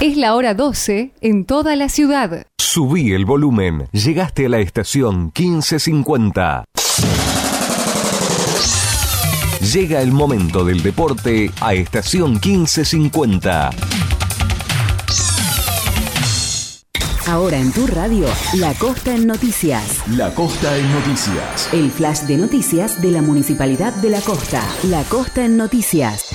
Es la hora 12 en toda la ciudad. Subí el volumen. Llegaste a la estación 1550. Llega el momento del deporte a estación 1550. Ahora en tu radio, La Costa en Noticias. La Costa en Noticias. El flash de noticias de la Municipalidad de La Costa. La Costa en Noticias.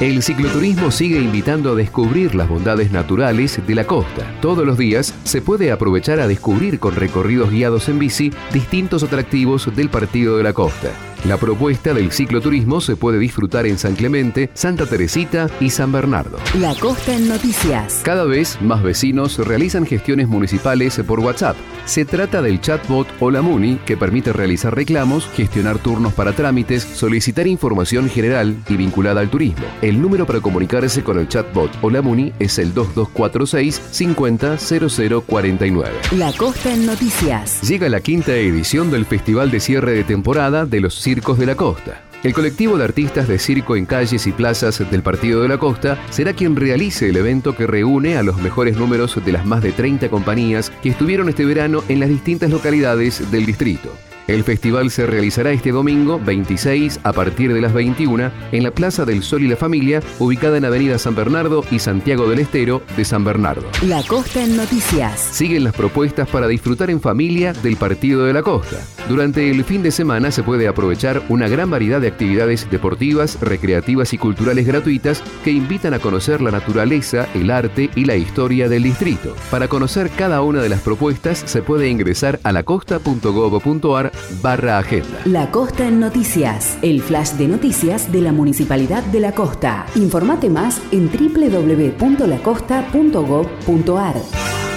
El cicloturismo sigue invitando a descubrir las bondades naturales de la costa. Todos los días se puede aprovechar a descubrir con recorridos guiados en bici distintos atractivos del Partido de la Costa. La propuesta del cicloturismo se puede disfrutar en San Clemente, Santa Teresita y San Bernardo. La Costa en Noticias. Cada vez más vecinos realizan gestiones municipales por WhatsApp. Se trata del chatbot Hola Muni que permite realizar reclamos, gestionar turnos para trámites, solicitar información general y vinculada al turismo. El número para comunicarse con el chatbot Hola Muni es el 2246 500049. La Costa en Noticias. Llega la quinta edición del Festival de Cierre de Temporada de los Circos de la Costa. El colectivo de artistas de circo en calles y plazas del Partido de la Costa será quien realice el evento que reúne a los mejores números de las más de 30 compañías que estuvieron este verano en las distintas localidades del distrito. El festival se realizará este domingo 26 a partir de las 21 en la Plaza del Sol y la Familia, ubicada en Avenida San Bernardo y Santiago del Estero de San Bernardo. La Costa en Noticias. Siguen las propuestas para disfrutar en familia del Partido de la Costa. Durante el fin de semana se puede aprovechar una gran variedad de actividades deportivas, recreativas y culturales gratuitas que invitan a conocer la naturaleza, el arte y la historia del distrito. Para conocer cada una de las propuestas se puede ingresar a lacosta.gov.ar barra agenda. La Costa en Noticias. El flash de noticias de la Municipalidad de La Costa. Informate más en www.lacosta.gov.ar.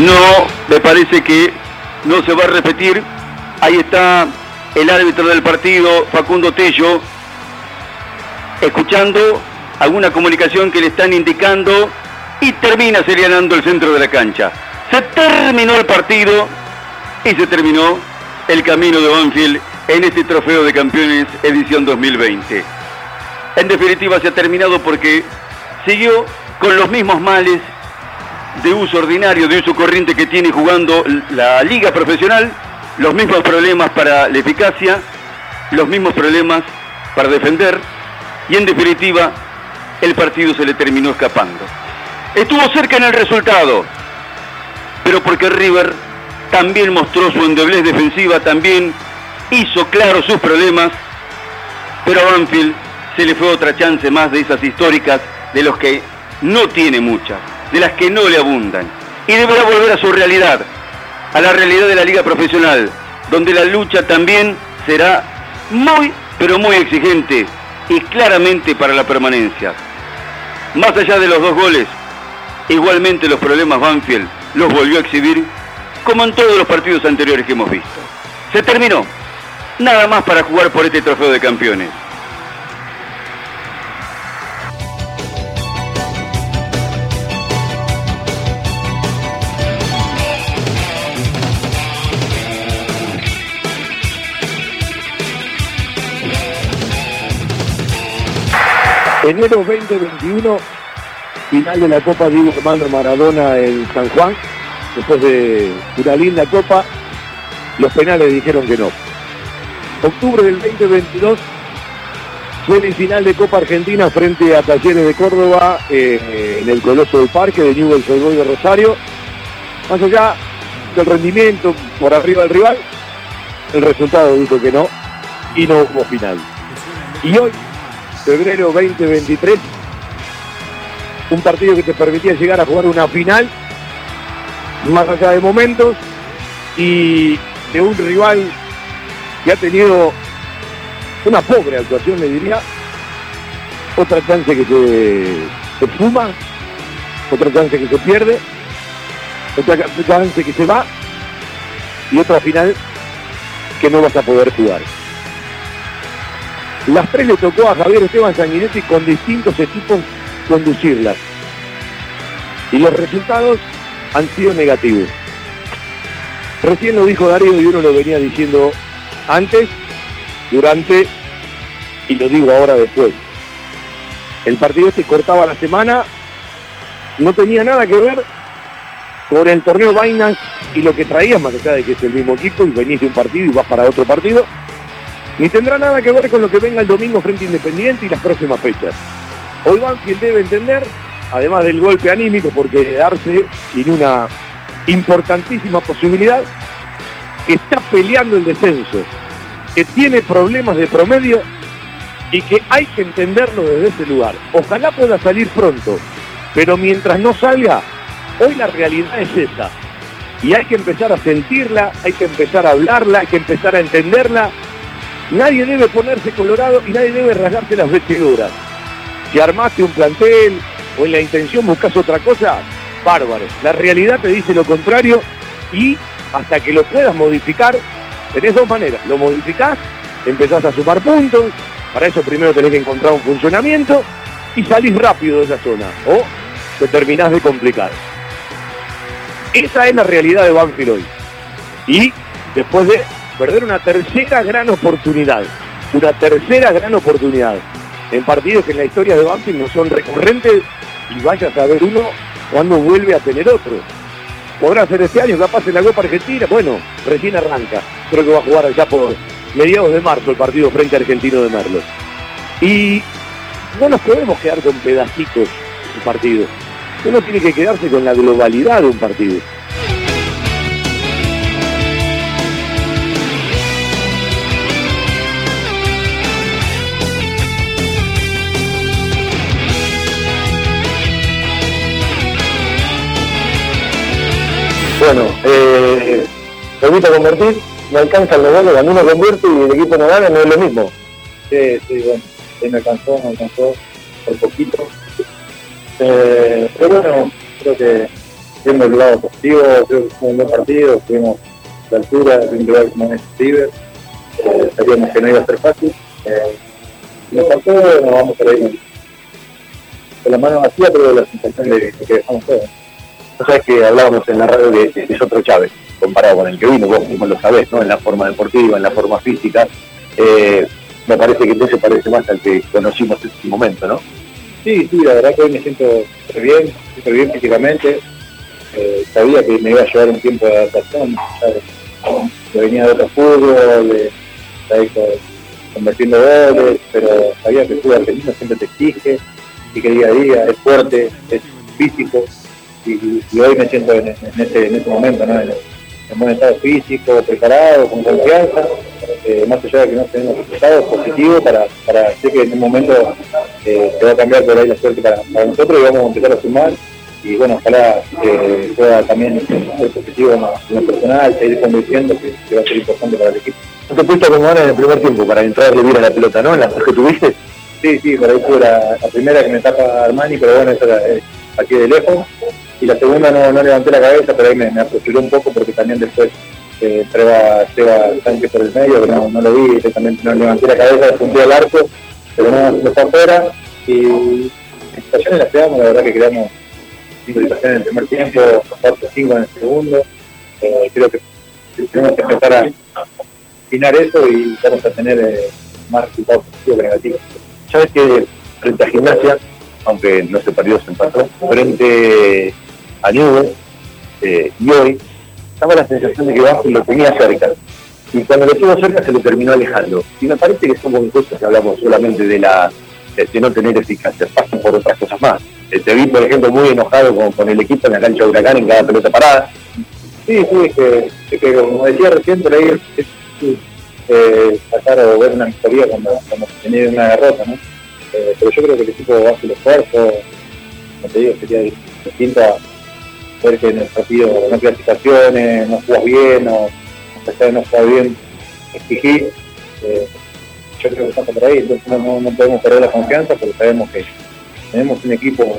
No, me parece que no se va a repetir. Ahí está el árbitro del partido, Facundo Tello, escuchando alguna comunicación que le están indicando y termina señalando el centro de la cancha. Se terminó el partido y se terminó el camino de Banfield en este trofeo de campeones edición 2020. En definitiva se ha terminado porque siguió con los mismos males de uso ordinario, de uso corriente que tiene jugando la liga profesional, los mismos problemas para la eficacia, los mismos problemas para defender y en definitiva el partido se le terminó escapando. Estuvo cerca en el resultado, pero porque River también mostró su endeblez defensiva, también hizo claro sus problemas, pero a Banfield se le fue otra chance más de esas históricas de los que no tiene muchas de las que no le abundan. Y deberá volver a su realidad, a la realidad de la liga profesional, donde la lucha también será muy, pero muy exigente y claramente para la permanencia. Más allá de los dos goles, igualmente los problemas Banfield los volvió a exhibir como en todos los partidos anteriores que hemos visto. Se terminó. Nada más para jugar por este trofeo de campeones. Enero 2021, final de la Copa Diego Armando Maradona en San Juan, después de una linda Copa, los penales dijeron que no. Octubre del 2022, semifinal de Copa Argentina frente a Talleres de Córdoba eh, en el Coloso del Parque de Newell's Old de Rosario. Más allá del rendimiento por arriba del rival, el resultado dijo que no y no hubo final. Y hoy febrero 2023. Un partido que te permitía llegar a jugar una final, más allá de momentos, y de un rival que ha tenido una pobre actuación le diría, otra chance que se, se fuma, otra chance que se pierde, otra chance que se va y otra final que no vas a poder jugar. Las tres le tocó a Javier Esteban Sanguinetti con distintos equipos conducirlas. Y los resultados han sido negativos. Recién lo dijo Darío y uno lo venía diciendo antes, durante y lo digo ahora después. El partido se cortaba la semana, no tenía nada que ver con el torneo Binance y lo que traías, más allá de que es el mismo equipo y venís de un partido y vas para otro partido, ni tendrá nada que ver con lo que venga el domingo frente Independiente y las próximas fechas. Hoy Banfield debe entender, además del golpe anímico, porque quedarse sin una importantísima posibilidad, que está peleando el descenso, que tiene problemas de promedio y que hay que entenderlo desde ese lugar. Ojalá pueda salir pronto, pero mientras no salga, hoy la realidad es esa. Y hay que empezar a sentirla, hay que empezar a hablarla, hay que empezar a entenderla. Nadie debe ponerse colorado y nadie debe rasgarse las vestiduras. Si armaste un plantel o en la intención buscas otra cosa, bárbaro. La realidad te dice lo contrario y hasta que lo puedas modificar, tenés dos maneras. Lo modificás, empezás a sumar puntos, para eso primero tenés que encontrar un funcionamiento y salís rápido de esa zona. O te terminás de complicar. Esa es la realidad de Banfield hoy. Y después de perder una tercera gran oportunidad, una tercera gran oportunidad en partidos que en la historia de Banfield no son recurrentes y vaya a saber uno cuándo vuelve a tener otro. Podrá ser este año, capaz en la Copa Argentina, bueno, recién arranca. Creo que va a jugar allá por mediados de marzo el partido frente Argentino de Merlo. Y no nos podemos quedar con pedacitos de partido. Uno tiene que quedarse con la globalidad de un partido. Bueno, eh, convertir, me alcanza el goles, cuando uno convierte y el equipo no gana, no es lo mismo. Sí, sí, bueno, sí me alcanzó, me alcanzó por poquito. Eh, pero bueno, creo que viendo el lado positivo, creo que fue un buen partido, la altura de un rival como es River, eh, sabíamos que no iba a ser fácil. Eh, nos faltó, nos vamos a ir con la mano vacía, pero la sensación de, de que dejamos todo. Tú sabes que hablábamos en la radio que es otro Chávez, comparado con el que vino, vos mismo lo sabés, ¿no? En la forma deportiva, en la forma física. Eh, me parece que entonces parece más al que conocimos en ese momento, ¿no? Sí, sí, la verdad que hoy me siento bien, súper bien físicamente. Eh, sabía que me iba a llevar un tiempo de adaptación. Ya, yo venía de otro fútbol, de, convirtiendo goles, pero sabía que el fútbol argentino siempre te exige y que día a día es fuerte, es físico. Y, y hoy me siento en, en, ese momento, ¿no? En, en buen estado físico, preparado, con confianza, eh, más allá de que no tenemos resultados positivos, para, para sé que en un momento eh, se va a cambiar por ahí la suerte para, para, nosotros y vamos a empezar a sumar y bueno, ojalá que pueda también ser positivo en lo, personal, seguir convirtiendo, que, que, va a ser importante para el equipo. ¿No te pudiste acomodar en el primer tiempo para entrar bien a la pelota, no? En las que tuviste. Sí, sí, por ahí tuve la, la primera que me tapa Armani, pero bueno, esa era eh, aquí de lejos y la segunda no, no levanté la cabeza, pero ahí me, me un poco porque también después eh, entraba Seba Sánchez por el medio, que no, no lo vi, también no levanté la cabeza, apunté al arco, pero no lo está afuera. Y situaciones las creamos, la verdad que creamos cinco situaciones en el primer tiempo, cuatro cinco en el segundo. Eh, creo que tenemos que empezar a afinar eso y vamos a tener eh, más resultados positivos que negativos. Sabes que frente a gimnasia, aunque no se perdió, se empató, frente a Nube, eh, y hoy daba la sensación de que Banfield lo tenía cerca. Y cuando lo tuvo cerca se lo terminó alejando. Y me parece que son cosas que hablamos solamente de la de no tener eficacia, pasan por otras cosas más. Eh, te vi, por ejemplo, muy enojado con, con, el equipo en la cancha de Huracán en cada pelota parada. Sí, sí, es que, que como decía recién, por ahí es eh, sacar o ver una victoria cuando, cuando se tiene una derrota, ¿no? Eh, pero yo creo que el equipo hace el esfuerzo, como te digo, sería distinto a ver que en el partido no clasificaciones, no juegas bien, o a de no jugar bien, exigir. Eh, yo creo que pasa por ahí, no, podemos perder la confianza porque sabemos que tenemos un equipo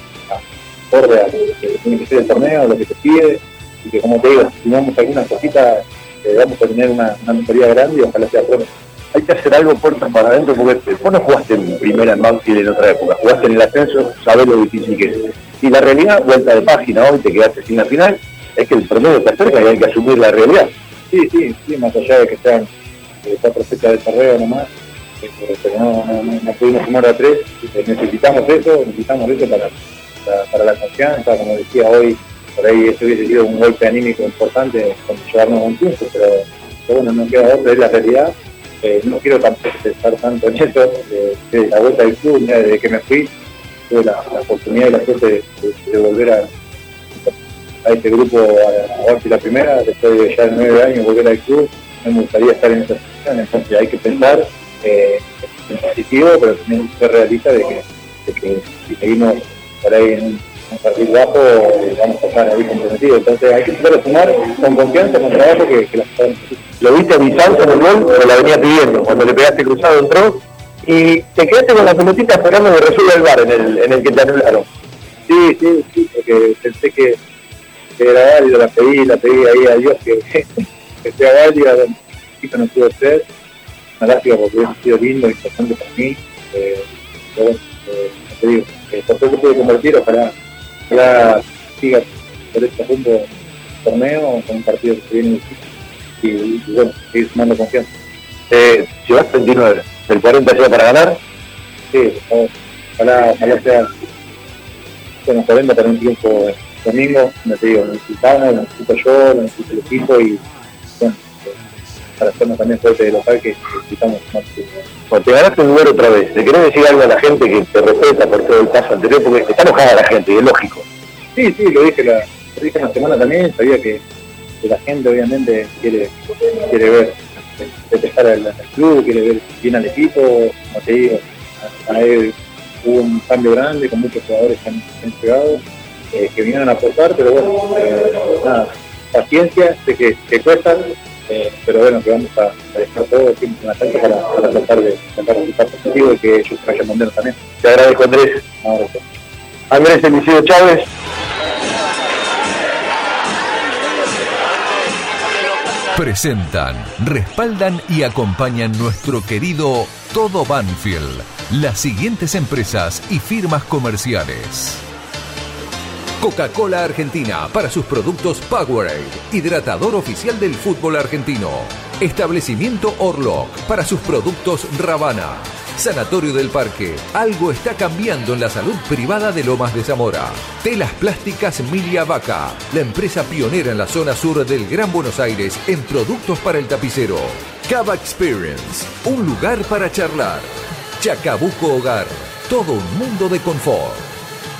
acorde a lo que tiene que ser el torneo, lo que se pide, y que como te digo, si tenemos algunas cositas, eh, vamos a tener una, una grande y ojalá sea pronto hay que hacer algo puerta para adentro, porque vos no jugaste en primera en Banfield en otra época, jugaste en el ascenso, sabés lo difícil que es. Y la realidad, vuelta de página hoy, te quedaste sin la final, es que el promedio te acerca y hay que asumir la realidad. Sí, sí, sí, más allá de que sean eh, cuatro fechas de torneo nomás, eh, pero no, pudimos sumar a tres, eh, necesitamos eso, necesitamos eso para, para, la confianza, como decía hoy, por ahí eso hubiese sido un golpe anímico importante con llevarnos un triunfo, pero, bueno, no queda otra, es la realidad no quiero tampoco estar tanto en eso, la vuelta del club, desde que me fui, tuve la, oportunidad y la suerte de, volver a, a este grupo a, a la primera, después de ya nueve años volver al club, me gustaría estar en esa situación, entonces hay que pensar eh, en positivo, pero también ser realista de que, de que si seguimos por ahí en un partido bajo, eh, vamos a estar ahí comprometidos. Entonces hay que tratar sumar con confianza, con trabajo que, que las Lo viste a distancia en el gol, pero la venía pidiendo. Cuando le pegaste cruzado entró y te quedaste con la pelotita esperando que resuelva el bar en el, en el que te anularon. Sí, sí, sí, porque pensé que, que era válido, la pedí, la pedí ahí a Dios que, que sea válida, poquito no pudo ser. Una lástima porque hubiera sido lindo, y importante para mí. Eh, bueno, eh, por todo pude convertir, ojalá ya siga por este rumbo torneo con un partido que viene y, y, bueno, seguir sumando confianza. Eh, ¿Llevas 29? ¿El 40 lleva para ganar? Sí, ojalá, ojalá sea bueno, 40 para un tiempo domingo, me te digo, necesitamos, necesito yo, necesito el equipo y bueno, para hacernos también fuerte de local que necesitamos más. Bueno, te ganaste un lugar otra vez. ¿Le querés decir algo a la gente que te respeta por todo el paso anterior? Porque está enojada la gente y es lógico. Sí, sí, lo dije la, lo dije la semana también. Sabía que, la gente obviamente quiere, quiere ver detestar al, al, club, quiere ver bien al equipo. Como te digo, a, él hubo un cambio grande con muchos jugadores que han, llegado. Eh, que vinieron a aportar, pero bueno, eh, nada, paciencia, de que, que cuesta, eh, pero bueno, que vamos a, dejar todo siempre en la cancha para, tratar de sacar resultar positivo y que ellos vayan mundial también. Te agradezco Andrés. Andrés Eliseo Chávez. Presentan, respaldan y acompañan nuestro querido Todo Banfield, las siguientes empresas y firmas comerciales. Coca-Cola Argentina para sus productos Powerade, hidratador oficial del fútbol argentino. Establecimiento Orlock para sus productos Ravana. Sanatorio del Parque. Algo está cambiando en la salud privada de Lomas de Zamora. Telas Plásticas Milia Vaca, la empresa pionera en la zona sur del Gran Buenos Aires en productos para el tapicero. Cava Experience, un lugar para charlar. Chacabuco Hogar, todo un mundo de confort.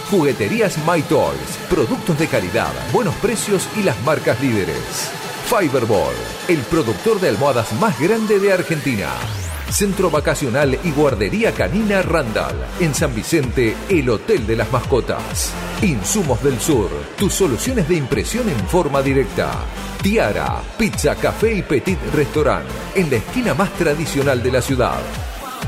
Jugueterías My Toys, productos de calidad, buenos precios y las marcas líderes. Fiberball, el productor de almohadas más grande de Argentina. Centro Vacacional y Guardería Canina Randall. En San Vicente, el Hotel de las Mascotas. Insumos del Sur, tus soluciones de impresión en forma directa. Tiara, Pizza, Café y Petit Restaurant, en la esquina más tradicional de la ciudad.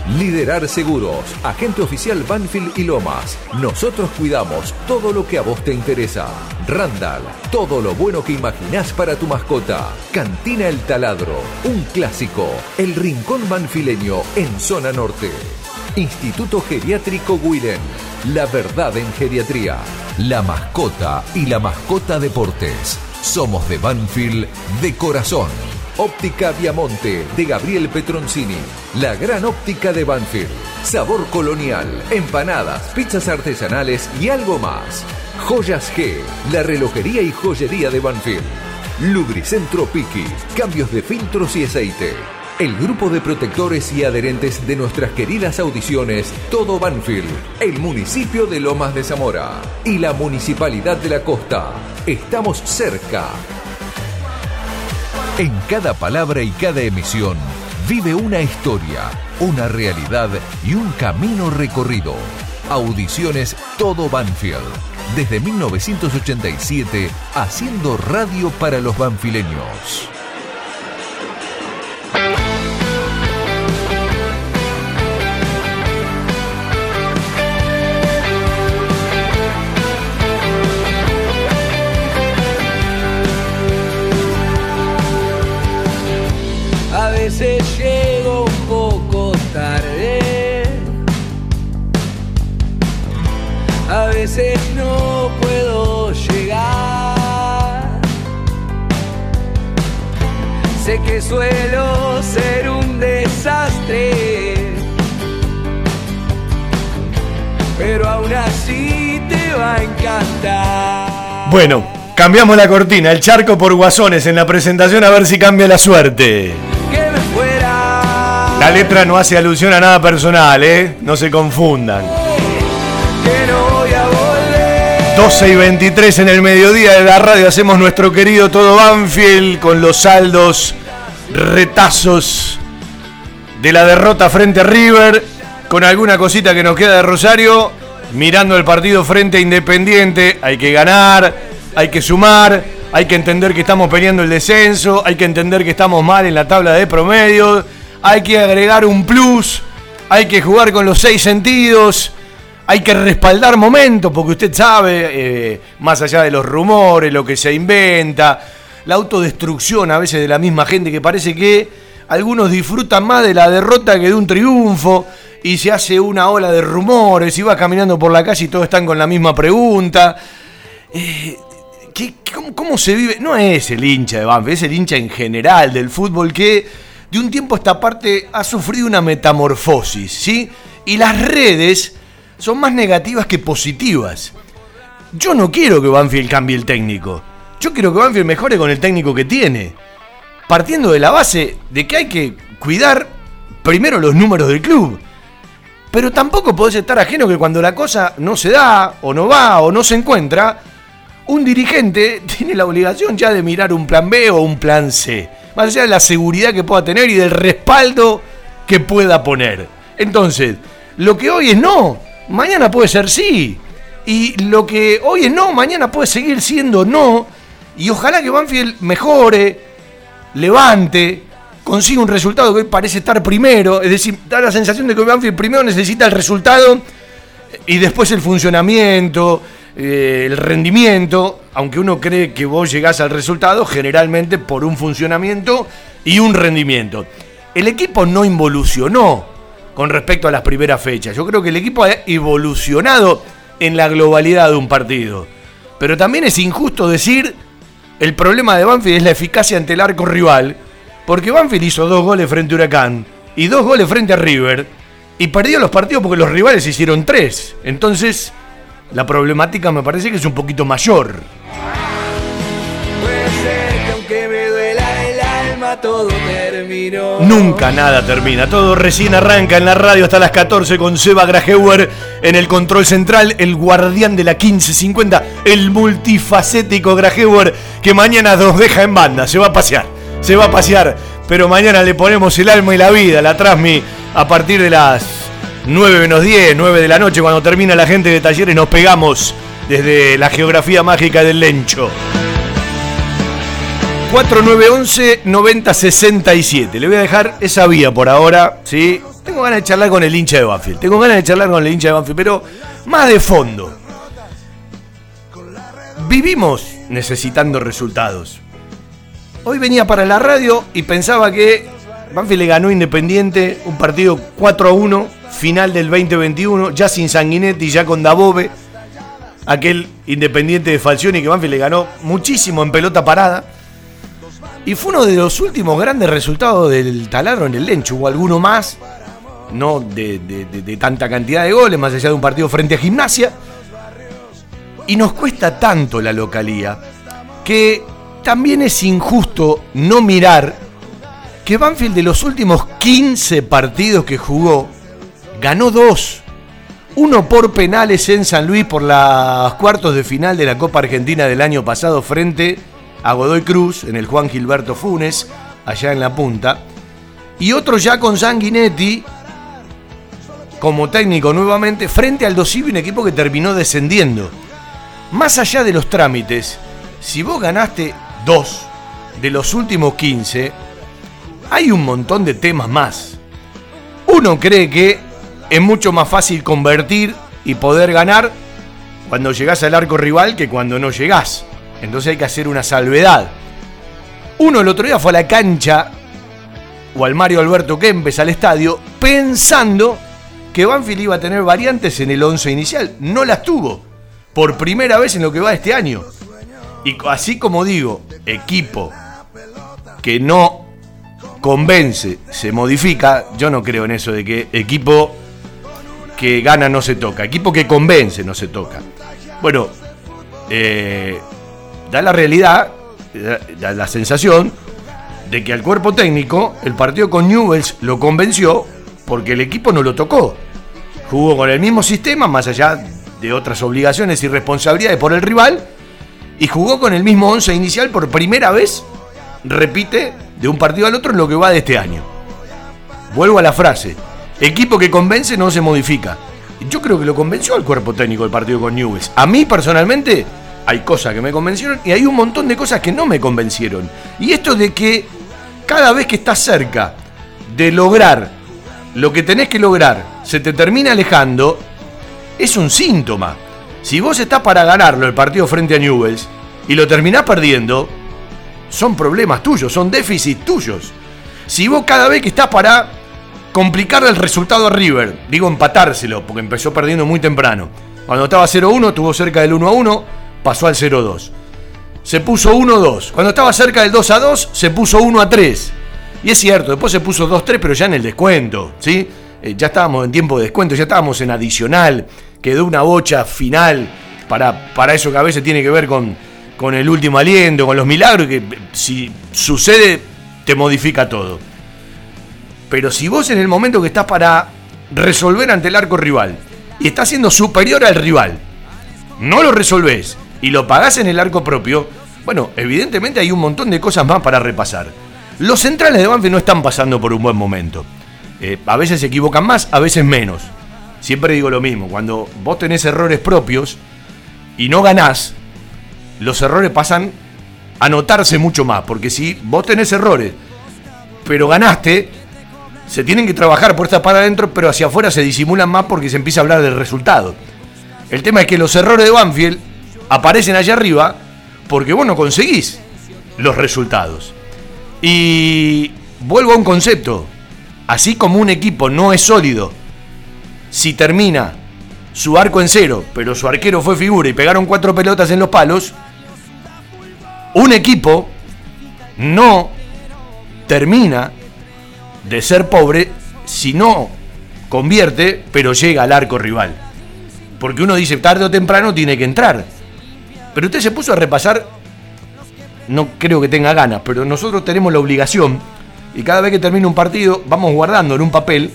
Liderar Seguros, agente oficial Banfield y Lomas. Nosotros cuidamos todo lo que a vos te interesa. Randall, todo lo bueno que imaginás para tu mascota. Cantina El Taladro, un clásico. El Rincón Banfileño en zona norte. Instituto Geriátrico Guilén, la verdad en geriatría. La mascota y la mascota deportes. Somos de Banfield de corazón. Óptica Viamonte de Gabriel Petroncini. La gran óptica de Banfield. Sabor colonial, empanadas, pizzas artesanales y algo más. Joyas G, la relojería y joyería de Banfield. Lubricentro Piki, cambios de filtros y aceite. El grupo de protectores y adherentes de nuestras queridas audiciones Todo Banfield, el municipio de Lomas de Zamora y la Municipalidad de la Costa. Estamos cerca. En cada palabra y cada emisión vive una historia, una realidad y un camino recorrido. Audiciones Todo Banfield. Desde 1987, haciendo radio para los banfileños. veces llego un poco tarde. A veces no puedo llegar. Sé que suelo ser un desastre. Pero aún así te va a encantar. Bueno, Cambiamos la cortina, el charco por guasones en la presentación a ver si cambia la suerte. La letra no hace alusión a nada personal, ¿eh? No se confundan. Que no voy a volver. 12 y 23 en el mediodía de la radio hacemos nuestro querido Todo Banfield con los saldos, retazos de la derrota frente a River, con alguna cosita que nos queda de Rosario, mirando el partido frente a Independiente, hay que ganar, hay que sumar, hay que entender que estamos peleando el descenso, hay que entender que estamos mal en la tabla de promedio, hay que agregar un plus, hay que jugar con los seis sentidos hay que respaldar momentos, porque usted sabe, eh, más allá de los rumores, lo que se inventa, la autodestrucción a veces de la misma gente, que parece que algunos disfrutan más de la derrota que de un triunfo, y se hace una ola de rumores, y va caminando por la calle y todos están con la misma pregunta. Eh, ¿qué- cómo, cómo se vive? No es el hincha de Banfield, es el hincha en general del fútbol que de un tiempo esta parte ha sufrido una metamorfosis, ¿sí? Y las redes son más negativas que positivas. Yo no quiero que Banfield cambie el técnico. Yo quiero que Banfield mejore con el técnico que tiene. Partiendo de la base de que hay que cuidar primero los números del club. Pero tampoco podés estar ajeno que cuando la cosa no se da, o no va, o no se encuentra, un dirigente tiene la obligación ya de mirar un plan B o un plan C. Más allá de la seguridad que pueda tener y del respaldo que pueda poner. Entonces, lo que hoy es no, mañana puede ser sí. Y lo que hoy es no, mañana puede seguir siendo no. Y ojalá que Banfield mejore, levante, consiga un resultado que hoy parece estar primero. Es decir, da la sensación de que Banfield primero necesita el resultado y después el funcionamiento, eh, el rendimiento. Aunque uno cree que vos llegás al resultado generalmente por un funcionamiento y un rendimiento. El equipo no involucionó con respecto a las primeras fechas. Yo creo que el equipo ha evolucionado en la globalidad de un partido. Pero también es injusto decir el problema de Banfield es la eficacia ante el arco rival, porque Banfield hizo dos goles frente a Huracán y dos goles frente a River y perdió los partidos porque los rivales hicieron tres. Entonces, la problemática me parece que es un poquito mayor. Puede ser que aunque me duela el alma, todo terminó. Nunca nada termina, todo recién arranca en la radio hasta las 14 con Seba Grajeuer en el control central, el guardián de la 1550, el multifacético Grajeuer que mañana nos deja en banda, se va a pasear, se va a pasear, pero mañana le ponemos el alma y la vida, la Trasmi, a partir de las 9 menos 10, 9 de la noche, cuando termina la gente de talleres, nos pegamos desde la geografía mágica del Lencho. 4911-9067. Le voy a dejar esa vía por ahora, ¿sí? Tengo ganas de charlar con el hincha de Banfield. Tengo ganas de charlar con el hincha de Banfield, pero más de fondo. Vivimos necesitando resultados. Hoy venía para la radio y pensaba que Banfield le ganó Independiente un partido 4 a 1, final del 2021, ya sin Sanguinetti, ya con Dabove. Aquel Independiente de Falcioni que Banfield le ganó muchísimo en pelota parada. Y fue uno de los últimos grandes resultados del taladro en el Lencho. Hubo alguno más, no de, de- tanta cantidad de goles, más allá de un partido frente a Gimnasia. Y nos cuesta tanto la localía que también es injusto no mirar que Banfield de los últimos 15 partidos que jugó, ganó dos. Uno por penales en San Luis por los cuartos de final de la Copa Argentina del año pasado frente a Godoy Cruz en el Juan Gilberto Funes, allá en la punta. Y otro ya con Sanguinetti como técnico nuevamente frente al Dosivi, un equipo que terminó descendiendo. Más allá de los trámites, si vos ganaste dos de los últimos 15, hay un montón de temas más. Uno cree que es mucho más fácil convertir y poder ganar cuando llegás al arco rival que cuando no llegás. Entonces hay que hacer una salvedad. Uno el otro día fue a la cancha o al Mario Alberto Kempes al estadio pensando que Banfield iba a tener variantes en el 11 inicial. No las tuvo. Por primera vez en lo que va este año. Y así como digo, equipo que no convence, se modifica, yo no creo en eso de que equipo que gana no se toca, equipo que convence no se toca. Bueno, eh, da la realidad, da, la sensación de que al cuerpo técnico el partido con Newells lo convenció porque el equipo no lo tocó. Jugó con el mismo sistema, más allá de otras obligaciones y responsabilidades por el rival, y jugó con el mismo 11 inicial por primera vez, repite, de un partido al otro en lo que va de este año. Vuelvo a la frase, equipo que convence no se modifica. Yo creo que lo convenció al cuerpo técnico el partido con Newells. A mí personalmente hay cosas que me convencieron y hay un montón de cosas que no me convencieron. Y esto de que cada vez que estás cerca de lograr lo que tenés que lograr, se te termina alejando, es un síntoma. Si vos estás para ganarlo el partido frente a Newells y lo terminás perdiendo, son problemas tuyos, son déficits tuyos. Si vos cada vez que estás para complicar el resultado a River, digo empatárselo, porque empezó perdiendo muy temprano. Cuando estaba 0-1, tuvo cerca del 1-1, pasó al 0-2. Se puso 1-2. Cuando estaba cerca del 2-2, se puso 1-3. Y es cierto, después se puso 2-3, pero ya en el descuento, ¿sí? Eh, ya estábamos en tiempo de descuento, ya estábamos en adicional. Quedó una bocha final para, para eso que a veces tiene que ver con, con el último aliento, con los milagros, que si sucede, te modifica todo. Pero si vos en el momento que estás para resolver ante el arco rival y estás siendo superior al rival, no lo resolvés y lo pagás en el arco propio, bueno, evidentemente hay un montón de cosas más para repasar. Los centrales de Banfield no están pasando por un buen momento. Eh, a veces se equivocan más, a veces menos. Siempre digo lo mismo, cuando vos tenés errores propios y no ganás, los errores pasan a notarse mucho más. Porque si vos tenés errores, pero ganaste, se tienen que trabajar puertas para adentro, pero hacia afuera se disimulan más porque se empieza a hablar del resultado. El tema es que los errores de Banfield aparecen allá arriba porque vos no conseguís los resultados. Y vuelvo a un concepto. Así como un equipo no es sólido si termina su arco en cero, pero su arquero fue figura y pegaron cuatro pelotas en los palos, un equipo no termina de ser pobre si no convierte, pero llega al arco rival. Porque uno dice, tarde o temprano tiene que entrar. Pero usted se puso a repasar, no creo que tenga ganas, pero nosotros tenemos la obligación, y cada vez que termina un partido, vamos guardando en un papel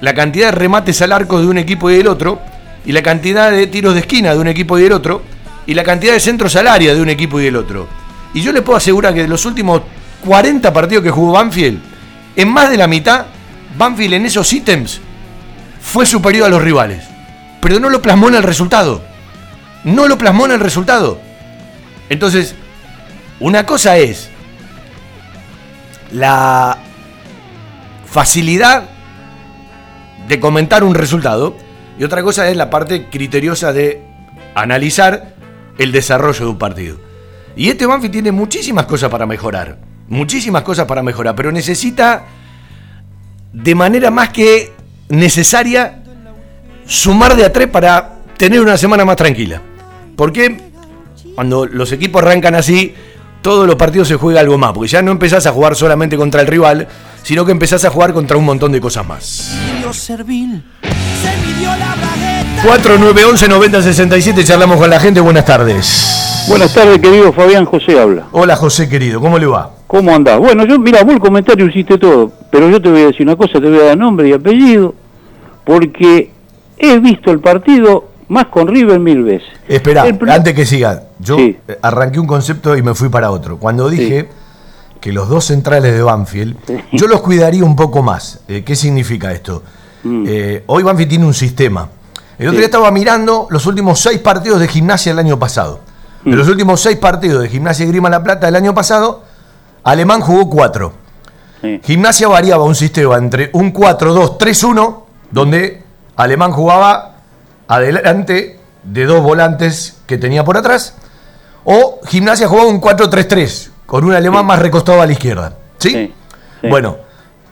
la cantidad de remates al arco de un equipo y del otro, y la cantidad de tiros de esquina de un equipo y del otro, y la cantidad de centros al área de un equipo y del otro. Y yo le puedo asegurar que de los últimos 40 partidos que jugó Banfield, en más de la mitad, Banfield en esos ítems fue superior a los rivales. Pero no lo plasmó en el resultado. No lo plasmó en el resultado. Entonces, una cosa es la facilidad de comentar un resultado y otra cosa es la parte criteriosa de analizar el desarrollo de un partido. Y este Banfield tiene muchísimas cosas para mejorar, muchísimas cosas para mejorar, pero necesita de manera más que necesaria sumar de a tres para tener una semana más tranquila. Porque cuando los equipos arrancan así, todos los partidos se juega algo más, porque ya no empezás a jugar solamente contra el rival, sino que empezás a jugar contra un montón de cosas más. 4911 9067 charlamos con la gente. Buenas tardes. Buenas tardes, querido Fabián José habla. Hola José querido, ¿cómo le va? ¿Cómo andás? Bueno, yo, mira, vos el comentario hiciste todo, pero yo te voy a decir una cosa, te voy a dar nombre y apellido, porque he visto el partido más con River mil veces. Espera, antes que siga, yo arranqué un concepto y me fui para otro. Cuando dije que los dos centrales de Banfield, yo los cuidaría un poco más. Eh, ¿Qué significa esto? Mm. Eh, hoy Banfield tiene un sistema. El otro día estaba mirando los últimos seis partidos de gimnasia del año pasado. Mm. De los últimos seis partidos de gimnasia y Grima La Plata del año pasado, Alemán jugó cuatro. Gimnasia variaba un sistema entre un 4-2-3-1, donde Alemán jugaba adelante de dos volantes que tenía por atrás, o Gimnasia jugaba un 4-3-3, con un alemán más recostado a la izquierda. ¿Sí? Bueno,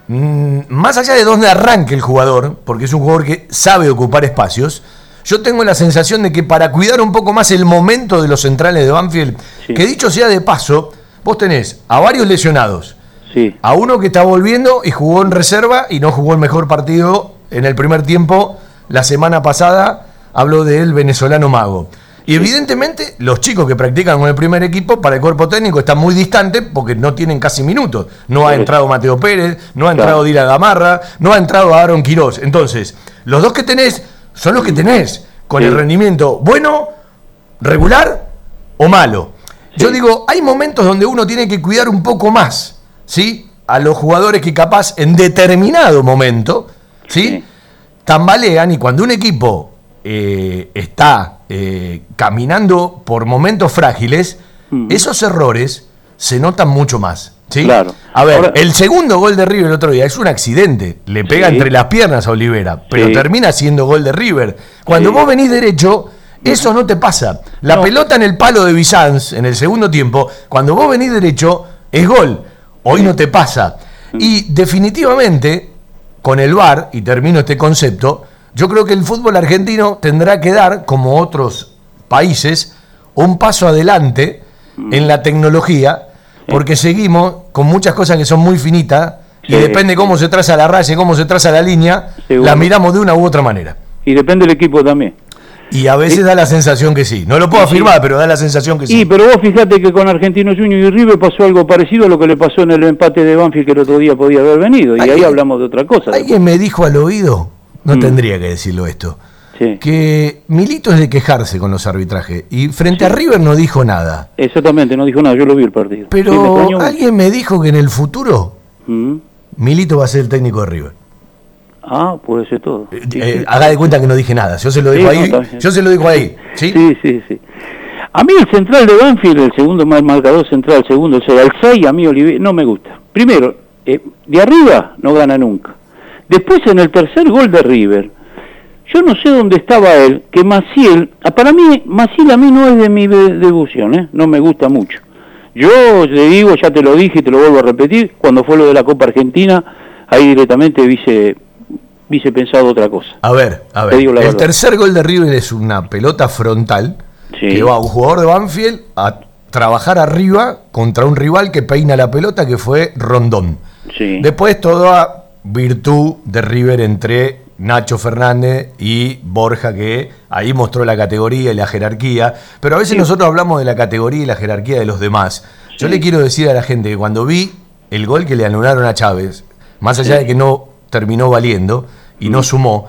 mm, más allá de dónde arranque el jugador, porque es un jugador que sabe ocupar espacios, yo tengo la sensación de que para cuidar un poco más el momento de los centrales de Banfield, que dicho sea de paso, vos tenés a varios lesionados Sí. a uno que está volviendo y jugó en reserva y no jugó el mejor partido en el primer tiempo la semana pasada, habló del venezolano Mago. Y evidentemente los chicos que practican con el primer equipo para el cuerpo técnico están muy distantes porque no tienen casi minutos. No ha entrado Mateo Pérez, no ha Claro. entrado Dila Gamarra, no ha entrado Aaron Quirós. Entonces, los dos que tenés son los que tenés, con Sí. el rendimiento bueno, regular o malo. Yo digo, hay momentos donde uno tiene que cuidar un poco más, ¿sí? A los jugadores que capaz en determinado momento, ¿sí? Tambalean y cuando un equipo eh, está eh, caminando por momentos frágiles, esos errores se notan mucho más. ¿sí? Claro. A ver, Ahora- el segundo gol de River el otro día es un accidente. Le pega Sí. entre las piernas a Olivera, pero Sí. termina siendo gol de River. Cuando vos venís derecho, eso no te pasa. La No. pelota en el palo de Bizanz en el segundo tiempo, cuando vos venís derecho, es gol. Hoy no te pasa. Y definitivamente, con el VAR, y termino este concepto, yo creo que el fútbol argentino tendrá que dar, como otros países, un paso adelante en la tecnología, porque seguimos con muchas cosas que son muy finitas, y Sí. depende cómo se traza la raya y cómo se traza la línea, Seguro. las miramos de una u otra manera. Y depende del equipo también. Y a veces da la sensación que sí. No lo puedo afirmar, pero da la sensación que Sí, sí. pero vos fíjate que con Argentinos Juniors y River pasó algo parecido a lo que le pasó en el empate de Banfield que el otro día podía haber venido. Y ahí Alguien- hablamos de otra cosa. Alguien me dijo al oído, no Mm. tendría que decirlo esto, Sí. que Milito es de quejarse con los arbitrajes. Y frente a River no dijo nada. Exactamente, no dijo nada, yo lo vi el partido. Sí, me Pero alguien me dijo que en el futuro Mm. Milito va a ser el técnico de River. Ah, puede ser todo. Sí, Eh, sí. haga de cuenta que no dije nada. Yo se lo digo Sí, no, ahí. bien. yo se lo digo ahí. ¿sí? Sí, sí, sí. A mí el central de Banfield, el segundo más marcador central, el segundo, o sea, el 6, a mí Olivier no me gusta. Primero, eh, de arriba no gana nunca. Después en el tercer gol de River, yo no sé dónde estaba él, que Maciel, ah, para mí, Maciel a mí no es de mi de- devoción, ¿eh? no me gusta mucho. Yo le digo, ya te lo dije y te lo vuelvo a repetir, cuando fue lo de la Copa Argentina, ahí directamente hubiese, hubiese pensado otra cosa. A ver, a ver. El verdad. tercer gol de River es una pelota frontal Sí. que va un jugador de Banfield a trabajar arriba contra un rival que peina la pelota que fue Rondón. Sí. Después toda virtud de River entre Nacho Fernández y Borja, que ahí mostró la categoría y la jerarquía. Pero a veces nosotros hablamos de la categoría y la jerarquía de los demás. Yo le quiero decir a la gente que cuando vi el gol que le anularon a Chávez, más allá de que no terminó valiendo y Mm. no sumó,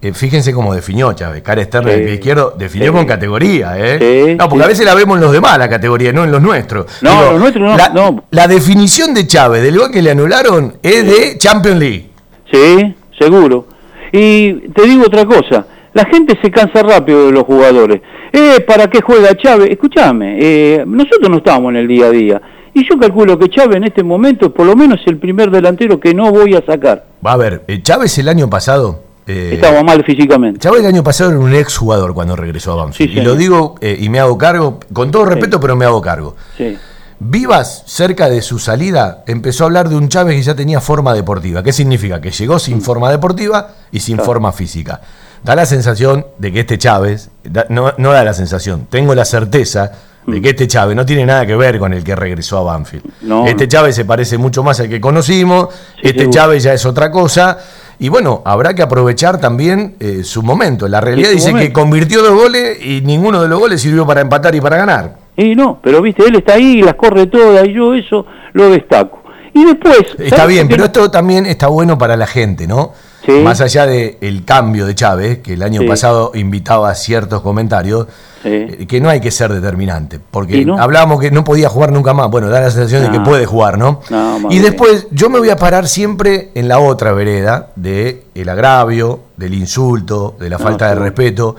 eh, fíjense cómo definió Chávez, cara externa del pie izquierdo, definió con categoría, ¿eh? No, porque a veces la vemos en los demás, la categoría, no en los nuestros. No, los nuestros no, La, no. la definición de Chávez del gol que le anularon es de Champions League. Sí, seguro. Y te digo otra cosa, la gente se cansa rápido de los jugadores. Eh, ¿para qué juega Chávez? Escúchame, eh, nosotros no estamos en el día a día. Y yo calculo que Chávez en este momento por lo menos es el primer delantero que no voy a sacar. Va a ver, eh, Chávez el año pasado. eh, Estaba mal físicamente. Chávez el año pasado era un ex jugador cuando regresó a Banfield. Sí, y lo digo eh, y me hago cargo, con todo respeto, pero me hago cargo. Sí. Vivas, cerca de su salida, empezó a hablar de un Chávez que ya tenía forma deportiva. ¿Qué significa? Que llegó sin forma deportiva y sin Claro. forma física. Da la sensación de que este Chávez, da- no, no da la sensación, tengo la certeza de que este Chávez no tiene nada que ver con el que regresó a Banfield. No, este. Chávez se parece mucho más al que conocimos, Sí, este. Chávez ya es otra cosa. Y bueno, habrá que aprovechar también eh, su momento. La realidad su dice que convirtió dos goles y ninguno de los goles sirvió para empatar y para ganar. Y no, pero viste, él está ahí, las corre todas y yo eso lo destaco. Y después... Está ¿sabes bien, pero no? esto también está bueno para la gente, ¿no? Sí. Más allá del cambio de Chávez, que el año Sí. pasado invitaba a ciertos comentarios, Sí. eh, que no hay que ser determinante. Porque ¿Y no? hablábamos que no podía jugar nunca más. Bueno, da la sensación de que No. puede jugar, ¿no? Y después yo me voy a parar siempre en la otra vereda de el agravio, del insulto, de la No, falta de respeto.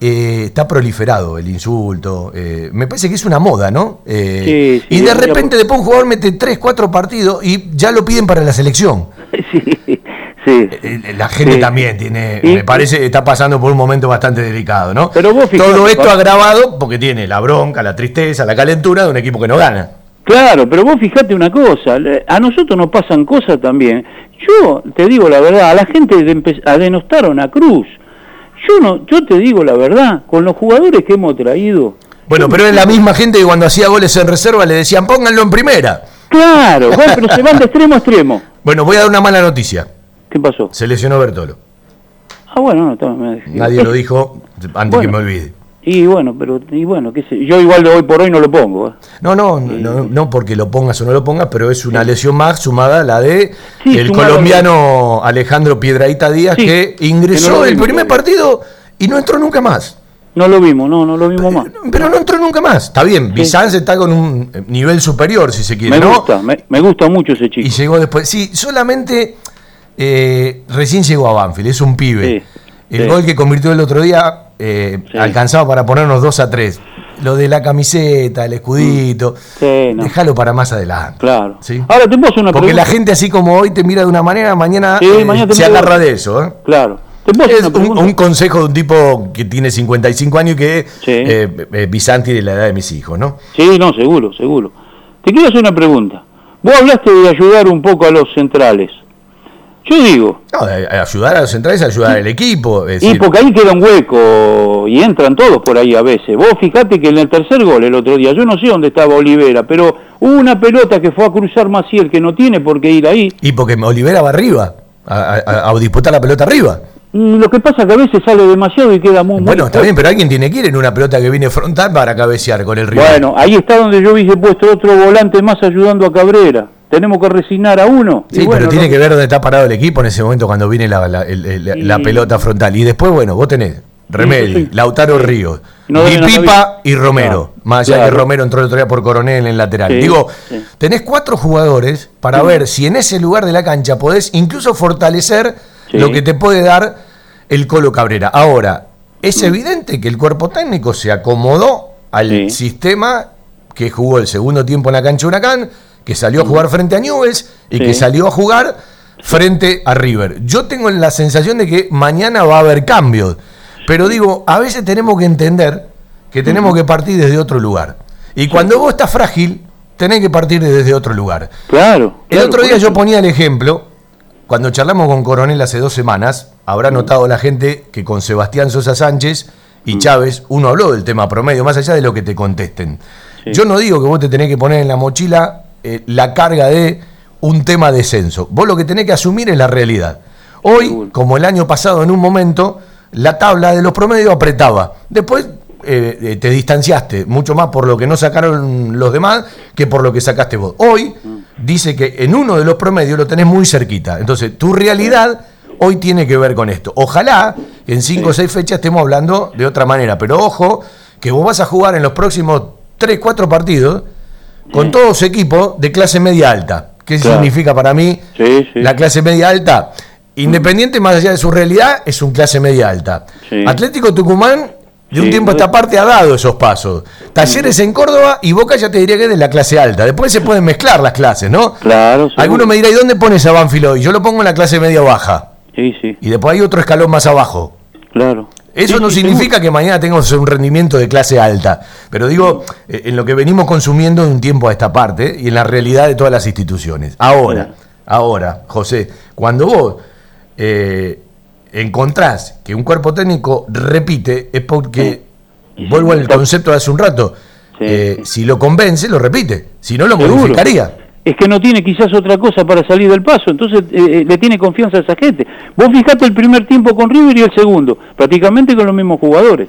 Eh, está proliferado el insulto. eh, me parece que es una moda, ¿no? Eh, y de repente después un jugador mete 3, 4 partidos y ya lo piden para la selección. Sí, sí. La gente Sí. también tiene, Y- me parece, está pasando por un momento bastante delicado, ¿no? Pero vos fijate, Todo esto agravado porque tiene la bronca, la tristeza, la calentura de un equipo que no gana. Claro, pero vos fijate una cosa, a nosotros nos pasan cosas también. Yo te digo la verdad, a la gente a denostaron a Cruz. Yo no, yo te digo la verdad, con los jugadores que hemos traído. Bueno, pero es la misma gente que cuando hacía goles en reserva le decían pónganlo en primera. Claro, bueno, pero se van de extremo a extremo. Bueno, voy a dar una mala noticia. ¿Qué pasó? Se lesionó Bertolo. Ah, bueno, no, está- me- Nadie lo dijo antes que me olvide. Y bueno, pero y bueno, qué sé, yo igual de hoy por hoy no lo pongo. ¿eh? No, no, no, no porque lo pongas o no lo pongas, pero es una lesión más sumada a la de Sí, el colombiano Alejandro Piedraíta Díaz Sí, que que ingresó no el primer partido y no entró nunca más. No lo vimos, no, no lo vimos más. Pero no entró nunca más. Está bien, Bizanz está con un eh, nivel superior, si se quiere, Me ¿no? gusta, me, me gusta mucho ese chico. Y llegó después. Sí, solamente eh, recién llegó a Banfield, es un pibe. Sí, el sí. gol que convirtió el otro día eh, alcanzaba para ponernos 2 a 3. Lo de la camiseta, el escudito, no. déjalo para más adelante. Claro. Ahora te puedo hacer una Porque pregunta. la gente así como hoy te mira de una manera, mañana, eh, mañana se agarra de eso. ¿eh? Claro. Es un, consejo de un tipo que tiene 55 años y que eh, Bizanti de la edad de mis hijos, ¿no? Sí, no, seguro, seguro. Te quiero hacer una pregunta. Vos hablaste de ayudar un poco a los centrales. Yo digo, No, ayudar a los centrales, ayudar al equipo. es y decir, porque ahí queda un hueco y entran todos por ahí a veces. Vos fijate que en el tercer gol el otro día, yo no sé dónde estaba Olivera, pero hubo una pelota que fue a cruzar Maciel que no tiene por qué ir ahí. Y porque Olivera va arriba, a, a- a disputar la pelota arriba. Mm, Lo que pasa que a veces sale demasiado y queda muy... muy Bueno, está bien, pero alguien tiene que ir en una pelota que viene frontal para cabecear con el rival. Bueno, ahí está donde yo hubiese puesto otro volante más ayudando a Cabrera. Tenemos que resignar a uno. y Sí, bueno, pero tiene que ver dónde está parado el equipo en ese momento cuando viene la, la- el- el- la Y- pelota frontal. Y después, bueno, vos tenés Remedi, Sí, sí. Lautaro Ríos, No haber Pipa y Romero. Claro, Más allá de que claro. Romero entró el otro día por Coronel en el lateral. Sí, Digo, tenés cuatro jugadores para ver si en ese lugar de la cancha podés incluso fortalecer lo que te puede dar el Colo Cabrera. Ahora, es evidente que el cuerpo técnico se acomodó al sistema que jugó el segundo tiempo en la cancha Huracán, que salió a jugar frente a Newells y Sí. que salió a jugar frente a River. Yo tengo la sensación de que mañana va a haber cambios, pero digo, a veces tenemos que entender que tenemos que partir desde otro lugar. Y cuando vos estás frágil, tenés que partir desde otro lugar. Claro. El otro día yo ponía el ejemplo, cuando charlamos con Coronel hace dos semanas, habrá notado la gente que con Sebastián Sosa Sánchez y Chávez, uno habló del tema promedio, más allá de lo que te contesten. Yo no digo que vos te tenés que poner en la mochila eh, la carga de un tema descenso. Vos lo que tenés que asumir es la realidad. Hoy, como el año pasado en un momento, la tabla de los promedios apretaba. Después eh, eh, te distanciaste mucho más por lo que no sacaron los demás que por lo que sacaste vos. Hoy dice que en uno de los promedios lo tenés muy cerquita. Entonces, tu realidad hoy tiene que ver con esto. Ojalá en cinco o seis fechas estemos hablando de otra manera. Pero ojo, que vos vas a jugar en los próximos 3, 4 partidos con todos equipos de clase media alta. ¿Qué Claro. significa para mí la clase media alta? Independiente, más allá de su realidad, es un clase media alta. Sí. Atlético Tucumán, de un tiempo a esta parte, ha dado esos pasos. Talleres en Córdoba y Boca ya te diría que es de la clase alta. Después se pueden mezclar las clases, ¿no? Claro. Alguno me dirá, ¿y dónde pones a Banfield hoy? Yo lo pongo en la clase media baja. Sí, sí, Y después hay otro escalón más abajo. claro. Eso no significa que mañana tengamos un rendimiento de clase alta, pero digo, eh, en lo que venimos consumiendo de un tiempo a esta parte y en la realidad de todas las instituciones. Ahora, ahora, José, cuando vos eh, encontrás que un cuerpo técnico repite, es porque, vuelvo al concepto de hace un rato, eh, si lo convence, lo repite, si no lo modificaría. Es que no tiene quizás otra cosa para salir del paso, entonces eh, eh, le tiene confianza a esa gente. Vos fijate el primer tiempo con River y el segundo, prácticamente con los mismos jugadores.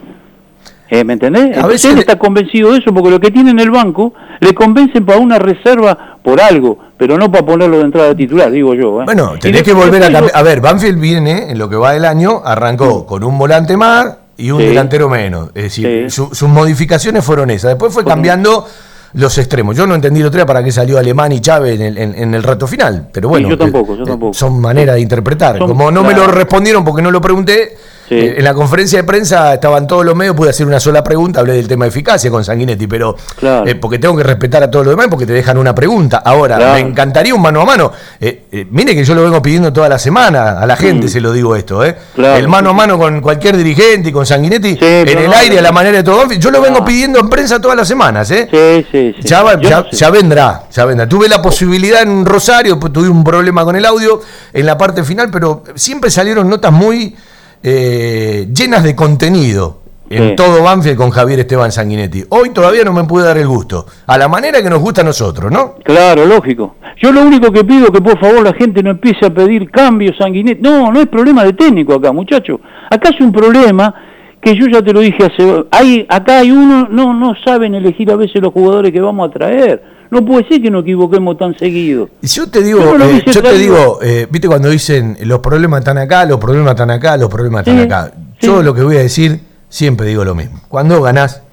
Eh, ¿Me entendés? Entonces veces él está convencido de eso, porque lo que tiene en el banco le convencen para una reserva por algo, pero no para ponerlo de entrada titular, digo yo. ¿eh? Bueno, tenés que volver a cambiar. A ver, Banfield viene, en lo que va del año, arrancó con un volante más y un Sí. delantero menos. Es decir, su- sus modificaciones fueron esas. Después fue cambiando los extremos. Yo no entendí día para qué salió Alemán y Chávez en el, en- en el rato final. Pero bueno, yo tampoco, yo tampoco. son maneras de interpretar. Son- Como no me lo respondieron porque no lo pregunté, eh, en la conferencia de prensa estaban todos los medios, pude hacer una sola pregunta, hablé del tema de eficacia con Sanguinetti, pero Claro. eh, porque tengo que respetar a todos los demás porque te dejan una pregunta. Ahora, Claro. me encantaría un mano a mano. Eh, eh, mire que yo lo vengo pidiendo toda la semana, a la gente Mm. se lo digo esto, ¿eh? Claro, El mano a mano con cualquier dirigente y con Sanguinetti en el aire, a la manera de todo. Yo lo vengo pidiendo en prensa todas las semanas, ¿eh? Sí, sí, sí. Ya, va- Yo ya- no sé. ya vendrá, ya vendrá. Tuve la posibilidad en Rosario, pues tuve un problema con el audio en la parte final, pero siempre salieron notas muy eh, llenas de contenido. en Sí. todo Banfield con Javier Esteban Sanguinetti. Hoy todavía no me pude dar el gusto. A la manera que nos gusta a nosotros, ¿no? Claro, lógico. Yo lo único que pido es que por favor la gente no empiece a pedir cambios sanguinetos. No, no es problema de técnico acá, muchacho. Acá es un problema que yo ya te lo dije hace... Hay, acá hay uno, no, no saben elegir a veces los jugadores que vamos a traer. No puede ser que nos equivoquemos tan seguido. Yo te digo, no eh, yo te digo, eh, viste cuando dicen los problemas están acá, los problemas están acá, los problemas están Sí, acá. Yo lo que voy a decir, siempre digo lo mismo. Cuando ganás,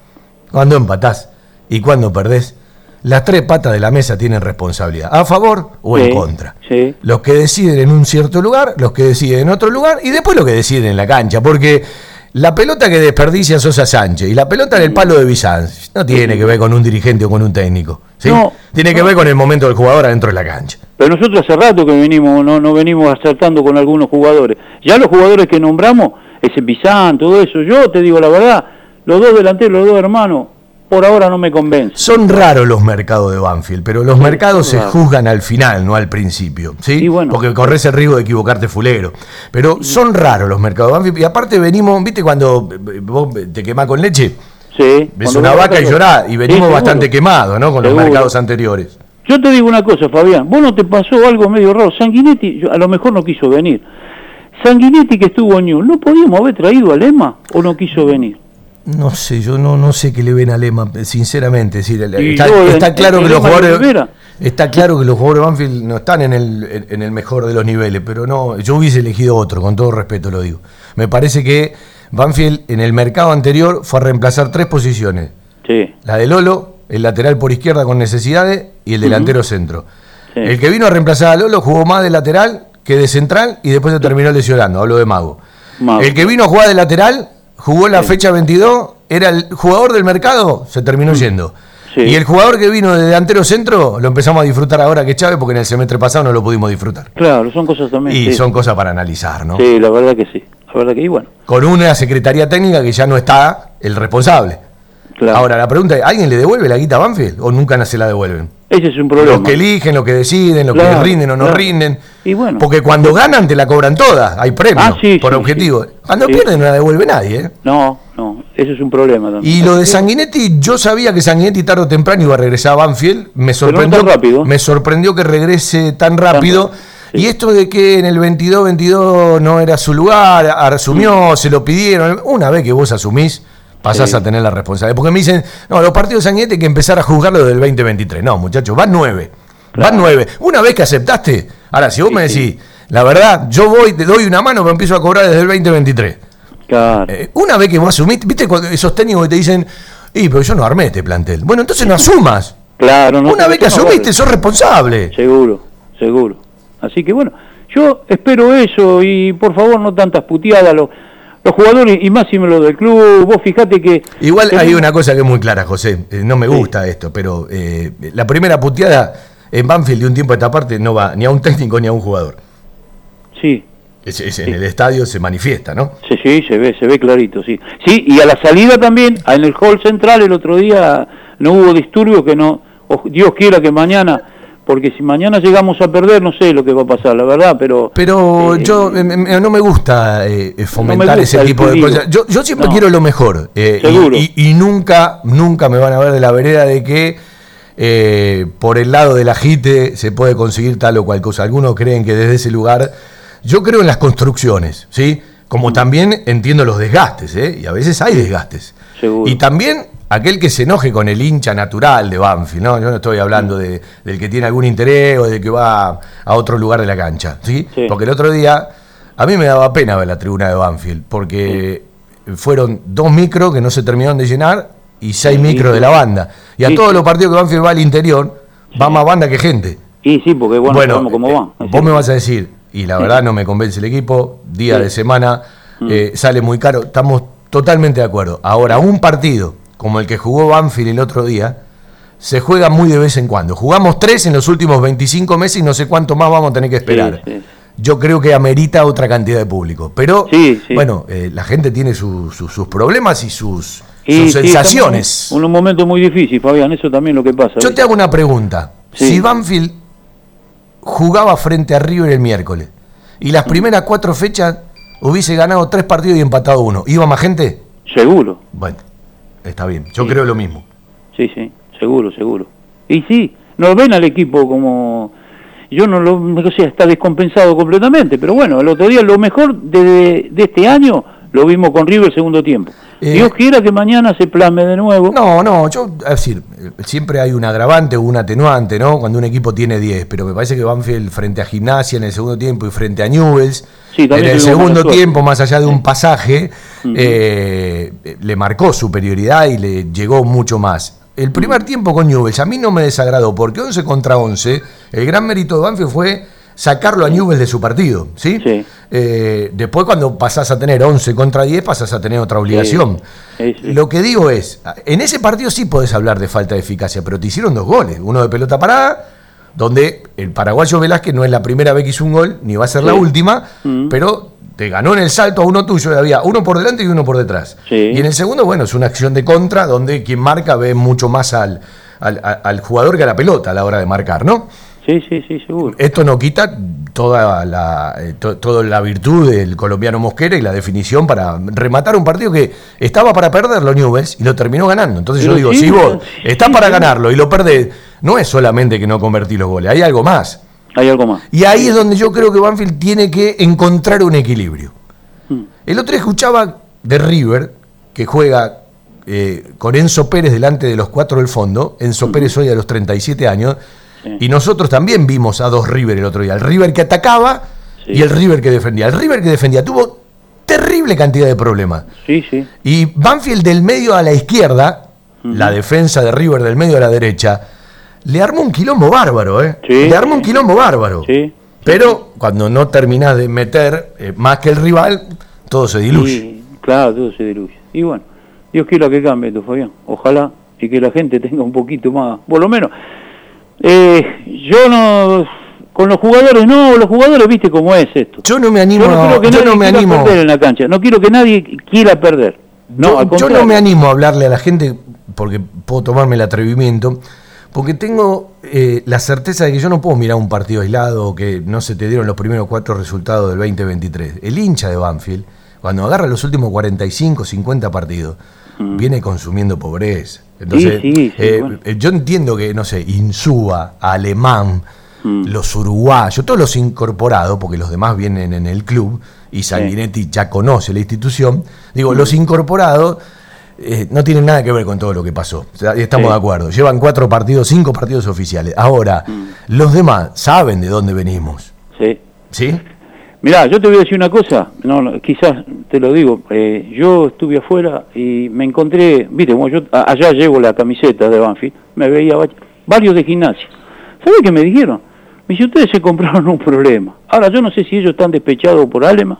cuando empatás y cuando perdés, las tres patas de la mesa tienen responsabilidad, a favor o en contra. Sí. Los que deciden en un cierto lugar, los que deciden en otro lugar y después los que deciden en la cancha, porque la pelota que desperdicia Sosa Sánchez y la pelota en el palo de Bizanz no tiene que ver con un dirigente o con un técnico, ¿sí? No, tiene que ver con el momento del jugador adentro de la cancha. Pero nosotros hace rato que venimos, no, no venimos acertando con algunos jugadores. Ya los jugadores que nombramos, ese Pizán, todo eso, yo te digo la verdad, los dos delanteros, los dos hermanos, por ahora no me convencen. Son raros los mercados de Banfield, pero los mercados se juzgan al final, no al principio, ¿sí? Porque corres el riesgo de equivocarte fulero. Pero son raros los mercados de Banfield. Y aparte venimos, ¿viste cuando vos te quemás con leche? Sí. Ves cuando una vaca y llorás. Y venimos bastante quemados, ¿no? Con los mercados anteriores. Yo te digo una cosa, Fabián, vos no te pasó algo medio raro. Sanguinetti, yo- a lo mejor no quiso venir. Sanguinetti que estuvo en New, ¿no podíamos haber traído a Lema o no quiso venir? No sé, yo no, no sé qué le ven a Lema, sinceramente. es decir, está, yo, está en- claro en que los jugadores. Está claro que los jugadores de Banfield no están en el, en- el mejor de los niveles, pero no, yo hubiese elegido otro, con todo respeto lo digo. Me parece que Banfield en el mercado anterior fue a reemplazar tres posiciones. Sí. La de Lolo, el lateral por izquierda con necesidades y el delantero centro. Sí. El que vino a reemplazar a Lolo jugó más de lateral que de central y después se terminó lesionando, hablo de Mago. Mago. El que vino a jugar de lateral, jugó la fecha 22, era el jugador del mercado, se terminó yendo. Y el jugador que vino de delantero centro, lo empezamos a disfrutar ahora que Chávez, porque en el semestre pasado no lo pudimos disfrutar. Claro, son cosas también. Y sí. son cosas para analizar, ¿no? Sí, la verdad que sí. La verdad que y bueno. Con una secretaría técnica que ya no está el responsable. Ahora, la pregunta es, ¿alguien le devuelve la guita a Banfield o nunca se la devuelven? Ese es un problema. Los que eligen, los que deciden, los Claro, que rinden o no claro. rinden. Y bueno. Porque cuando ganan te la cobran todas, hay premios Ah, sí, por sí, objetivo. sí. Cuando pierden no la devuelve nadie. ¿eh? No, no, ese es un problema también. Y lo de Sanguinetti, yo sabía que Sanguinetti tarde o temprano iba a regresar a Banfield. Me sorprendió, tan rápido. Me sorprendió que regrese tan rápido. Y esto de que en el 22-22 no era su lugar, asumió, se lo pidieron. Una vez que vos asumís, pasás a tener la responsabilidad. Porque me dicen, no, los partidos de Sanguinetti hay que empezar a juzgarlo del 2023. No, muchachos, van nueve. Van nueve. Una vez que aceptaste, ahora si vos me decís, la verdad, yo voy, te doy una mano, pero empiezo a cobrar desde el 2023. Claro. Eh, una vez que vos asumiste, viste cuando esos técnicos que te dicen, y pero yo no armé este plantel. Bueno, entonces no asumas. Claro, no. Una vez que no asumiste, sos responsable. Seguro, seguro. Así que bueno, yo espero eso y por favor no tantas puteadas los, los jugadores y lo del club. Vos fijate que... Igual hay una cosa que es muy clara, José. eh, no me gusta esto, pero eh, la primera puteada en Banfield de un tiempo a esta parte no va ni a un técnico ni a un jugador. Sí. Es- es en el estadio se manifiesta, ¿no? Sí, sí, se ve, se ve clarito, sí. Sí, y a la salida también, en el hall central el otro día no hubo disturbios que no, Dios quiera que mañana, porque si mañana llegamos a perder, no sé lo que va a pasar, la verdad, pero... Pero eh, yo eh, no me gusta eh, fomentar gusta ese tipo de cosas. Yo, yo siempre No. quiero lo mejor. y- Seguro. y, y nunca, nunca me van a ver de la vereda de que por el lado del agite se puede conseguir tal o cual cosa. Algunos creen que desde ese lugar. Yo creo en las construcciones, ¿sí? Mm. Como también entiendo los desgastes, ¿eh? Y a veces hay desgastes. Seguro. Y también aquel que se enoje con el hincha natural de Banfield, ¿no? Yo no estoy hablando Mm. de, del que tiene algún interés o de que va a otro lugar de la cancha, ¿sí? Porque el otro día a mí me daba pena ver la tribuna de Banfield, porque fueron dos micros que no se terminaron de llenar y seis Sí, micros sí. de la banda. Y a Sí, todos sí. los partidos que Banfield va al interior, va más banda que gente. Y sí, porque bueno, sabemos cómo eh, van. Vos me vas a decir, y la verdad no me convence el equipo, día Sí. Mm. de semana, eh, sale muy caro, estamos totalmente de acuerdo. Ahora, un partido como el que jugó Banfield el otro día, se juega muy de vez en cuando. Jugamos tres en los últimos 25 meses y no sé cuánto más vamos a tener que esperar. Sí, sí. Yo creo que amerita otra cantidad de público. Pero, Sí, bueno, eh, la gente tiene su- su- sus problemas y sus, sensaciones. En un momento muy difícil, Fabián, eso también es lo que pasa. Yo te hago una pregunta. Si Banfield jugaba frente a River el miércoles y las primeras cuatro fechas hubiese ganado tres partidos y empatado uno, ¿iba más gente? Seguro. Bueno, está bien. Yo creo lo mismo. Sí, sí, seguro, seguro. Y sí, no ven al equipo como... Yo no lo... O sea, está descompensado completamente, pero bueno, el otro día lo mejor de, de este año lo vimos con River el segundo tiempo. Eh, Dios quiera que mañana se plame de nuevo. No, no, yo, es decir, siempre hay un agravante o un atenuante, ¿no? Cuando un equipo tiene 10, pero me parece que Banfield frente a Gimnasia en el segundo tiempo y frente a Newells, Sí, en el segundo tiempo, más allá de un pasaje, eh, le marcó superioridad y le llegó mucho más. El primer tiempo con Newells a mí no me desagradó, porque 11 contra 11, el gran mérito de Banfield fue sacarlo a Newells de su partido, ¿sí? Eh, después cuando pasás a tener 11 contra 10, pasás a tener otra obligación. Sí, sí. Lo que digo es, en ese partido sí podés hablar de falta de eficacia, pero te hicieron dos goles. Uno de pelota parada, donde el paraguayo Velázquez no es la primera vez que hizo un gol, ni va a ser la Sí. última, Mm. pero te ganó en el salto a uno tuyo, y había uno por delante y uno por detrás. Sí. Y en el segundo, bueno, es una acción de contra, donde quien marca ve mucho más al, al jugador que a la pelota a la hora de marcar, ¿no? Sí, sí, sí, seguro. Esto no quita toda la, eh, to- toda la virtud del colombiano Mosquera y la definición para rematar un partido que estaba para perderlo Newells y lo terminó ganando. Entonces yo digo, sí, si vos sí, estás sí, para ganarlo y lo perdés, no es solamente que no convertís los goles, hay algo más. Hay algo más. Y ahí es donde yo creo que Banfield tiene que encontrar un equilibrio. Hmm. El otro día escuchaba de River, que juega eh, con Enzo Pérez delante de los cuatro del fondo. Enzo Pérez hoy a los 37 años. Y nosotros también vimos a dos River el otro día. El River que atacaba y el River que defendía. El River que defendía tuvo terrible cantidad de problemas. Sí, sí. Y Banfield del medio a la izquierda, la defensa de River del medio a la derecha, le armó un quilombo bárbaro, ¿eh? le armó un quilombo bárbaro. Pero cuando no terminás de meter eh, más que el rival, todo se diluye. Claro, todo se diluye. Y bueno, Dios quiera que cambie esto, Fabián. Ojalá y que la gente tenga un poquito más, por lo menos. Eh, yo no, con los jugadores no, los jugadores, viste cómo es esto. Yo no me animo, Yo no que yo no me animo. perder en la cancha. No quiero que nadie quiera perder. No, yo, al yo contrario. no me animo a hablarle a la gente porque puedo tomarme el atrevimiento, porque tengo eh, la certeza de que yo no puedo mirar un partido aislado que no se te dieron los primeros cuatro resultados del 2023. El hincha de Banfield, cuando agarra los últimos 45, 50 partidos, viene consumiendo pobreza. Entonces, Mm. Sí, sí, sí, eh, bueno. eh, yo entiendo que, no sé, Insúa, Alemán, Mm. los uruguayos, todos los incorporados, porque los demás vienen en el club y Sanguinetti ya conoce la institución, digo, Mm. los incorporados eh, no tienen nada que ver con todo lo que pasó. O sea, estamos de acuerdo. Llevan cuatro partidos, cinco partidos oficiales. Ahora, los demás saben de dónde venimos. Sí. ¿Sí? Mirá, yo te voy a decir una cosa, no, no, quizás te lo digo, eh, yo estuve afuera y me encontré, viste, como yo allá llevo la camiseta de Banfield, me veía va- varios de gimnasia. ¿Sabes qué me dijeron? Me dice, ustedes se compraron un problema. Ahora, yo no sé si ellos están despechados por Alema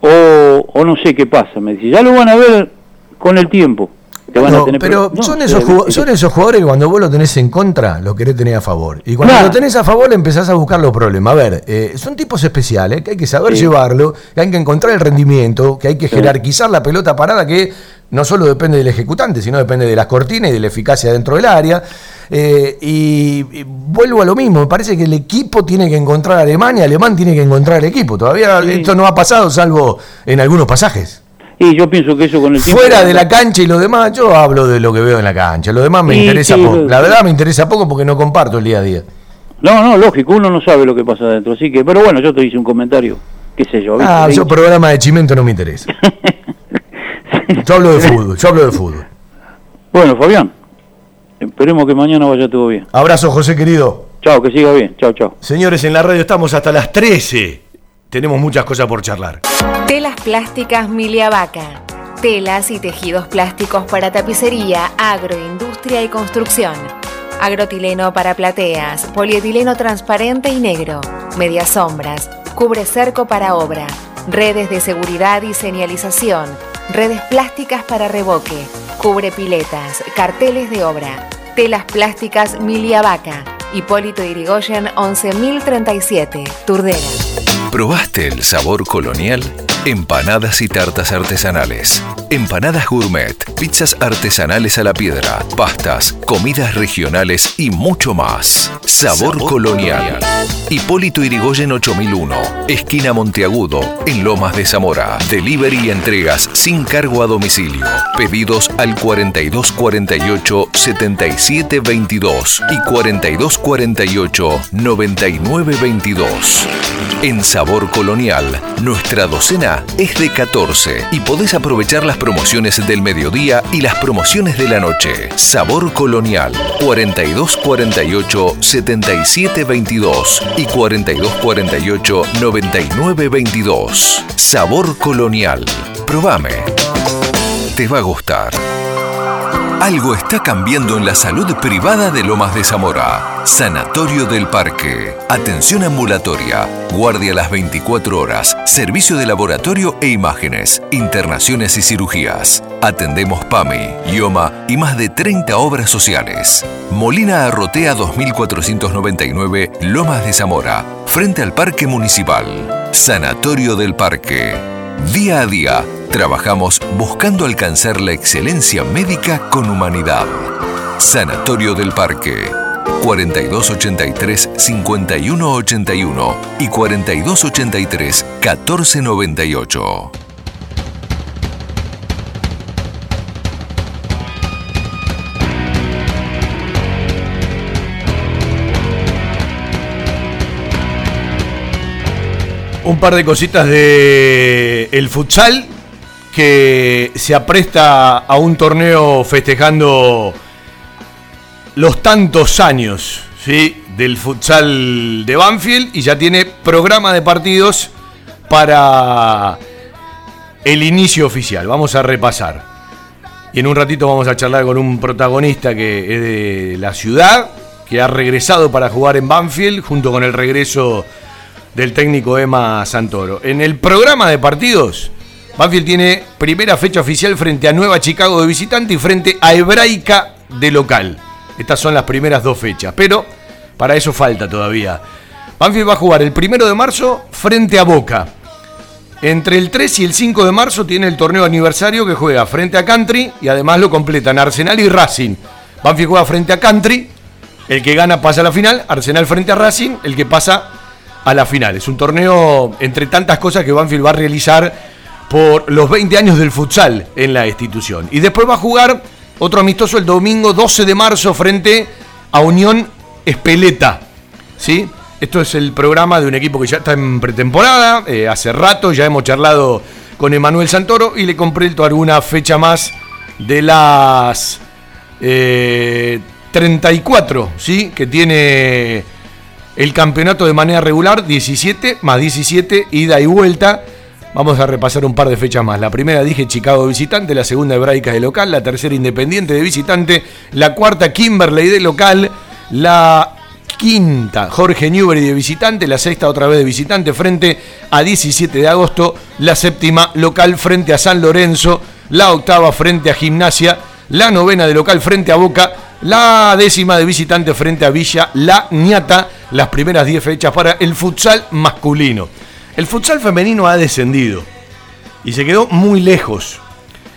o, o no sé qué pasa. Me dice, ya lo van a ver con el tiempo. Van No, a tener pero no, son, esos jugó- son esos jugadores que cuando vos lo tenés en contra, lo querés tener a favor. Y cuando Claro. lo tenés a favor, empezás a buscar los problemas. A ver, eh, son tipos especiales que hay que saber Sí. llevarlo, que hay que encontrar el rendimiento, que hay que Sí. jerarquizar la pelota parada, que no solo depende del ejecutante, sino depende de las cortinas y de la eficacia dentro del área. Eh, y, y vuelvo a lo mismo, me parece que el equipo tiene que encontrar a Alemania, Alemán tiene que encontrar al equipo. Todavía esto no ha pasado, salvo en algunos pasajes. Y yo pienso que eso con el tiempo... Fuera de la cancha y lo demás, yo hablo de lo que veo en la cancha. Lo demás me Sí, interesa sí, poco. La verdad me interesa poco porque no comparto el día a día. No, no, lógico, uno no sabe lo que pasa adentro, así que, pero bueno, yo te hice un comentario, qué sé yo. ¿viste? Ah, yo programa de chimento no me interesa. Yo hablo de fútbol, yo hablo de fútbol. Bueno, Fabián, esperemos que mañana vaya todo bien. Abrazo, José querido. Chao, que siga bien. Chao, chao. Señores, en la radio estamos hasta las 13. Tenemos muchas cosas por charlar. Telas plásticas Milia Vaca. Telas y tejidos plásticos para tapicería, agroindustria y construcción. Agrotileno para plateas, polietileno transparente y negro, medias sombras, cubre cerco para obra, redes de seguridad y señalización, redes plásticas para revoque, cubre piletas, carteles de obra. Telas plásticas Milia Vaca. Hipólito Irigoyen 11037, Turdera. ¿Probaste el sabor colonial? Empanadas y tartas artesanales. Empanadas gourmet, pizzas artesanales a la piedra, pastas, comidas regionales y mucho más. Sabor, colonial. Hipólito Irigoyen 8001, esquina Monteagudo, en Lomas de Zamora. Delivery y entregas sin cargo a domicilio. Pedidos al 4248 7722 y 4248 9922. En Sabor Colonial, nuestra docena es de 14 y podés aprovechar las promociones del mediodía y las promociones de la noche. Sabor Colonial 4248 7722 y 4248 9922. Sabor Colonial. Probame. Te va a gustar. Algo está cambiando en la salud privada de Lomas de Zamora. Sanatorio del Parque. Atención ambulatoria. Guardia las 24 horas. Servicio de laboratorio e imágenes. Internaciones y cirugías. Atendemos PAMI, IOMA y más de 30 obras sociales. Molina Arrotea 2499, Lomas de Zamora. Frente al Parque Municipal. Sanatorio del Parque. Día a día Trabajamos buscando alcanzar la excelencia médica con humanidad. Sanatorio del Parque. 4283-5181 y 4283-1498. Un par de cositas de el futsal que se apresta a un torneo festejando los tantos años ¿sí? del futsal de Banfield y ya tiene programa de partidos para el inicio oficial. Vamos a repasar. Y en un ratito vamos a charlar con un protagonista que es de la ciudad, que ha regresado para jugar en Banfield junto con el regreso del técnico Emma Santoro. En el programa de partidos Banfield tiene primera fecha oficial frente a Nueva Chicago de visitante y frente a Hebraica de local. Estas son las primeras dos fechas, pero para eso falta todavía. Banfield va a jugar el primero de marzo frente a Boca. Entre el 3 y el 5 de marzo tiene el torneo aniversario que juega frente a Country y además lo completan Arsenal y Racing. Banfield juega frente a Country, el que gana pasa a la final, Arsenal frente a Racing, el que pasa a la final. Es un torneo entre tantas cosas que Banfield va a realizar por los 20 años del futsal en la institución. Y después va a jugar otro amistoso el domingo 12 de marzo frente a Unión Espeleta. ¿Sí? Esto es el programa de un equipo que ya está en pretemporada. Eh, hace rato ya hemos charlado con Emanuel Santoro y le compré alguna fecha más de las 34, eh, ¿sí? Que tiene el campeonato de manera regular, 17 más 17, ida y vuelta. Vamos a repasar un par de fechas más. La primera dije Chicago visitante, la segunda Hebraica de local, la tercera Independiente de visitante, la cuarta Kimberley de local, la quinta Jorge Newbery de visitante, la sexta otra vez de visitante frente a 17 de agosto, la séptima local frente a San Lorenzo, la octava frente a Gimnasia, la novena de local frente a Boca, la décima de visitante frente a Villa, la Ñata, las primeras 10 fechas para el futsal masculino. El futsal femenino ha descendido y se quedó muy lejos.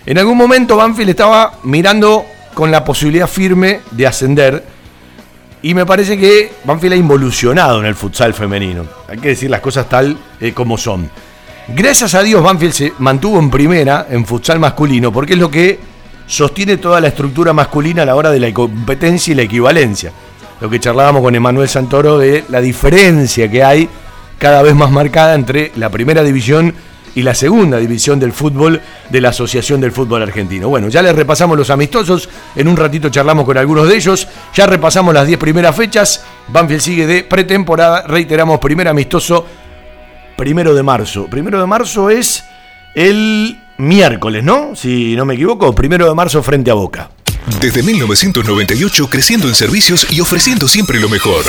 En algún momento Banfield estaba mirando con la posibilidad firme de ascender y me parece que Banfield ha involucionado en el futsal femenino. Hay que decir las cosas tal eh, como son. Gracias a Dios Banfield se mantuvo en primera en futsal masculino porque es lo que sostiene toda la estructura masculina a la hora de la competencia y la equivalencia. Lo que charlábamos con Emanuel Santoro de la diferencia que hay cada vez más marcada entre la primera división y la segunda división del fútbol de la Asociación del Fútbol Argentino. Bueno, ya les repasamos los amistosos, en un ratito charlamos con algunos de ellos, ya repasamos las 10 primeras fechas, Banfield sigue de pretemporada, reiteramos, primer amistoso, primero de marzo. Primero de marzo es el miércoles, ¿no? Si no me equivoco, primero de marzo frente a Boca. Desde 1998 creciendo en servicios y ofreciendo siempre lo mejor.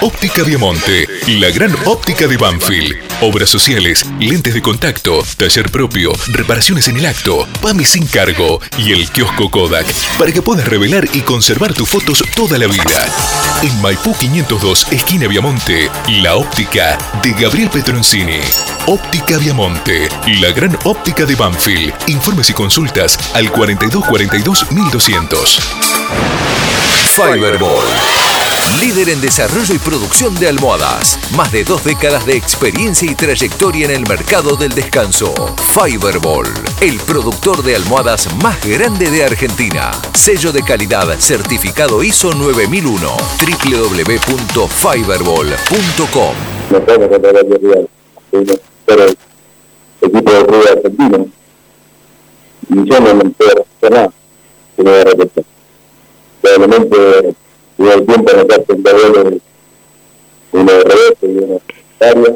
Óptica Diamante, la gran óptica de Banfield Obras sociales, lentes de contacto, taller propio, reparaciones en el acto, PAMI sin cargo y el kiosco Kodak para que puedas revelar y conservar tus fotos toda la vida. En Maipú 502, esquina Viamonte, la óptica de Gabriel Petroncini. Óptica Viamonte, la gran óptica de Banfield. Informes y consultas al 4242 1200. Fiberball. Líder en desarrollo y producción de almohadas. Más de dos décadas de experiencia y trayectoria en el mercado del descanso. Fiberball. El productor de almohadas más grande de Argentina. Sello de calidad certificado ISO 9001. www.fiberball.com. No podemos contra el rival. El equipo de argentino. Yo no me puedo nada. Probablemente hubo el tiempo en hacer 30 goles, uno de revés y uno de área.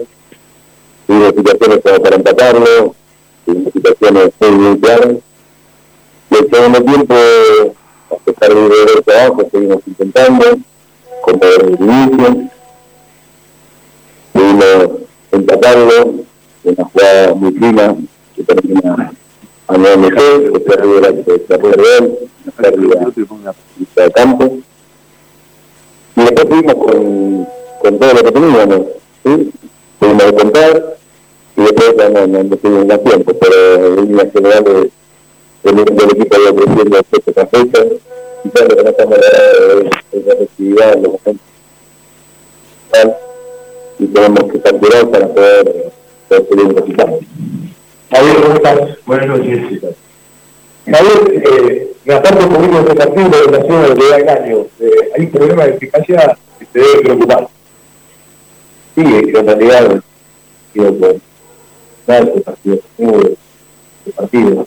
Hubo situaciones como para empatarlo, hubo situaciones muy, muy claras. Y el segundo tiempo, a pesar de ir de trabajo, seguimos intentando, como desde el inicio. Pudimos empatarlo, una jugada muy fina, que termina a 9 que se arriba que arriba de una pérdida de campo. Y después fuimos con, con todo lo que teníamos, ¿sí? Pudimos contar y después ya no, tuvimos más tiempo, pero en líneas generales el, del equipo iba creciendo fecha tras fecha. Quizás lo que no estamos logrando es la efectividad, lo que y tenemos que capturar para poder conseguir un resultado. Javier, ¿cómo estás? Buenas noches. Javier, eh, la parte un poquito de partido de relación lo que. Eh, hay un problema de eficacia que te debe preocupar. Sí, que en realidad digo, por el partido, el partido,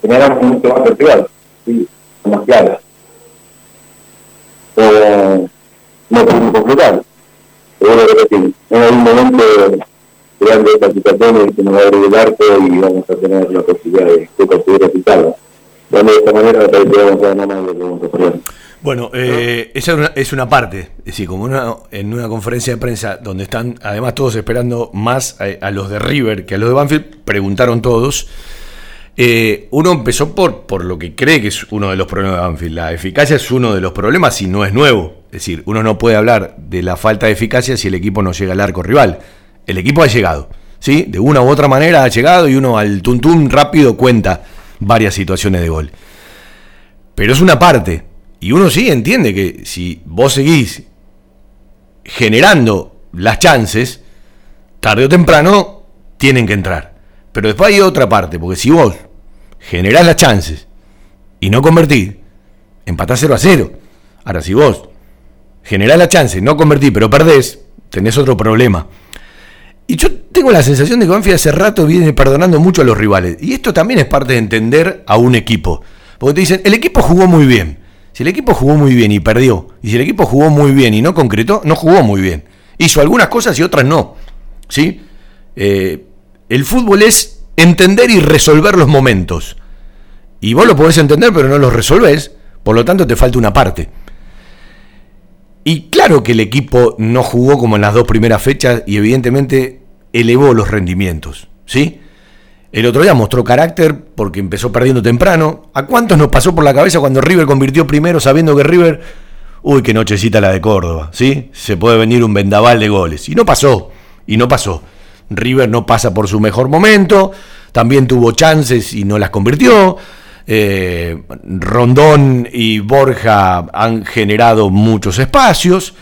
generamos mucho más vertical, sí, más clara. Pero no podemos completar. Pero bueno, creo que en algún momento esta situación que nos va a abrir el arco y vamos a tener la posibilidad de, de conseguir resultados. De esta manera vamos a ganar de. Bueno, eh, esa es una, es una parte, es decir, como una, en una conferencia de prensa donde están además todos esperando más a, a los de River que a los de Banfield, preguntaron todos. Eh, uno empezó por, por lo que cree que es uno de los problemas de Banfield. La eficacia es uno de los problemas y no es nuevo. Es decir, uno no puede hablar de la falta de eficacia si el equipo no llega al arco rival. El equipo ha llegado, ¿sí? De una u otra manera ha llegado y uno al tuntum rápido cuenta varias situaciones de gol. Pero es una parte. Y uno sí entiende que si vos seguís generando las chances, tarde o temprano tienen que entrar. Pero después hay otra parte, porque si vos generás las chances y no convertís, empatás 0 a 0. Ahora, si vos generás las chances, no convertís, pero perdés, tenés otro problema. Y yo tengo la sensación de que Banfield hace rato viene perdonando mucho a los rivales. Y esto también es parte de entender a un equipo. Porque te dicen, el equipo jugó muy bien. Si el equipo jugó muy bien y perdió, y si el equipo jugó muy bien y no concretó, no jugó muy bien. Hizo algunas cosas y otras no. ¿Sí? Eh, el fútbol es entender y resolver los momentos. Y vos lo podés entender, pero no los resolvés. Por lo tanto, te falta una parte. Y claro que el equipo no jugó como en las dos primeras fechas y evidentemente elevó los rendimientos. ¿Sí? El otro día mostró carácter porque empezó perdiendo temprano. ¿A cuántos nos pasó por la cabeza cuando River convirtió primero sabiendo que River, uy, qué nochecita la de Córdoba, ¿sí? Se puede venir un vendaval de goles. Y no pasó, y no pasó. River no pasa por su mejor momento, también tuvo chances y no las convirtió. Eh, Rondón y Borja han generado muchos espacios.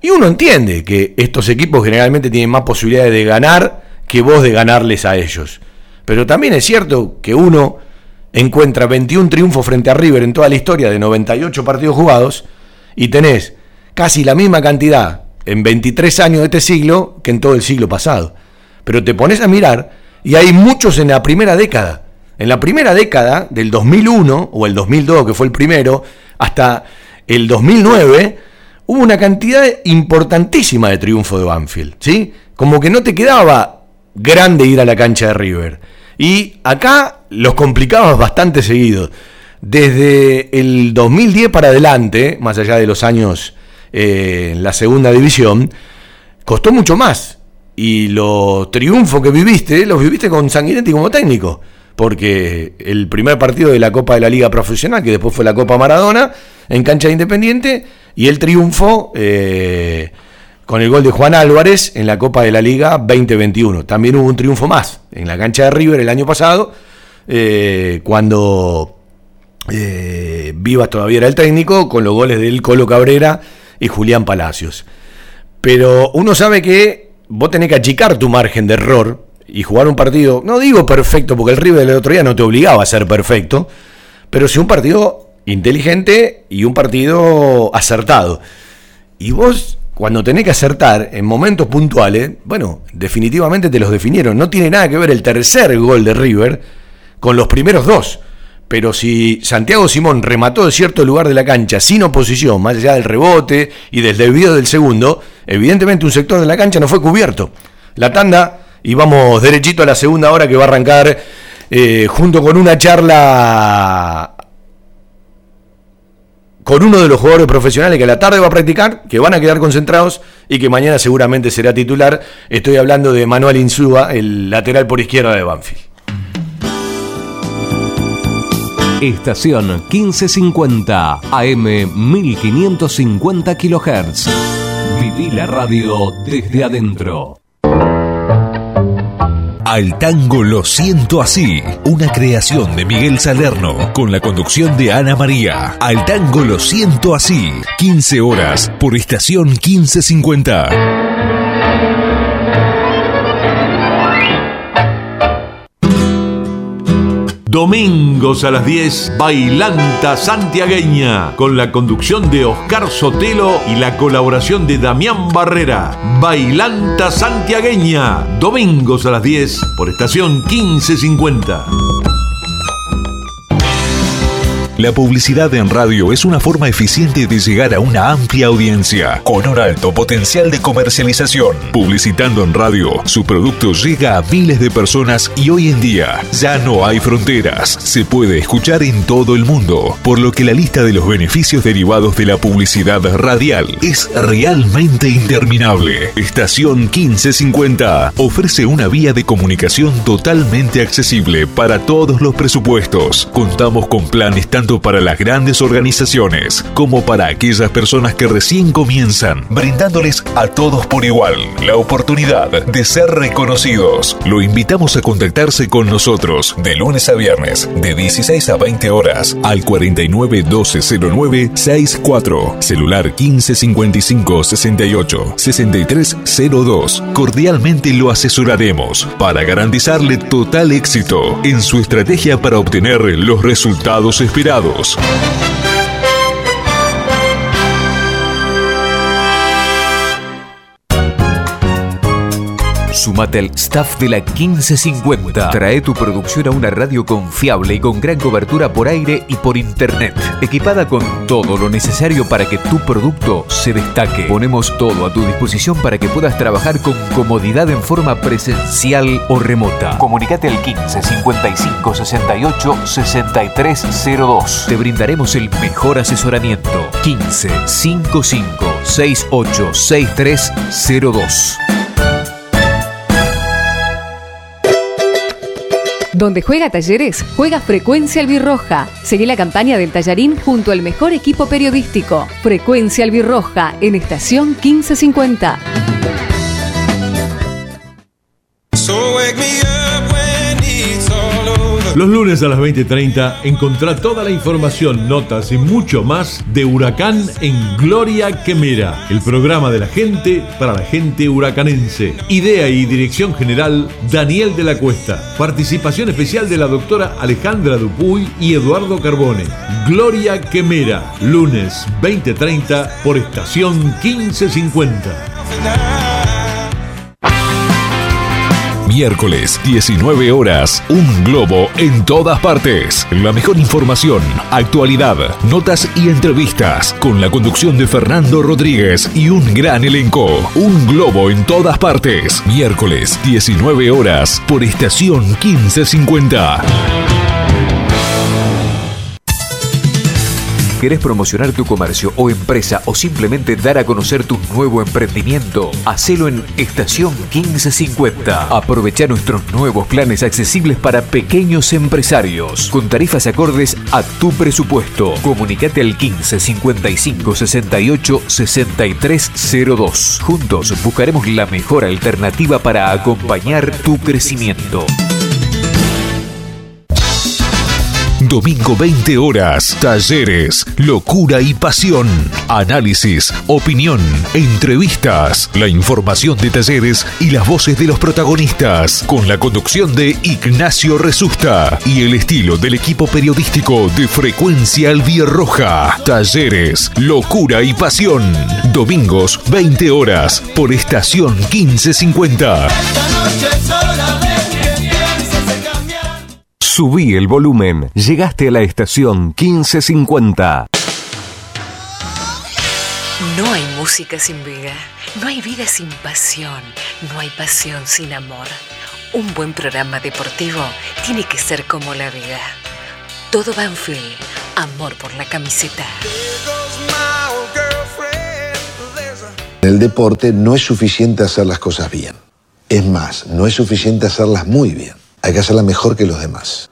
Y uno entiende que estos equipos generalmente tienen más posibilidades de ganar que vos de ganarles a ellos. Pero también es cierto que uno encuentra 21 triunfos frente a River en toda la historia de 98 partidos jugados y tenés casi la misma cantidad en 23 años de este siglo que en todo el siglo pasado. Pero te pones a mirar y hay muchos en la primera década. En la primera década, del 2001 o el 2002, que fue el primero, hasta el 2009, hubo una cantidad importantísima de triunfo de Banfield. ¿sí? Como que no te quedaba grande ir a la cancha de River. Y acá los complicabas bastante seguido. Desde el 2010 para adelante, más allá de los años eh, en la segunda división, costó mucho más. y los triunfos que viviste, los viviste con Sanguinetti como técnico. Porque el primer partido de la Copa de la Liga Profesional, que después fue la Copa Maradona, en cancha de Independiente, y el triunfo eh, con el gol de Juan Álvarez en la Copa de la Liga 2021. También hubo un triunfo más en la cancha de River el año pasado, eh, cuando eh, Vivas todavía era el técnico, con los goles del Colo Cabrera y Julián Palacios. Pero uno sabe que vos tenés que achicar tu margen de error y jugar un partido, no digo perfecto, porque el River del otro día no te obligaba a ser perfecto, pero sí un partido inteligente y un partido acertado. Y vos, cuando tenés que acertar en momentos puntuales, bueno, definitivamente te los definieron. No tiene nada que ver el tercer gol de River con los primeros dos. Pero si Santiago Simón remató de cierto lugar de la cancha sin oposición, más allá del rebote y del desvío del segundo, evidentemente un sector de la cancha no fue cubierto. La tanda, y vamos derechito a la segunda hora que va a arrancar eh, junto con una charla con uno de los jugadores profesionales que a la tarde va a practicar, que van a quedar concentrados y que mañana seguramente será titular. Estoy hablando de Manuel Insúa, el lateral por izquierda de Banfield. Estación 1550 AM 1550 kHz. Viví la radio desde adentro. Al tango lo siento así, una creación de Miguel Salerno con la conducción de Ana María. Al tango lo siento así, 15 horas por estación 1550. Domingos a las 10, Bailanta Santiagueña, con la conducción de Oscar Sotelo y la colaboración de Damián Barrera. Bailanta Santiagueña, domingos a las 10 por estación 1550. La publicidad en radio es una forma eficiente de llegar a una amplia audiencia con un alto potencial de comercialización. Publicitando en radio, su producto llega a miles de personas y hoy en día ya no hay fronteras. Se puede escuchar en todo el mundo, por lo que la lista de los beneficios derivados de la publicidad radial es realmente interminable. Estación 1550 ofrece una vía de comunicación totalmente accesible para todos los presupuestos. Contamos con planes tanto para las grandes organizaciones como para aquellas personas que recién comienzan, brindándoles a todos por igual la oportunidad de ser reconocidos. Lo invitamos a contactarse con nosotros de lunes a viernes de 16 a 20 horas al 49 12 09 64, celular 15 55 68 63 02. Cordialmente lo asesoraremos para garantizarle total éxito en su estrategia para obtener los resultados esperados invitados. Sumate al staff de la 1550. Trae tu producción a una radio confiable y con gran cobertura por aire y por internet. Equipada con todo lo necesario para que tu producto se destaque. Ponemos todo a tu disposición para que puedas trabajar con comodidad en forma presencial o remota. Comunicate al 15 55 68 6302. Te brindaremos el mejor asesoramiento. 15 55 68 6302. Donde juega Talleres, juega Frecuencia Albirroja. Seguí la campaña del Tallarín junto al mejor equipo periodístico. Frecuencia Albirroja en estación 1550. Los lunes a las 20:30 encontrá toda la información, notas y mucho más de Huracán en Gloria Quemera, el programa de la gente para la gente huracanense. Idea y dirección general Daniel de la Cuesta. Participación especial de la doctora Alejandra Dupuy y Eduardo Carbone. Gloria Quemera, lunes 20:30 por estación 1550. Miércoles, 19 horas, un globo en todas partes. La mejor información, actualidad, notas y entrevistas con la conducción de Fernando Rodríguez y un gran elenco. Un globo en todas partes. Miércoles, 19 horas, por estación 1550. ¿Querés promocionar tu comercio o empresa o simplemente dar a conocer tu nuevo emprendimiento? Hacelo en Estación 1550. Aprovecha nuestros nuevos planes accesibles para pequeños empresarios con tarifas acordes a tu presupuesto. Comunicate al 15 55 68 6302. Juntos buscaremos la mejor alternativa para acompañar tu crecimiento. Domingo 20 horas. Talleres, locura y pasión. Análisis, opinión, entrevistas. La información de talleres y las voces de los protagonistas. Con la conducción de Ignacio Resusta y el estilo del equipo periodístico de Frecuencia Albierroja. Talleres, locura y pasión. Domingos 20 horas por estación 1550. Subí el volumen. Llegaste a la estación 1550. No hay música sin vida, no hay vida sin pasión, no hay pasión sin amor. Un buen programa deportivo tiene que ser como la vida. Todo Banfield, amor por la camiseta. En el deporte no es suficiente hacer las cosas bien. Es más, no es suficiente hacerlas muy bien. Hay que hacerlas mejor que los demás.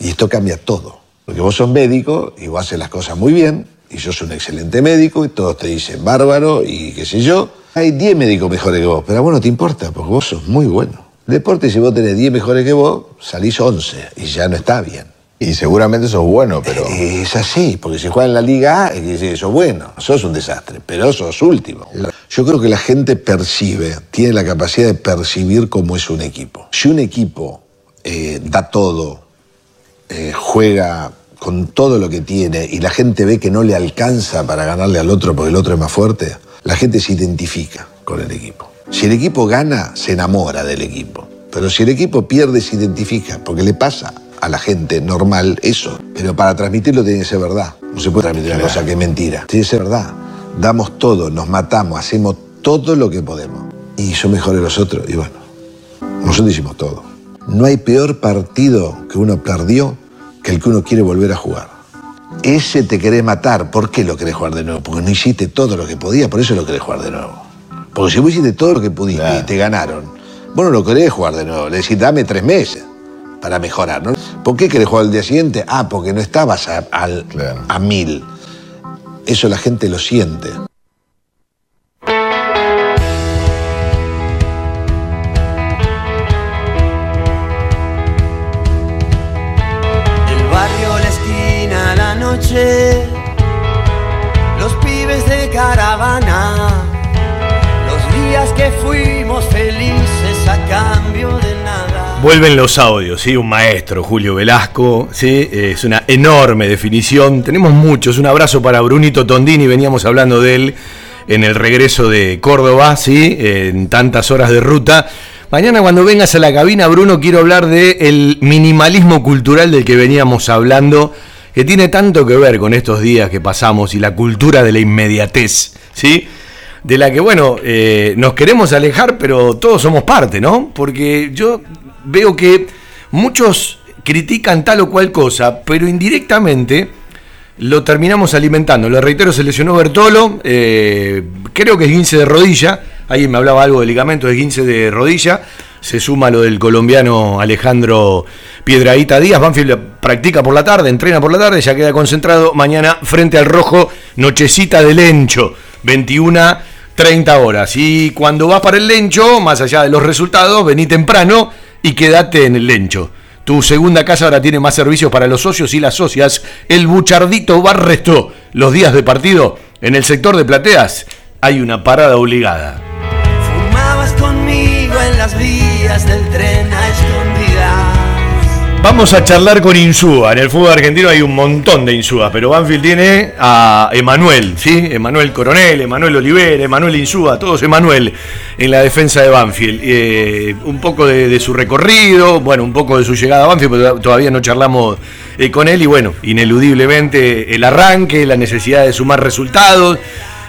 Y esto cambia todo. Porque vos sos médico y vos haces las cosas muy bien, y yo soy un excelente médico, y todos te dicen bárbaro, y qué sé yo. Hay 10 médicos mejores que vos, pero a vos no te importa, porque vos sos muy bueno. Deporte, si vos tenés 10 mejores que vos, salís 11, y ya no está bien. Y seguramente sos bueno, pero... Es así, porque si juegas en la Liga A, es que sos bueno, sos un desastre, pero sos último. Yo creo que la gente percibe, tiene la capacidad de percibir cómo es un equipo. Si un equipo eh, da todo, eh, juega con todo lo que tiene y la gente ve que no le alcanza para ganarle al otro porque el otro es más fuerte, la gente se identifica con el equipo. Si el equipo gana, se enamora del equipo. Pero si el equipo pierde, se identifica, porque le pasa a la gente normal eso. Pero para transmitirlo tiene que ser verdad. No se puede transmitir una cosa que es mentira. Tiene que ser verdad. Damos todo, nos matamos, hacemos todo lo que podemos. Y son mejores los otros. Y bueno, nosotros hicimos todo. No hay peor partido que uno perdió que el que uno quiere volver a jugar. Ese te querés matar. ¿Por qué lo querés jugar de nuevo? Porque no hiciste todo lo que podías, por eso lo querés jugar de nuevo. Porque si vos hiciste todo lo que pudiste y te ganaron, vos no lo querés jugar de nuevo. Le decís, dame tres meses para mejorar, ¿no? ¿Por qué querés jugar el día siguiente? Ah, porque no estabas a, al- a mil. Eso la gente lo siente. Los pibes de caravana, los días que fuimos felices a cambio de nada. Vuelven los audios, ¿sí? Un maestro, Julio Velasco, ¿sí? Es una enorme definición. Tenemos muchos. Un abrazo para Brunito Tondini, veníamos hablando de él en el regreso de Córdoba, ¿sí? En tantas horas de ruta. Mañana cuando vengas a la cabina, Bruno, quiero hablar del minimalismo cultural del que veníamos hablando, que tiene tanto que ver con estos días que pasamos y la cultura de la inmediatez, ¿sí? de la que, bueno, eh, nos queremos alejar, pero todos somos parte, ¿no? Porque yo veo que muchos critican tal o cual cosa, pero indirectamente lo terminamos alimentando. Lo reitero, se lesionó Bertolo, eh, creo que es 15 de rodilla, alguien me hablaba algo de ligamento, es 15 de rodilla, se suma lo del colombiano Alejandro Piedraíta Díaz, Banfield practica por la tarde, entrena por la tarde, ya queda concentrado mañana frente al rojo, nochecita de Lencho, 21 30 horas. Y cuando vas para el Lencho, más allá de los resultados, vení temprano y quédate en el Lencho. Tu segunda casa ahora tiene más servicios para los socios y las socias. El Buchardito Barresto. Los días de partido en el sector de plateas hay una parada obligada. Fumabas conmigo en las vías Vamos a charlar con Insúa. En el fútbol argentino hay un montón de Insúas, pero Banfield tiene a Emanuel, ¿sí? Emanuel Coronel, Emanuel Olivera, Emanuel Insúa, todos Emanuel en la defensa de Banfield. Eh, un poco de, su recorrido, bueno, un poco de su llegada a Banfield, pero todavía no charlamos eh, con él. Y bueno, ineludiblemente el arranque, la necesidad de sumar resultados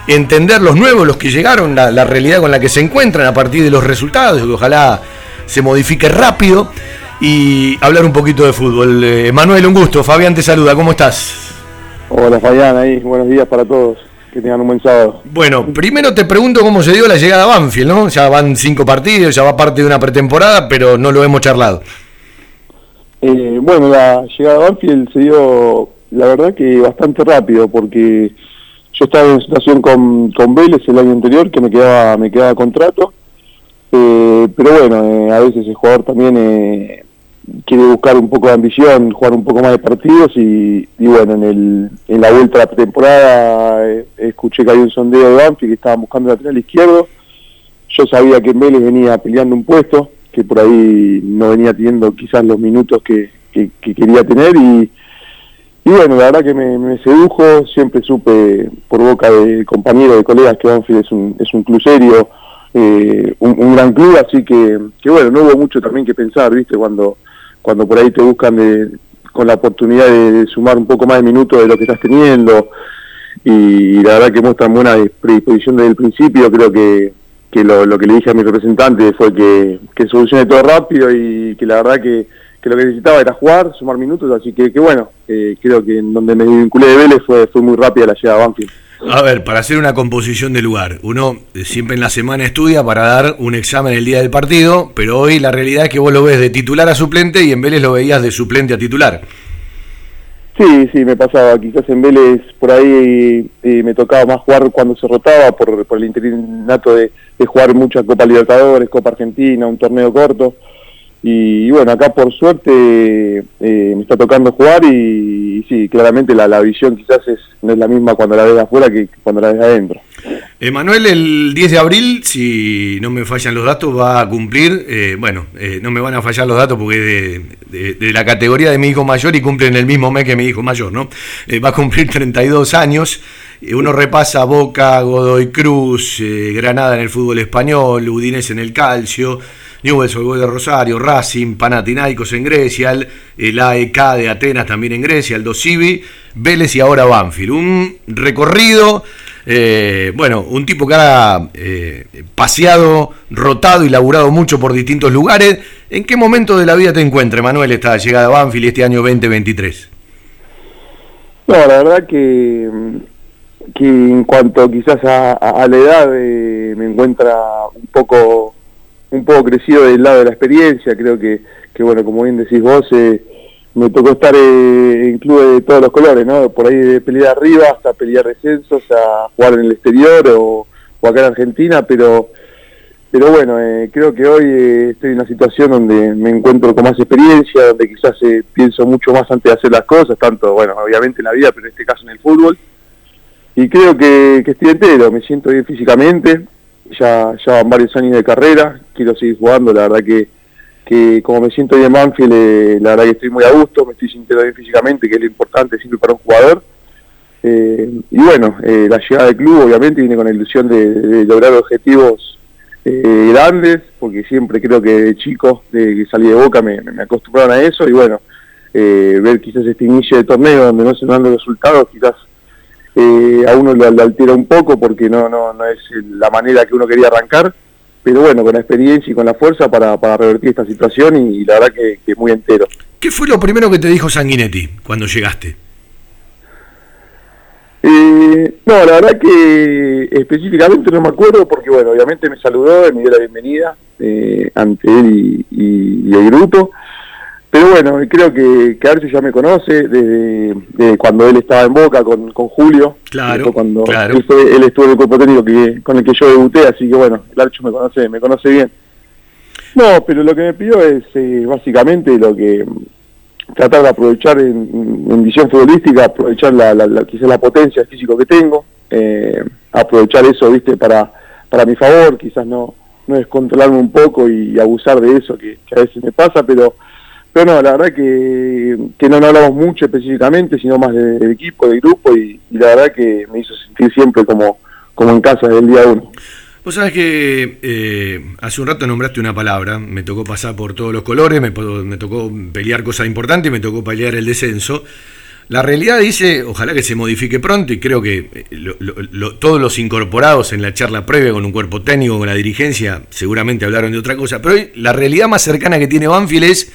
entender los nuevos, los que llegaron, la, realidad con la que se encuentran a partir de los resultados, ojalá se modifique rápido y hablar un poquito de fútbol. Eh, Manuel, un gusto. Fabián te saluda, ¿cómo estás? Hola Fabián, ahí, buenos días para todos. Que tengan un buen sábado. Bueno, primero te pregunto cómo se dio la llegada a Banfield, ¿no? Ya van cinco partidos, ya va parte de una pretemporada, pero no lo hemos charlado. Eh, bueno, la llegada a Banfield se dio, la verdad que bastante rápido, porque yo estaba en situación con, con Vélez el año anterior, que me quedaba, me quedaba contrato. Eh, pero bueno, eh, a veces el jugador también eh, quiere buscar un poco de ambición, jugar un poco más de partidos y, bueno, en, el, en la vuelta a la temporada eh, escuché que había un sondeo de Banfield que estaban buscando lateral izquierdo. Yo sabía que Vélez venía peleando un puesto, que por ahí no venía teniendo quizás los minutos que, que, que quería tener y, y bueno, la verdad que me, me, sedujo, siempre supe por boca de compañeros, de colegas que Banfield es un, es un club serio, eh, un, gran club, así que, que bueno, no hubo mucho también que pensar, viste, cuando cuando por ahí te buscan de, con la oportunidad de, sumar un poco más de minutos de lo que estás teniendo y, la verdad que muestran buena predisposición desde el principio, creo que, que lo, lo, que le dije a mi representante fue que, que solucione todo rápido y que la verdad que, que lo que necesitaba era jugar, sumar minutos, así que, que bueno, eh, creo que en donde me vinculé de Vélez fue, fue muy rápida la llegada a Banfield. A ver, para hacer una composición de lugar, uno siempre en la semana estudia para dar un examen el día del partido, pero hoy la realidad es que vos lo ves de titular a suplente y en Vélez lo veías de suplente a titular. Sí, sí, me pasaba. Quizás en Vélez por ahí eh, me tocaba más jugar cuando se rotaba por, por el interinato de, de jugar muchas Copa Libertadores, Copa Argentina, un torneo corto. Y, bueno, acá por suerte eh, me está tocando jugar y, sí, claramente la, la, visión quizás es, no es la misma cuando la ves afuera que cuando la ves adentro. Emanuel, el 10 de abril, si no me fallan los datos, va a cumplir, eh, bueno, eh, no me van a fallar los datos porque de, de, la categoría de mi hijo mayor y cumple en el mismo mes que mi hijo mayor, ¿no? Va a cumplir 32 años. Uno repasa Boca, Godoy Cruz, Granada en el fútbol español, Udinese en el calcio. Newell's Old de Rosario, Racing, Panathinaikos en Grecia, el, AEK de Atenas también en Grecia, el Dosivi, Vélez y ahora Banfield. Un recorrido, eh, bueno, un tipo que ha eh, paseado, rotado y laburado mucho por distintos lugares. ¿En qué momento de la vida te encuentra, Manuel, esta llegada a Banfield este año 2023? No, la verdad que, en cuanto quizás a, a la edad eh, me encuentra un poco un poco crecido del lado de la experiencia, creo que, que bueno, como bien decís vos, eh, me tocó estar eh, en clubes de todos los colores, ¿no? Por ahí de pelear arriba hasta pelear descensos, a jugar en el exterior o, o acá en Argentina, pero pero bueno, eh, creo que hoy estoy en una situación donde me encuentro con más experiencia, donde quizás pienso mucho más antes de hacer las cosas, tanto, bueno, obviamente en la vida, pero en este caso en el fútbol. Y creo que, que estoy entero, me siento bien físicamente, ya, ya van varios años de carrera, quiero seguir jugando, la verdad que, que como me siento bien en Manfield, eh, la verdad que estoy muy a gusto, me estoy sintiendo bien físicamente, que es lo importante siempre para un jugador. Eh, y bueno, eh, la llegada del club obviamente viene con la ilusión de, lograr objetivos grandes, porque siempre creo que de chico, de que salí de Boca, me, me acostumbraron a eso, y bueno, ver quizás este inicio de torneo donde no se dan los resultados, quizás eh, a uno lo, lo, altera un poco porque no, no, no es la manera que uno quería arrancar, pero bueno, con la experiencia y con la fuerza para, para revertir esta situación y, y la verdad que, que, muy entero. ¿Qué fue lo primero que te dijo Sanguinetti cuando llegaste? Eh, no, la verdad que específicamente no me acuerdo porque bueno, obviamente me saludó, me dio la bienvenida eh, ante él y, y, y el grupo. Pero bueno, creo que, que Archo ya me conoce desde, desde, cuando él estaba en Boca con, con Julio. Claro, cuando claro. Él, fue, él, estuvo en el cuerpo técnico que, con el que yo debuté, así que bueno, el Archo me conoce, me conoce bien. No, pero lo que me pidió es eh, básicamente lo que tratar de aprovechar en, en visión futbolística, aprovechar la, la, la, quizás la potencia físico que tengo, eh, aprovechar eso, viste, para, para mi favor, quizás no, no descontrolarme un poco y abusar de eso que, que a veces me pasa, pero pero no, la verdad que, no, no hablamos mucho específicamente, sino más del de equipo, del grupo, y, la verdad que me hizo sentir siempre como, como en casa desde el día uno. Vos sabés que eh, hace un rato nombraste una palabra, me tocó pasar por todos los colores, me, tocó pelear cosas importantes, me tocó pelear el descenso. La realidad dice, ojalá que se modifique pronto y creo que eh, todos los incorporados en la charla previa con un cuerpo técnico, con la dirigencia, seguramente hablaron de otra cosa, pero hoy la realidad más cercana que tiene Banfield es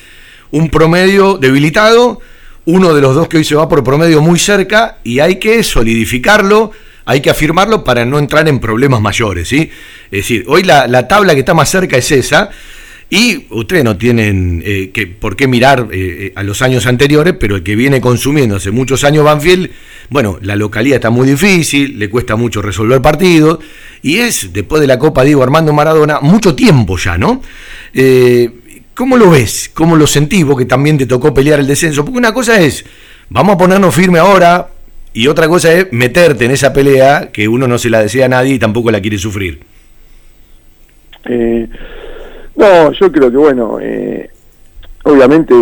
un promedio debilitado, uno de los dos que hoy se va por promedio muy cerca y hay que solidificarlo, hay que afirmarlo para no entrar en problemas mayores, ¿sí? Es decir, hoy la, la tabla que está más cerca es esa y ustedes no tienen eh, que, por qué mirar eh, eh, a los años anteriores, pero el que viene consumiendo hace muchos años Banfield, bueno, la localidad está muy difícil, le cuesta mucho resolver partidos, y es, después de la Copa Diego Armando Maradona, mucho tiempo ya, ¿no? ¿Cómo lo ves? ¿Cómo lo sentís vos que también te tocó pelear el descenso? Porque una cosa es, vamos a ponernos firme ahora, y otra cosa es meterte en esa pelea que uno no se la desea a nadie y tampoco la quiere sufrir. Eh, no, yo creo que bueno, eh, obviamente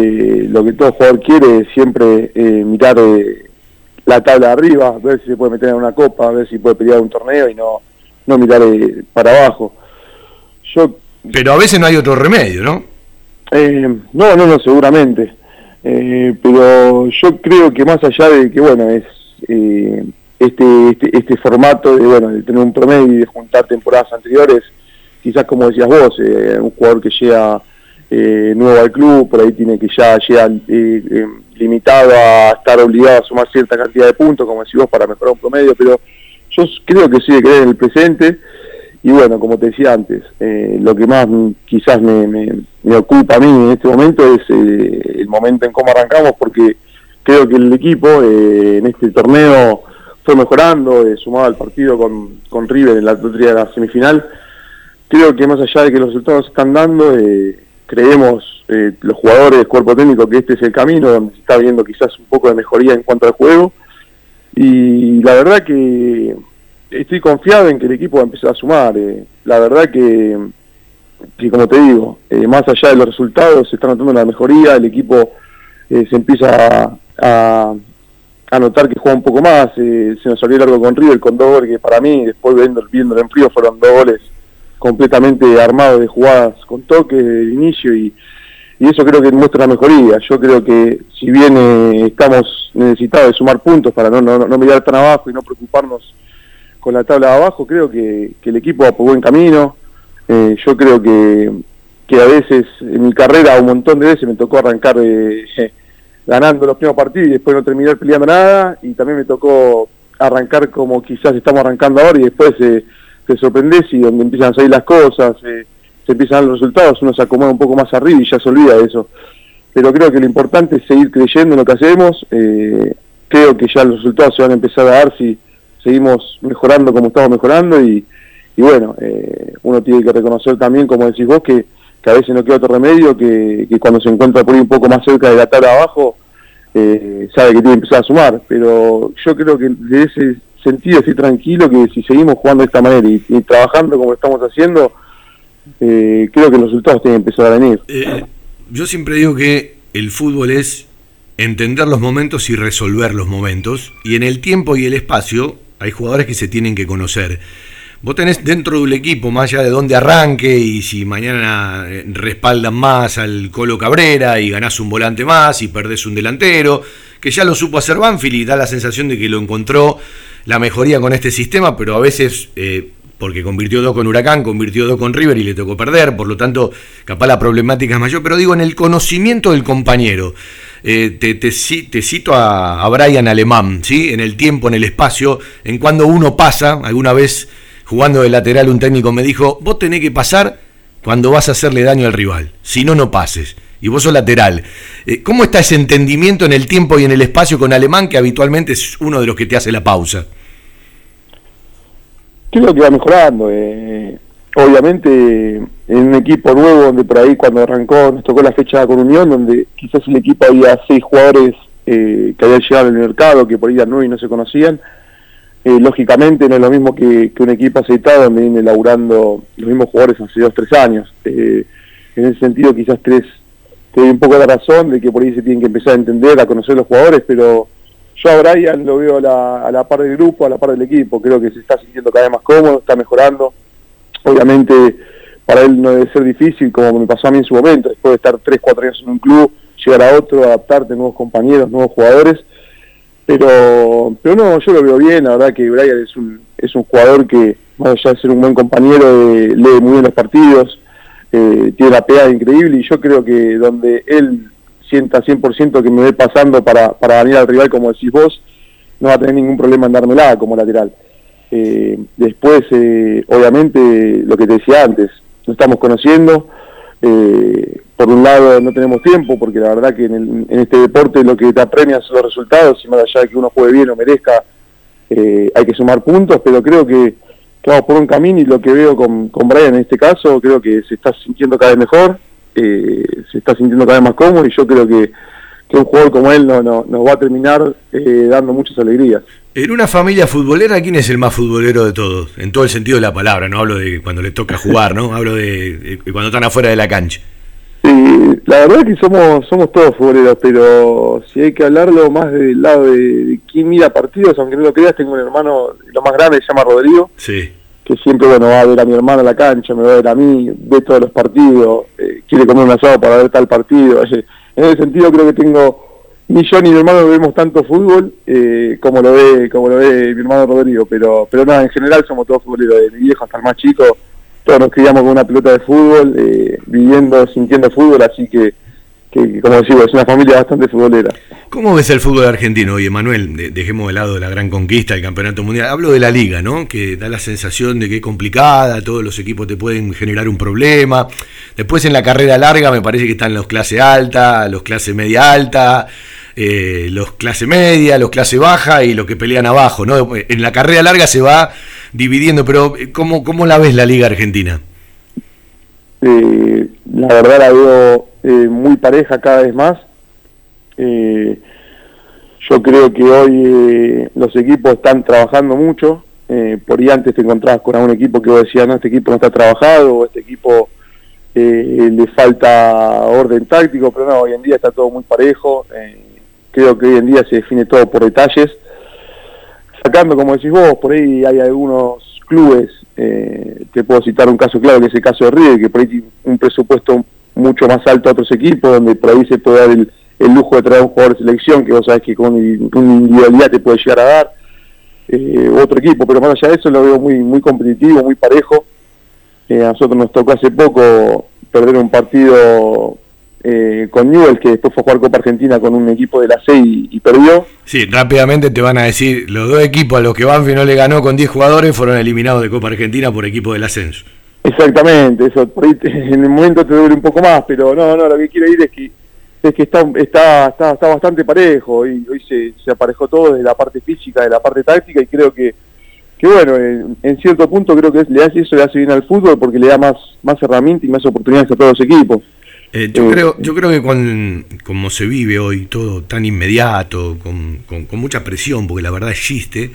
lo que todo jugador quiere es siempre eh, mirar eh, la tabla de arriba, ver si se puede meter en una copa, ver si puede pelear un torneo y no, no mirar para abajo. Yo, Pero a veces no hay otro remedio, ¿no? No, no, no, seguramente. pero yo creo que más allá de que, bueno, es este, este, este formato de, bueno, de tener un promedio y de juntar temporadas anteriores, quizás como decías vos, eh, un jugador que llega eh, nuevo al club, por ahí tiene que ya llegar eh, limitado a estar obligado a sumar cierta cantidad de puntos, como decís vos, para mejorar un promedio, pero yo creo que sí de creer en el presente. Y bueno, como te decía antes, lo que más quizás me, me, ocupa a mí en este momento es el momento en cómo arrancamos, porque creo que el equipo en este torneo fue mejorando, sumado al partido con, con River en la de la semifinal, creo que más allá de que los resultados están dando, eh, creemos eh, los jugadores, cuerpo técnico, que este es el camino donde se está viendo quizás un poco de mejoría en cuanto al juego. Y la verdad que estoy confiado en que el equipo va a empezar a sumar. Eh. La verdad que, que, como te digo, más allá de los resultados, se está notando la mejoría, el equipo se empieza a, a, notar que juega un poco más. se nos salió largo con River, con dos goles que para mí, después viendo, viendo en frío, fueron dos goles completamente armado de jugadas con toque de inicio y, eso creo que muestra una mejoría. Yo creo que si bien eh, estamos necesitados de sumar puntos para no, no, mirar tan abajo y no preocuparnos con la tabla abajo, creo que, el equipo va por buen camino. Eh, yo creo que, que a veces en mi carrera un montón de veces me tocó arrancar eh, ganando los primeros partidos y después no terminar peleando nada y también me tocó arrancar como quizás estamos arrancando ahora y después te sorprendes y donde empiezan a salir las cosas, eh, se empiezan a dar los resultados, uno se acomoda un poco más arriba y ya se olvida de eso. Pero creo que lo importante es seguir creyendo en lo que hacemos, eh, creo que ya los resultados se van a empezar a dar si seguimos mejorando como estamos mejorando y, bueno, eh, uno tiene que reconocer también, como decís vos, que, a veces no queda otro remedio, que, cuando se encuentra por ahí un poco más cerca de la tabla abajo, sabe que tiene que empezar a sumar, pero yo creo que de ese sentido estoy tranquilo que si seguimos jugando de esta manera y, trabajando como estamos haciendo, eh, creo que los resultados tienen que empezar a venir. Eh, yo siempre digo que el fútbol es entender los momentos y resolver los momentos, y en el tiempo y el espacio hay jugadores que se tienen que conocer. Vos tenés dentro del equipo, más allá de dónde arranque y si mañana eh, respaldan más al Colo Cabrera y ganás un volante más y perdés un delantero, que ya lo supo hacer Banfield y da la sensación de que lo encontró la mejoría con este sistema, pero a veces, eh, porque convirtió dos con Huracán, convirtió dos con River y le tocó perder, por lo tanto, capaz la problemática es mayor, pero digo, en el conocimiento del compañero. Eh, te, te, cito a, a, Brian Alemán, ¿sí? en el tiempo, en el espacio, en cuando uno pasa, alguna vez jugando de lateral un técnico me dijo, vos tenés que pasar cuando vas a hacerle daño al rival, si no, no pases y vos sos lateral. Eh, ¿Cómo está ese entendimiento en el tiempo y en el espacio con Alemán, que habitualmente es uno de los que te hace la pausa? Creo que va mejorando. Eh, obviamente, en un equipo nuevo, donde por ahí cuando arrancó, nos tocó la fecha con Unión, donde quizás el equipo había seis jugadores eh, que habían llegado el mercado, que por ahí eran nueve y no se conocían. lógicamente no es lo mismo que, un equipo aceitado donde viene laburando los mismos jugadores hace dos, tres años. en ese sentido quizás tres, te doy un poco de razón de que por ahí se tienen que empezar a entender, a conocer los jugadores, pero yo a Brian lo veo a la, par del grupo, a la par del equipo, creo que se está sintiendo cada vez más cómodo, está mejorando. Obviamente para él no debe ser difícil, como me pasó a mí en su momento, después de estar 3, 4 años en un club, llegar a otro, adaptarte nuevos compañeros, nuevos jugadores. Pero, pero no, yo lo veo bien, la verdad que Brian es un, es un jugador que, más allá de ser un buen compañero, lee muy bien los partidos, eh, tiene la pegada increíble y yo creo que donde él sienta 100% que me ve pasando para, para venir al rival, como decís vos, no va a tener ningún problema en dármela como lateral. Eh, después, eh, obviamente, lo que te decía antes, nos estamos conociendo. Eh, por un lado, no tenemos tiempo, porque la verdad que en, este deporte lo que te apremia son los resultados, y más allá de que uno juegue bien o merezca, hay que sumar puntos, pero creo que, vamos por un camino y lo que veo con, con Brian en este caso, creo que se está sintiendo cada vez mejor, se está sintiendo cada vez más cómodo y yo creo que que un jugador como él no, no, nos va a terminar dando muchas alegrías. En una familia futbolera, ¿quién es el más futbolero de todos? En todo el sentido de la palabra, no hablo de cuando le toca jugar, ¿no? Hablo de, cuando están afuera de la cancha. Sí, la verdad es que somos somos todos futboleros, pero si hay que hablarlo más del lado de, quién mira partidos, aunque no lo creas, tengo un hermano, lo más grande se llama Rodrigo. Sí. Que siempre, bueno, va a ver a mi hermano a la cancha, me va a ver a mí, ve todos los partidos, eh, quiere comer un asado para ver tal partido. En ese sentido creo que tengo, ni yo ni mi hermano vemos tanto fútbol eh, como lo ve como lo ve mi hermano Rodrigo, pero pero nada, en general somos todos futboleros, de mi viejo hasta el más chico, todos nos criamos con una pelota de fútbol, eh, viviendo, sintiendo fútbol, así que que, como decimos, es una familia bastante futbolera. ¿Cómo ves el fútbol argentino hoy, Emanuel? dejemos de lado la gran conquista del campeonato mundial. Hablo de la liga, ¿no? Que da la sensación de que es complicada, todos los equipos te pueden generar un problema. Después en la carrera larga me parece que están los clase alta, los clase media alta, eh, los clase media, los clase baja y los que pelean abajo, ¿no? En la carrera larga se va dividiendo, pero ¿cómo, cómo la ves la liga argentina? Eh, la verdad la veo eh, muy pareja cada vez más. Eh, yo creo que hoy eh, los equipos están trabajando mucho. por ahí antes te encontrabas con algún equipo que vos decías, no, este equipo no está trabajado, este equipo le falta orden táctico, pero no, hoy en día está todo muy parejo. Creo que hoy en día se define todo por detalles. Sacando, como decís vos, por ahí hay algunos clubes, te puedo citar un caso claro, que es el caso de River, que por ahí tiene un presupuesto mucho más alto a otros equipos, donde por ahí se puede dar el, lujo de traer un jugador de selección, que vos sabés que con una individualidad te puede llegar a dar, eh, otro equipo, pero más allá de eso lo veo muy, muy competitivo, muy parejo. Eh, a nosotros nos tocó hace poco perder un partido eh, con Newell, que después fue a jugar Copa Argentina con un equipo de la C y, perdió. Sí, rápidamente te van a decir, los dos equipos a los que Banfi no le ganó con 10 jugadores fueron eliminados de Copa Argentina por equipo del ascenso. Exactamente, eso por ahí en el momento te duele un poco más, pero no, no, lo que quiero ir es que es que está está está, está bastante parejo y hoy se, se aparejó todo desde la parte física, de la parte táctica y creo que que bueno, en, cierto punto creo que le hace eso le hace bien al fútbol porque le da más más herramientas y más oportunidades a todos los equipos. Eh, yo, eh, creo, yo creo que con, como se vive hoy, todo tan inmediato, con, con, con mucha presión, porque la verdad existe,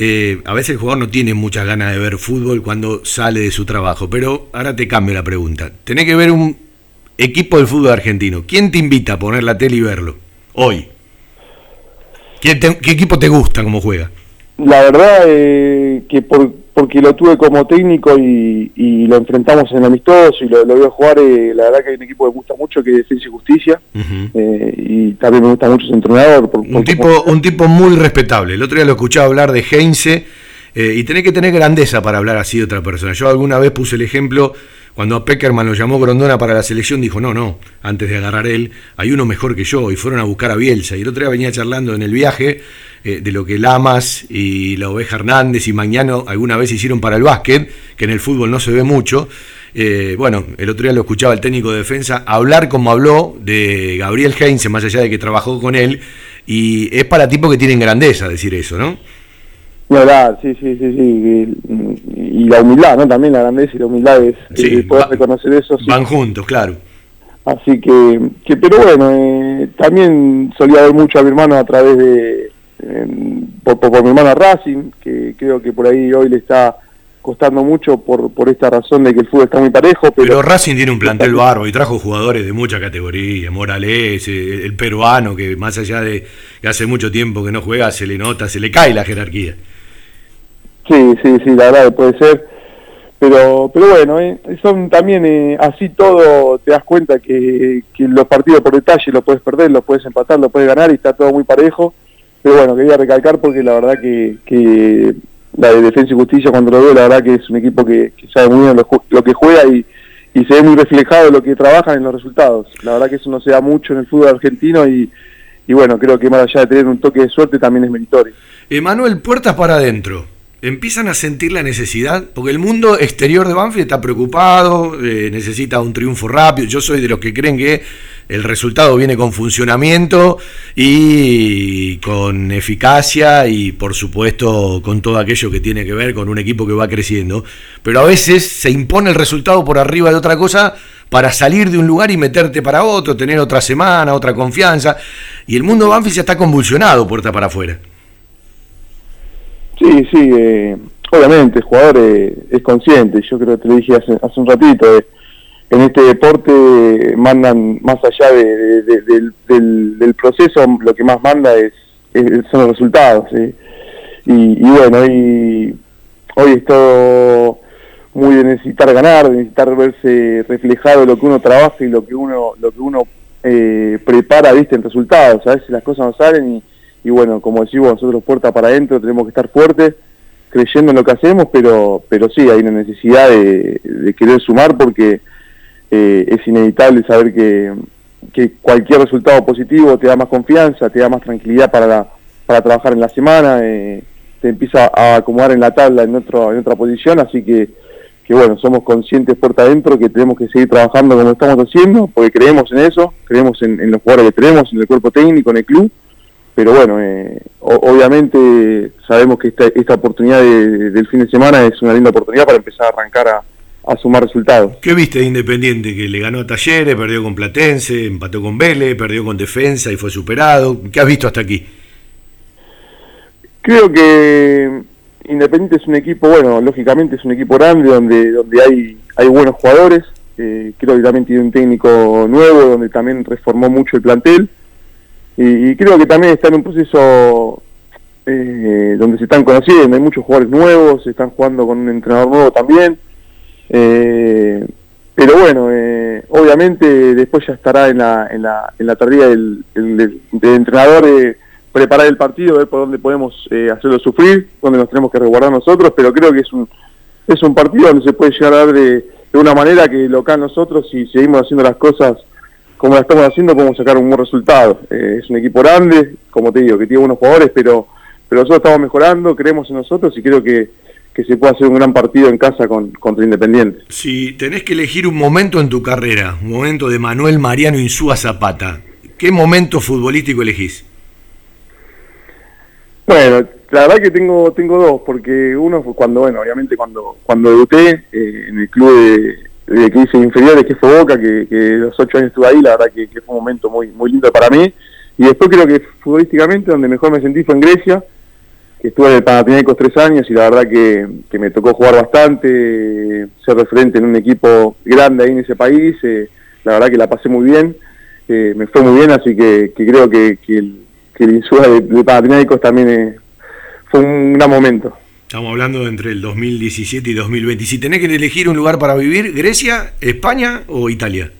eh, a veces el jugador no tiene muchas ganas de ver fútbol cuando sale de su trabajo, pero ahora te cambio la pregunta. Tenés que ver un equipo del fútbol argentino. ¿Quién te invita a poner la tele y verlo hoy? ¿Qué equipo te gusta cómo juega? La verdad eh, que por, porque lo tuve como técnico y, lo enfrentamos en amistoso y lo, lo veo jugar, eh, la verdad que hay un equipo que me gusta mucho que es Defensa y Justicia eh, y también me gusta mucho su entrenador. un, tipo, un tipo muy respetable. El otro día lo escuchaba hablar de Heinze eh, y tenés que tener grandeza para hablar así de otra persona. Yo alguna vez puse el ejemplo cuando a Peckerman lo llamó Grondona para la selección, dijo, no, no, antes de agarrar él, hay uno mejor que yo, y fueron a buscar a Bielsa. Y el otro día venía charlando en el viaje eh, de lo que Lamas y la Oveja Hernández y Mañano alguna vez hicieron para el básquet, que en el fútbol no se ve mucho. Eh, bueno, el otro día lo escuchaba el técnico de defensa hablar como habló de Gabriel Heinze, más allá de que trabajó con él, y es para tipos que tienen grandeza decir eso, ¿no? Verdad, sí, sí, sí, sí. Y, la humildad, ¿no? También la grandeza y la humildad es sí, poder reconocer eso. Van juntos, claro. Así que, que pero bueno, eh, también solía ver mucho a mi hermano a través de, por, por, mi hermano Racing, que creo que por ahí hoy le está costando mucho por, por esta razón de que el fútbol está muy parejo. Pero, Racing tiene un plantel barro y trajo jugadores de mucha categoría, Morales, el, el peruano, que más allá de que hace mucho tiempo que no juega, se le nota, se le cae la jerarquía. Sí, sí, sí, la verdad que puede ser. Pero, pero bueno, eh, son también eh, así todo, te das cuenta que, los partidos por detalle los puedes perder, los puedes empatar, los puedes ganar y está todo muy parejo. Pero bueno, quería recalcar porque la verdad que, la de Defensa y Justicia cuando lo veo, la verdad que es un equipo que, sabe muy bien lo, que juega y, y se ve muy reflejado lo que trabajan en los resultados. La verdad que eso no se da mucho en el fútbol argentino y, y bueno, creo que más allá de tener un toque de suerte también es meritorio. Emanuel, puertas para adentro. Empiezan a sentir la necesidad, porque el mundo exterior de Banfield está preocupado, eh, necesita un triunfo rápido. Yo soy de los que creen que el resultado viene con funcionamiento y con eficacia y por supuesto con todo aquello que tiene que ver con un equipo que va creciendo. Pero a veces se impone el resultado por arriba de otra cosa para salir de un lugar y meterte para otro, tener otra semana, otra confianza. Y el mundo Banfield ya está convulsionado puerta para afuera. Sí, sí, eh, obviamente el jugador eh, es consciente, yo creo que te lo dije hace, hace un ratito, eh, en este deporte mandan más allá de, del, del, proceso, lo que más manda es, son los resultados. Y, y, bueno, y hoy es todo muy de necesitar ganar, de necesitar verse reflejado lo que uno trabaja y lo que uno, lo que uno prepara, viste, en resultados. A veces las cosas no salen y y bueno, como decimos nosotros puerta para adentro tenemos que estar fuertes, creyendo en lo que hacemos, pero, pero sí, hay una necesidad de, querer sumar porque eh, es inevitable saber que, que, cualquier resultado positivo te da más confianza, te da más tranquilidad para, para trabajar en la semana, eh, te empieza a acomodar en la tabla en, otro, en otra posición, así que, que bueno, somos conscientes puerta adentro que tenemos que seguir trabajando como estamos haciendo, porque creemos en eso, creemos en, en los jugadores que tenemos, en el cuerpo técnico, en el club, pero bueno, eh, obviamente sabemos que esta, esta oportunidad del fin de semana es una linda oportunidad para empezar a arrancar a, sumar resultados. ¿Qué viste de Independiente? Que le ganó a Talleres, perdió con Platense, empató con Vélez, perdió con Defensa y fue superado. ¿Qué has visto hasta aquí? Creo que Independiente es un equipo, bueno, lógicamente es un equipo grande donde, donde hay, hay buenos jugadores. Eh, creo que también tiene un técnico nuevo donde también reformó mucho el plantel y, creo que también está en un proceso eh, donde se están conociendo, hay muchos jugadores nuevos, están jugando con un entrenador nuevo también. Eh, pero bueno, eh, obviamente después ya estará en la, en la, en la tarea del, entrenador preparar el partido, ver por dónde podemos hacerlo sufrir, dónde nos tenemos que resguardar nosotros, pero creo que es un, es un partido donde se puede llegar a dar de, de una manera que local nosotros, si seguimos haciendo las cosas como la estamos haciendo, podemos sacar un buen resultado. Eh, es un equipo grande, como te digo, que tiene buenos jugadores, pero, pero nosotros estamos mejorando, creemos en nosotros y creo que, que se puede hacer un gran partido en casa con, contra Independiente. Si tenés que elegir un momento en tu carrera, un momento de Manuel Mariano Insúa Zapata, ¿qué momento futbolístico elegís? Bueno, la verdad que tengo tengo dos, porque uno fue cuando, bueno, obviamente cuando cuando debuté eh, en el club de, de que hice inferiores, que fue Boca, que, los ocho años estuve ahí, la verdad que, fue un momento muy, muy lindo para mí. Y después creo que futbolísticamente donde mejor me sentí fue en Grecia, que estuve en el Panathinaikos tres años y la verdad que, me tocó jugar bastante, ser referente en un equipo grande ahí en ese país, eh, la verdad que la pasé muy bien, eh, me fue muy bien, así que, creo que, el, que el de, de Panathinaikos también eh, fue un gran momento. Estamos hablando entre el 2017 y 2020. Si tenés que elegir un lugar para vivir, ¿Grecia, España o Italia?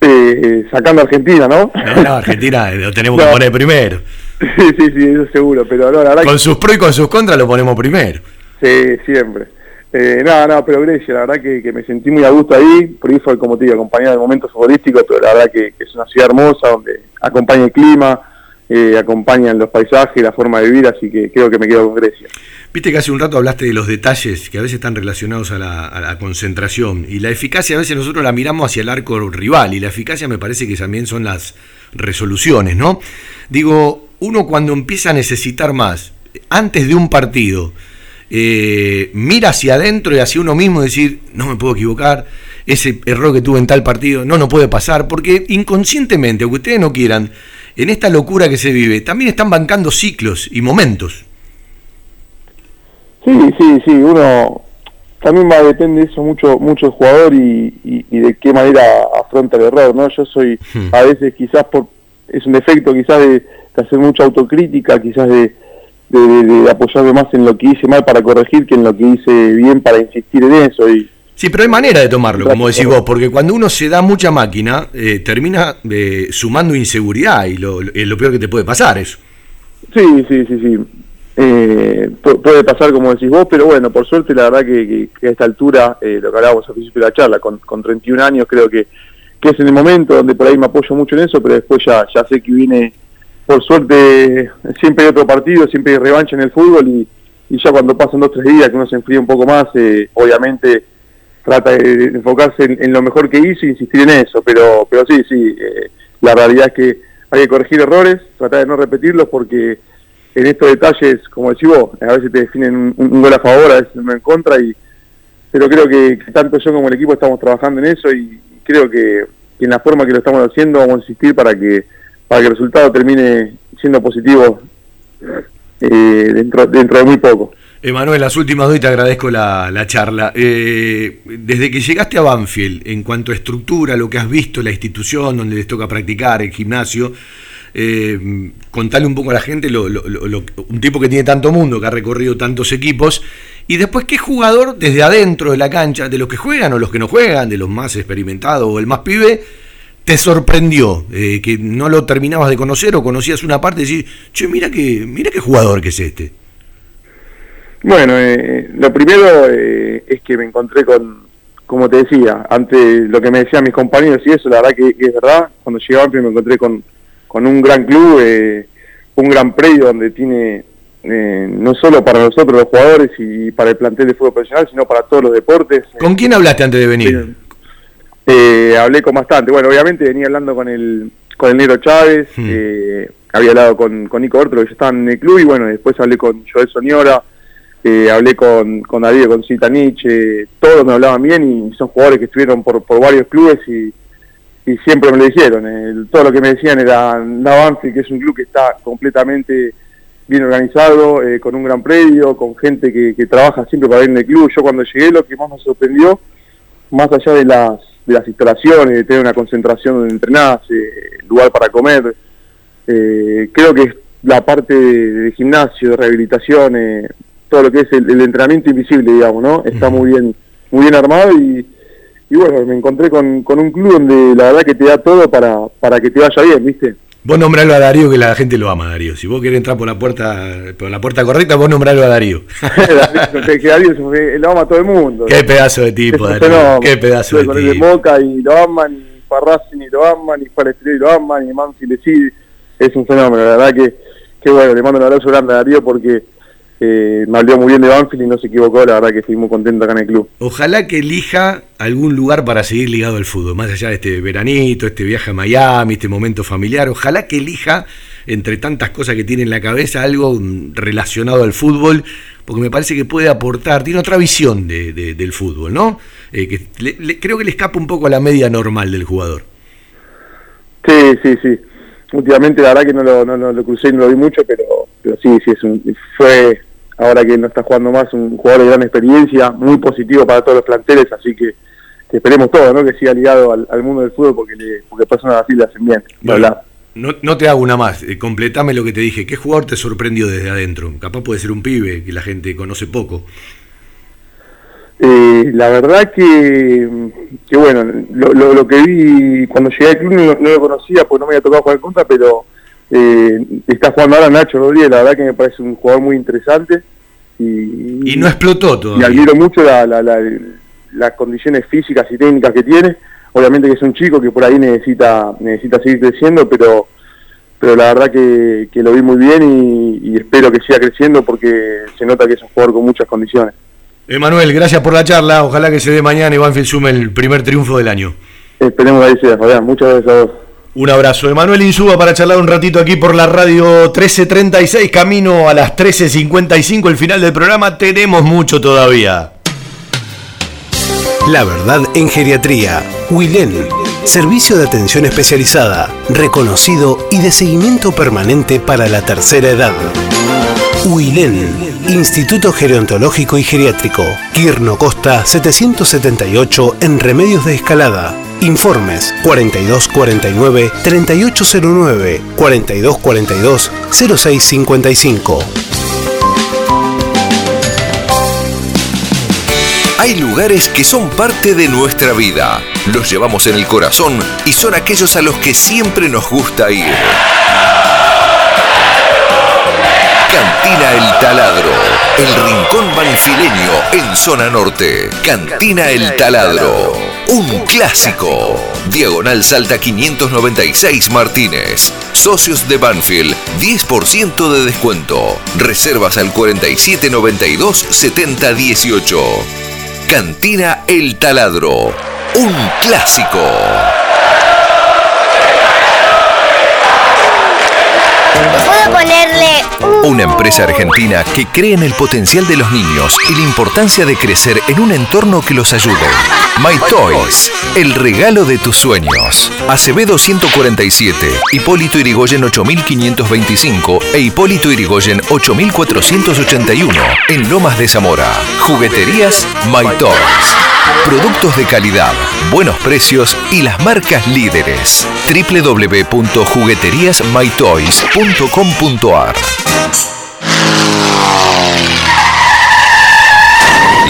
Eh, sacando Argentina, ¿no? No, no Argentina lo tenemos que poner primero. Sí, sí, sí, eso seguro, pero no, la verdad Con sus pros y con sus contras lo ponemos primero. Sí, siempre. Eh, no, no, pero Grecia, la verdad que, me sentí muy a gusto ahí, por ahí fue, como te digo, acompañado de momentos futbolísticos, pero la verdad que, que es una ciudad hermosa, donde acompaña el clima, eh, acompañan los paisajes, la forma de vivir, así que creo que me quedo con Grecia. Viste que hace un rato hablaste de los detalles que a veces están relacionados a la, concentración y la eficacia a veces nosotros la miramos hacia el arco rival y la eficacia me parece que también son las resoluciones, ¿no? Digo, uno cuando empieza a necesitar más, antes de un partido, eh, mira hacia adentro y hacia uno mismo y decir, no me puedo equivocar, ese error que tuve en tal partido, no, no puede pasar, porque inconscientemente, aunque ustedes no quieran, en esta locura que se vive, también están bancando ciclos y momentos. Sí, sí, sí, uno también va depende de eso mucho mucho el jugador y, de qué manera afronta el error, ¿no? Yo soy hmm. a veces quizás por es un efecto quizás de, hacer mucha autocrítica, quizás de, de, apoyarme más en lo que hice mal para corregir que en lo que hice bien para insistir en eso y Sí, pero hay manera de tomarlo, como decís vos, porque cuando uno se da mucha máquina, eh, termina eh, sumando inseguridad y lo, es lo peor que te puede pasar eso. Sí, sí, sí, sí. Eh, puede pasar como decís vos, pero bueno, por suerte la verdad que, a esta altura, eh, lo que hablábamos al principio de la charla, con, 31 años creo que, que es en el momento donde por ahí me apoyo mucho en eso, pero después ya, ya sé que viene, por suerte, siempre hay otro partido, siempre hay revancha en el fútbol y, ya cuando pasan dos o tres días que uno se enfría un poco más, eh, obviamente trata de enfocarse en, lo mejor que hizo e insistir en eso, pero, pero sí, sí, la realidad es que hay que corregir errores, tratar de no repetirlos porque en estos detalles, como decís vos, a veces te definen un, gol a favor, a veces uno en contra, y pero creo que, tanto yo como el equipo estamos trabajando en eso y, creo que, en la forma que lo estamos haciendo vamos a insistir para que para que el resultado termine siendo positivo eh, dentro, dentro de muy poco. Emanuel, las últimas dos y te agradezco la, charla. Eh, desde que llegaste a Banfield, en cuanto a estructura, lo que has visto, la institución donde les toca practicar, el gimnasio, eh, contale un poco a la gente, un tipo que tiene tanto mundo, que ha recorrido tantos equipos, y después qué jugador desde adentro de la cancha, de los que juegan o los que no juegan, de los más experimentados o el más pibe, te sorprendió, eh, que no lo terminabas de conocer o conocías una parte y decís, che, mira qué, mira qué jugador que es este. Bueno, eh, lo primero eh, es que me encontré con, como te decía, ante lo que me decían mis compañeros y eso, la verdad que, es verdad, cuando llegué a me encontré con, con un gran club, eh, un gran predio donde tiene eh, no solo para nosotros los jugadores y para el plantel de fútbol profesional, sino para todos los deportes. ¿Con quién hablaste antes de venir? Eh, hablé con bastante. Bueno, obviamente venía hablando con el con el Negro Chávez, hmm. había hablado con, con Nico Ortro, que ya estaban en el club, y bueno, después hablé con Joel Soñora, hablé con, con Darío, con Citanich, todos me hablaban bien y son jugadores que estuvieron por, por varios clubes y y siempre me lo dijeron. todo lo que me decían era la que es un club que está completamente bien organizado, eh, con un gran predio, con gente que, trabaja siempre para ir en el club. Yo cuando llegué lo que más me sorprendió, más allá de las, de las instalaciones, de tener una concentración donde entrenás, eh, lugar para comer, eh, creo que es la parte de, gimnasio, de rehabilitación, todo lo que es el, entrenamiento invisible, digamos, ¿no? Está muy bien, muy bien armado y y bueno, me encontré con, un club donde la verdad que te da todo para, para que te vaya bien, ¿viste? Vos nombralo a Darío que la gente lo ama, Darío. Si vos querés entrar por la puerta por la puerta correcta, vos nombralo a Darío. que Darío lo ama a todo el mundo. Qué pedazo de tipo, Darío. Qué pedazo de tipo. de Moca y lo aman, y y lo aman, y y lo aman, y Mansi le sigue. Es un fenómeno, la verdad que, que bueno, le mando un abrazo grande a Darío porque eh, me habló muy bien de Banfield y no se equivocó, la verdad que estoy muy contento acá en el club. Ojalá que elija algún lugar para seguir ligado al fútbol, más allá de este veranito, este viaje a Miami, este momento familiar, ojalá que elija, entre tantas cosas que tiene en la cabeza, algo relacionado al fútbol, porque me parece que puede aportar, tiene otra visión del fútbol, ¿no? Eh, que creo que le escapa un poco a la media normal del jugador. Sí, sí, sí. Últimamente la verdad que no lo, no, no lo crucé y no lo vi mucho, pero, pero sí, sí, es un, fue ahora que no está jugando más, un jugador de gran experiencia, muy positivo para todos los planteles, así que, esperemos todo, ¿no? Que siga ligado al, mundo del fútbol porque, le, porque personas así le hacen bien. no, no, te hago una más, eh, completame lo que te dije. ¿Qué jugador te sorprendió desde adentro? Capaz puede ser un pibe que la gente conoce poco. Eh, la verdad que, que bueno, lo, lo, que vi cuando llegué al club no, lo conocía, pues no me había tocado jugar contra, pero eh, está jugando ahora Nacho Rodríguez, la verdad que me parece un jugador muy interesante. Y, no explotó todo. Y admiro mucho la, las condiciones físicas y técnicas que tiene. Obviamente que es un chico que por ahí necesita necesita seguir creciendo, pero pero la verdad que, lo vi muy bien y, espero que siga creciendo porque se nota que es un jugador con muchas condiciones. Emanuel, gracias por la charla. Ojalá que se dé mañana y Banfield sume el primer triunfo del año. Esperemos que ahí sea, Fabián. Muchas gracias a vos. Un abrazo. Emanuel Insúa para charlar un ratito aquí por la radio 1336, camino a las 13.55, el final del programa. Tenemos mucho todavía. La verdad en geriatría. Willen. Servicio de atención especializada, reconocido y de seguimiento permanente para la tercera edad. Willen. Instituto Gerontológico y Geriátrico. Quirno Costa 778 en Remedios de Escalada. Informes 4249-3809, 4242-0655. Hay lugares que son parte de nuestra vida. Los llevamos en el corazón y son aquellos a los que siempre nos gusta ir. Cantina El Talar El Rincón Banfileño en zona norte. Cantina El Taladro. Un clásico. Diagonal Salta 596 Martínez. Socios de Banfield, 10% de descuento. Reservas al 4792 7018. Cantina El Taladro. Un clásico. ¿Puedo ponerle Una empresa argentina que cree en el potencial de los niños y la importancia de crecer en un entorno que los ayude. My Toys, el regalo de tus sueños. Acevedo 147, Hipólito Irigoyen 8525 e Hipólito Irigoyen 8481 en Lomas de Zamora. Jugueterías My Toys. Productos de calidad, buenos precios y las marcas líderes. www.jugueteriasmytoys.com.ar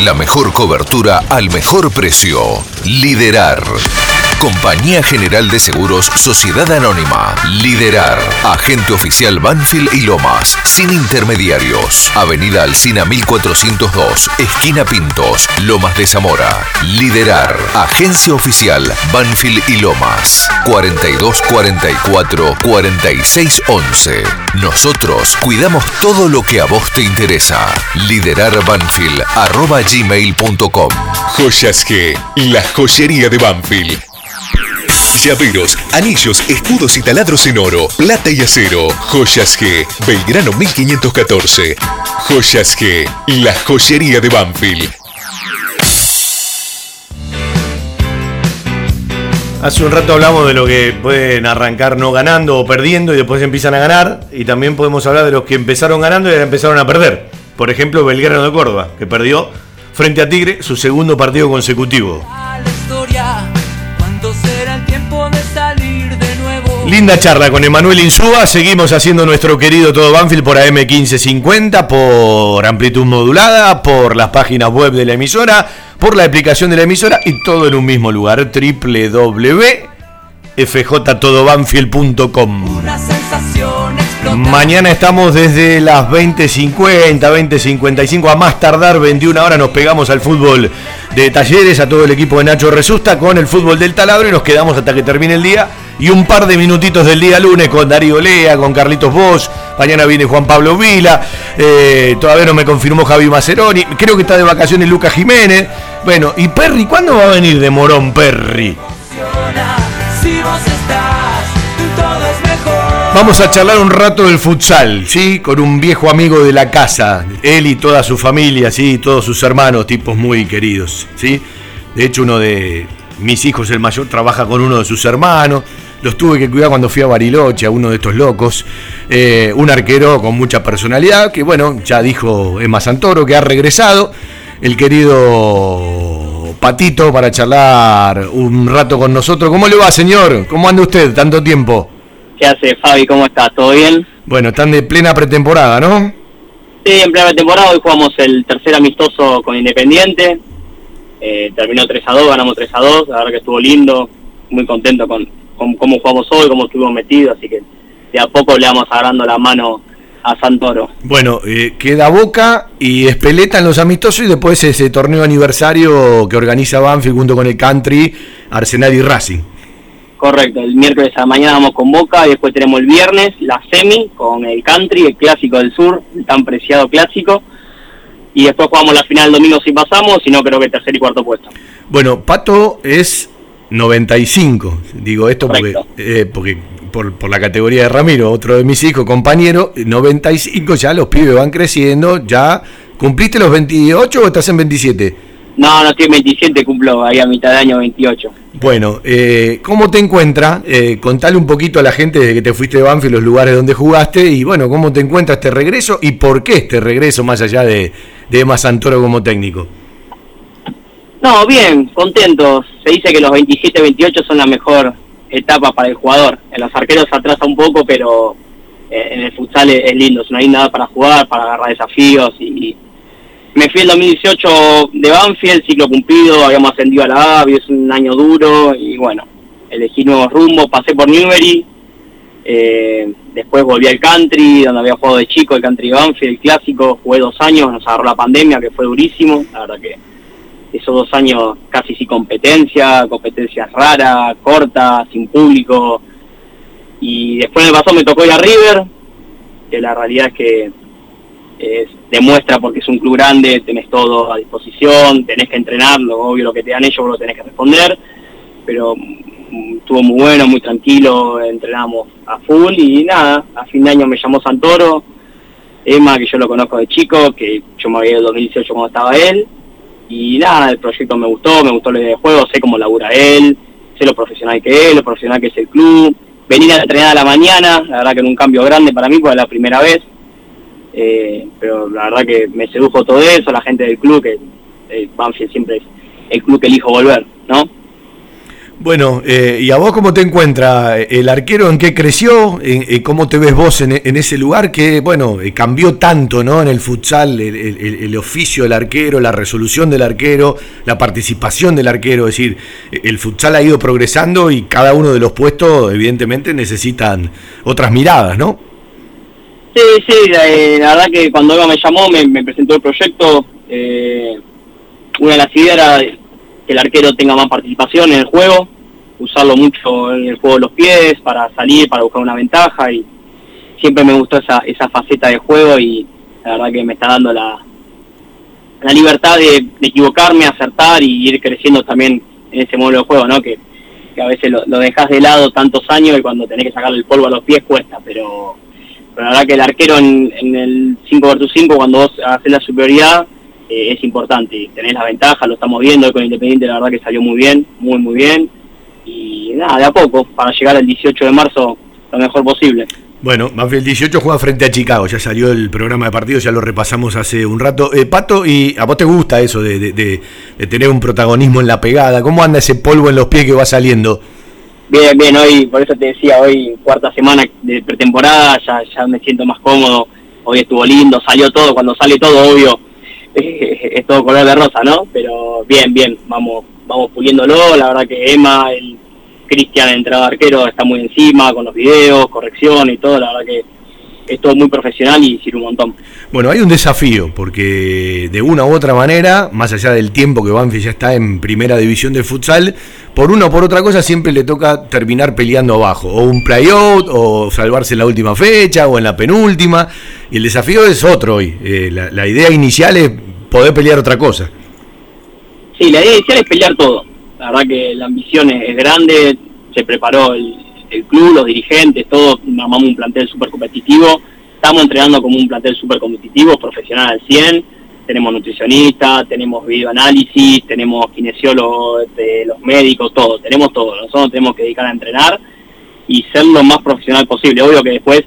La mejor cobertura al mejor precio. Liderar. Compañía General de Seguros Sociedad Anónima. Liderar. Agente oficial Banfield y Lomas. Sin intermediarios. Avenida Alcina 1402. Esquina Pintos. Lomas de Zamora. Liderar. Agencia oficial Banfield y Lomas. 4244 4611. Nosotros cuidamos todo lo que a vos te interesa. Liderarbanfield arroba gmail.com. Joyas G, la joyería de Banfield. Llaveros, anillos, escudos y taladros en oro, plata y acero. Joyas G, Belgrano 1514. Joyas G, la joyería de Banfield. Hace un rato hablamos de lo que pueden arrancar no ganando o perdiendo y después empiezan a ganar. Y también podemos hablar de los que empezaron ganando y empezaron a perder. Por ejemplo, Belgrano de Córdoba, que perdió frente a Tigre su segundo partido consecutivo. Linda charla con Emanuel Insúa. Seguimos haciendo nuestro querido Todo Banfield por AM1550, por amplitud modulada, por las páginas web de la emisora, por la aplicación de la emisora y todo en un mismo lugar. www.fjtodobanfield.com. Mañana estamos desde las 20.50, 20.55, a más tardar 21 horas nos pegamos al fútbol de talleres, a todo el equipo de Nacho Resusta con el fútbol del taladro y nos quedamos hasta que termine el día y un par de minutitos del día lunes con Darío Lea, con Carlitos Bosch, mañana viene Juan Pablo Vila, eh, todavía no me confirmó Javi Maceroni, creo que está de vacaciones Lucas Jiménez, bueno, y Perry, ¿cuándo va a venir de Morón Perry? Vamos a charlar un rato del futsal, ¿sí? Con un viejo amigo de la casa, él y toda su familia, ¿sí? Todos sus hermanos, tipos muy queridos, ¿sí? De hecho, uno de mis hijos, el mayor, trabaja con uno de sus hermanos. Los tuve que cuidar cuando fui a Bariloche, a uno de estos locos. Eh, un arquero con mucha personalidad, que bueno, ya dijo Emma Santoro, que ha regresado. El querido Patito para charlar un rato con nosotros. ¿Cómo le va, señor? ¿Cómo anda usted? Tanto tiempo. ¿Qué hace Fabi? ¿Cómo estás? ¿Todo bien? Bueno, están de plena pretemporada, ¿no? Sí, en plena temporada hoy jugamos el tercer amistoso con Independiente. Eh, terminó 3 a 2, ganamos 3 a 2. La verdad que estuvo lindo. Muy contento con, cómo jugamos hoy, cómo estuvimos metidos. Así que de a poco le vamos agarrando la mano a Santoro. Bueno, eh, queda Boca y Espeleta en los amistosos y después ese torneo aniversario que organiza Banfield junto con el Country, Arsenal y Racing. Correcto, el miércoles a la mañana vamos con Boca y después tenemos el viernes la semi con el Country, el clásico del sur, el tan preciado clásico. Y después jugamos la final el domingo si pasamos, si no creo que tercer y cuarto puesto. Bueno, Pato es 95, digo esto porque, eh, porque por, por la categoría de Ramiro, otro de mis hijos, compañero, 95, ya los pibes van creciendo, ya ¿cumpliste los 28 o estás en 27? No, no estoy en 27, cumplo ahí a mitad de año 28. Bueno, eh, ¿cómo te encuentras? Eh, contale un poquito a la gente desde que te fuiste de Banfield, los lugares donde jugaste y bueno, ¿cómo te encuentras este regreso y por qué este regreso más allá de, de Emma Santoro como técnico? No, bien, contentos. Se dice que los 27-28 son la mejor etapa para el jugador. En los arqueros atrasa un poco, pero eh, en el futsal es, lindo, una linda edad para jugar, para agarrar desafíos y me fui el 2018 de Banfield, ciclo cumplido, habíamos ascendido a la A, es un año duro y bueno, elegí nuevos rumbos, pasé por Newbery, Eh, después volví al country, donde había jugado de chico, el country Banfield, el clásico, jugué dos años, nos agarró la pandemia, que fue durísimo, la verdad que esos dos años casi sin competencia, competencias raras, cortas, sin público, y después en el paso me tocó ir a River, que la realidad es que demuestra porque es un club grande, tenés todo a disposición, tenés que entrenarlo, obvio lo que te dan ellos vos lo tenés que responder, pero mm, estuvo muy bueno, muy tranquilo, entrenamos a full y nada, a fin de año me llamó Santoro, Emma, que yo lo conozco de chico, que yo me había ido en 2018 cuando estaba él, y nada, el proyecto me gustó, me gustó el de juego, sé cómo labura él, sé lo profesional que es, lo profesional que es el club, venir a entrenar a la mañana, la verdad que era un cambio grande para mí, porque era la primera vez, eh, pero la verdad que me sedujo todo eso, la gente del club, que eh, Banfield siempre es el club que elijo volver, ¿no? Bueno, eh, ¿y a vos cómo te encuentra el arquero? ¿En qué creció? ¿En, ¿Cómo te ves vos en, ese lugar que, bueno, cambió tanto, ¿no? En el futsal, el, oficio del arquero, la resolución del arquero, la participación del arquero. Es decir, el futsal ha ido progresando y cada uno de los puestos, evidentemente, necesitan otras miradas, ¿no? Sí, sí, eh, la, verdad que cuando Eva me llamó, me, presentó el proyecto. Eh, una de las ideas era que el arquero tenga más participación en el juego, usarlo mucho en el juego de los pies para salir, para buscar una ventaja y siempre me gustó esa, esa faceta de juego y la verdad que me está dando la, la libertad de, equivocarme, acertar y ir creciendo también en ese modelo de juego, ¿no? Que, a veces lo, lo dejas de lado tantos años y cuando tenés que sacarle el polvo a los pies cuesta, pero pero la verdad que el arquero en, el 5 versus 5, cuando vos haces la superioridad, eh, es importante. Tenés la ventaja, lo estamos viendo con Independiente, la verdad que salió muy bien, muy, muy bien. Y nada, de a poco, para llegar al 18 de marzo lo mejor posible. Bueno, el 18 juega frente a Chicago, ya salió el programa de partidos, ya lo repasamos hace un rato. Eh, Pato, ¿y a vos te gusta eso de, de, tener un protagonismo en la pegada? ¿Cómo anda ese polvo en los pies que va saliendo? Bien, bien, hoy, por eso te decía, hoy cuarta semana de pretemporada, ya, ya me siento más cómodo, hoy estuvo lindo, salió todo, cuando sale todo, obvio, es todo color de rosa, ¿no? Pero bien, bien, vamos vamos puliéndolo, la verdad que Emma, el Cristian, el entrenador arquero, está muy encima con los videos, corrección y todo, la verdad que es todo muy profesional y sirve un montón. Bueno, hay un desafío, porque de una u otra manera, más allá del tiempo que Banfield ya está en primera división de futsal, por una o por otra cosa siempre le toca terminar peleando abajo, o un playout, o salvarse en la última fecha, o en la penúltima, y el desafío es otro hoy. Eh, la, idea inicial es poder pelear otra cosa. Sí, la idea inicial es pelear todo. La verdad que la ambición es grande, se preparó el, el club, los dirigentes, todos armamos un plantel súper competitivo, estamos entrenando como un plantel súper competitivo, profesional al 100, tenemos nutricionistas, tenemos videoanálisis, tenemos kinesiólogos, este, los médicos, todo, tenemos todo, nosotros tenemos que dedicar a entrenar y ser lo más profesional posible, obvio que después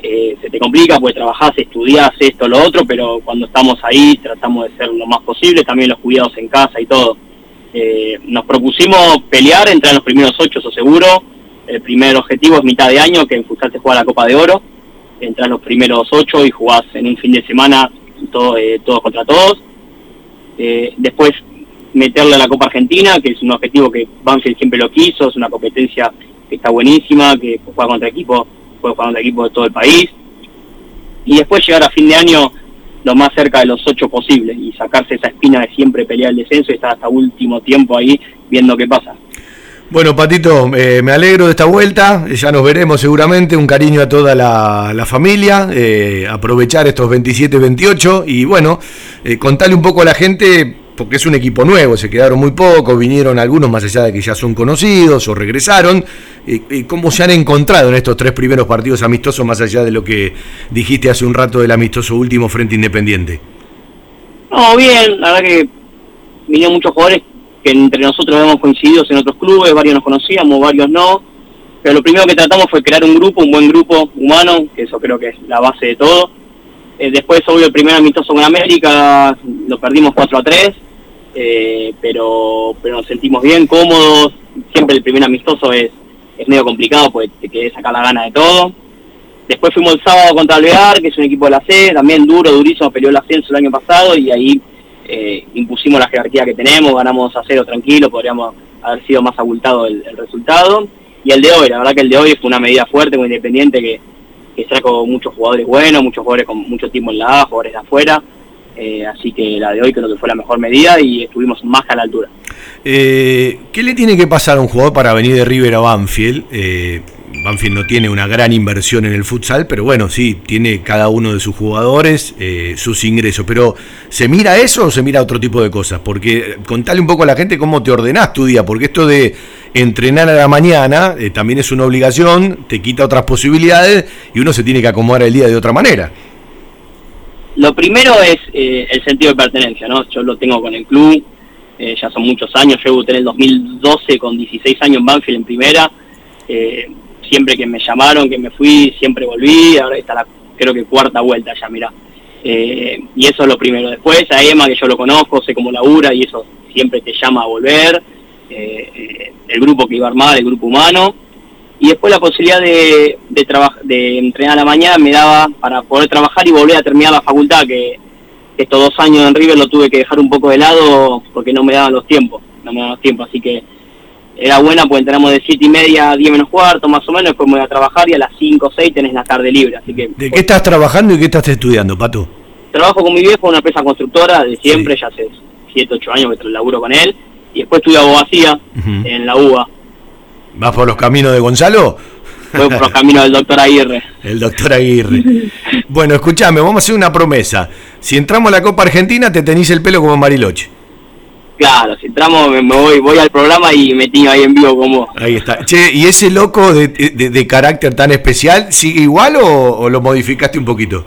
eh, se te complica, pues trabajás, estudiás esto, lo otro, pero cuando estamos ahí tratamos de ser lo más posible, también los cuidados en casa y todo. Eh, nos propusimos pelear, entrar en los primeros ocho, eso seguro, el primer objetivo es mitad de año, que en Futsal se juega la Copa de Oro. Entras los primeros ocho y jugás en un fin de semana todo, eh, todos contra todos. Eh, después meterle a la Copa Argentina, que es un objetivo que Banfield siempre lo quiso, es una competencia que está buenísima, que juega contra equipos, puede jugar contra equipos de todo el país. Y después llegar a fin de año lo más cerca de los ocho posibles y sacarse esa espina de siempre pelear el descenso y estar hasta último tiempo ahí viendo qué pasa. Bueno, Patito, eh, me alegro de esta vuelta, ya nos veremos seguramente, un cariño a toda la, familia, eh, aprovechar estos 27-28 y bueno, eh, contarle un poco a la gente, porque es un equipo nuevo, se quedaron muy pocos, vinieron algunos más allá de que ya son conocidos o regresaron, ¿cómo se han encontrado en estos tres primeros partidos amistosos más allá de lo que dijiste hace un rato del amistoso último frente Independiente? No, bien, la verdad que vinieron muchos jugadores entre nosotros hemos coincidido en otros clubes, varios nos conocíamos, varios no, pero lo primero que tratamos fue crear un grupo, un buen grupo humano, que eso creo que es la base de todo. Eh, después, obvio, el primer amistoso con América lo perdimos 4 a 3, eh, pero, pero nos sentimos bien, cómodos. Siempre el primer amistoso es, es medio complicado, pues te querés sacar la gana de todo. Después fuimos el sábado contra Alvear, que es un equipo de la C, también duro, durísimo, peleó el ascenso el año pasado y ahí eh, impusimos la jerarquía que tenemos, ganamos a cero tranquilo, podríamos haber sido más abultado el, resultado. y el de hoy, la verdad que el de hoy fue una medida fuerte, muy independiente, que, que sacó muchos jugadores buenos, muchos jugadores con mucho tiempo en la A, jugadores de afuera, eh, así que la de hoy creo que fue la mejor medida y estuvimos más a la altura. Eh, ¿Qué le tiene que pasar a un jugador para venir de River a Banfield? Eh, Banfield no tiene una gran inversión en el futsal, pero bueno, sí, tiene cada uno de sus jugadores eh, sus ingresos. Pero ¿se mira eso o se mira otro tipo de cosas? Porque contale un poco a la gente cómo te ordenás tu día, porque esto de entrenar a la mañana eh, también es una obligación, te quita otras posibilidades y uno se tiene que acomodar el día de otra manera. Lo primero es eh, el sentido de pertenencia, ¿no? Yo lo tengo con el club, eh, ya son muchos años, yo debuté en el 2012 con 16 años en Banfield en primera, eh, siempre que me llamaron, que me fui, siempre volví, ahora está la, creo que cuarta vuelta ya, mirá. Y eso es lo primero. Después a Emma, que yo lo conozco, sé cómo labura y eso siempre te llama a volver. El grupo que iba a armar, el grupo humano. Y después la posibilidad de, de, de entrenar a la mañana me daba para poder trabajar y volver a terminar la facultad, que estos dos años en River lo tuve que dejar un poco de lado porque no me daban los tiempos, no me daban los tiempos, así que era buena pues entrenamos de siete y media a 10 menos cuarto más o menos, después me voy a trabajar y a las 5 o 6 tenés la tarde libre, así que ¿De qué estás trabajando y qué estás estudiando, Pato? trabajo con mi viejo en una empresa constructora de siempre, ya hace 7, 8 años que laburo con él, y después estudio abogacía en la UBA, ¿Vas por los caminos de Gonzalo? voy por los caminos del doctor Aguirre. El doctor Aguirre. Bueno, escúchame, vamos a hacer una promesa. Si entramos a la Copa Argentina, te tenís el pelo como Mariloche. Claro, si entramos me, voy, voy al programa y me tiño ahí en vivo con vos. Ahí está. Che, ¿y ese loco de, de- de carácter tan especial sigue igual o, o lo modificaste un poquito?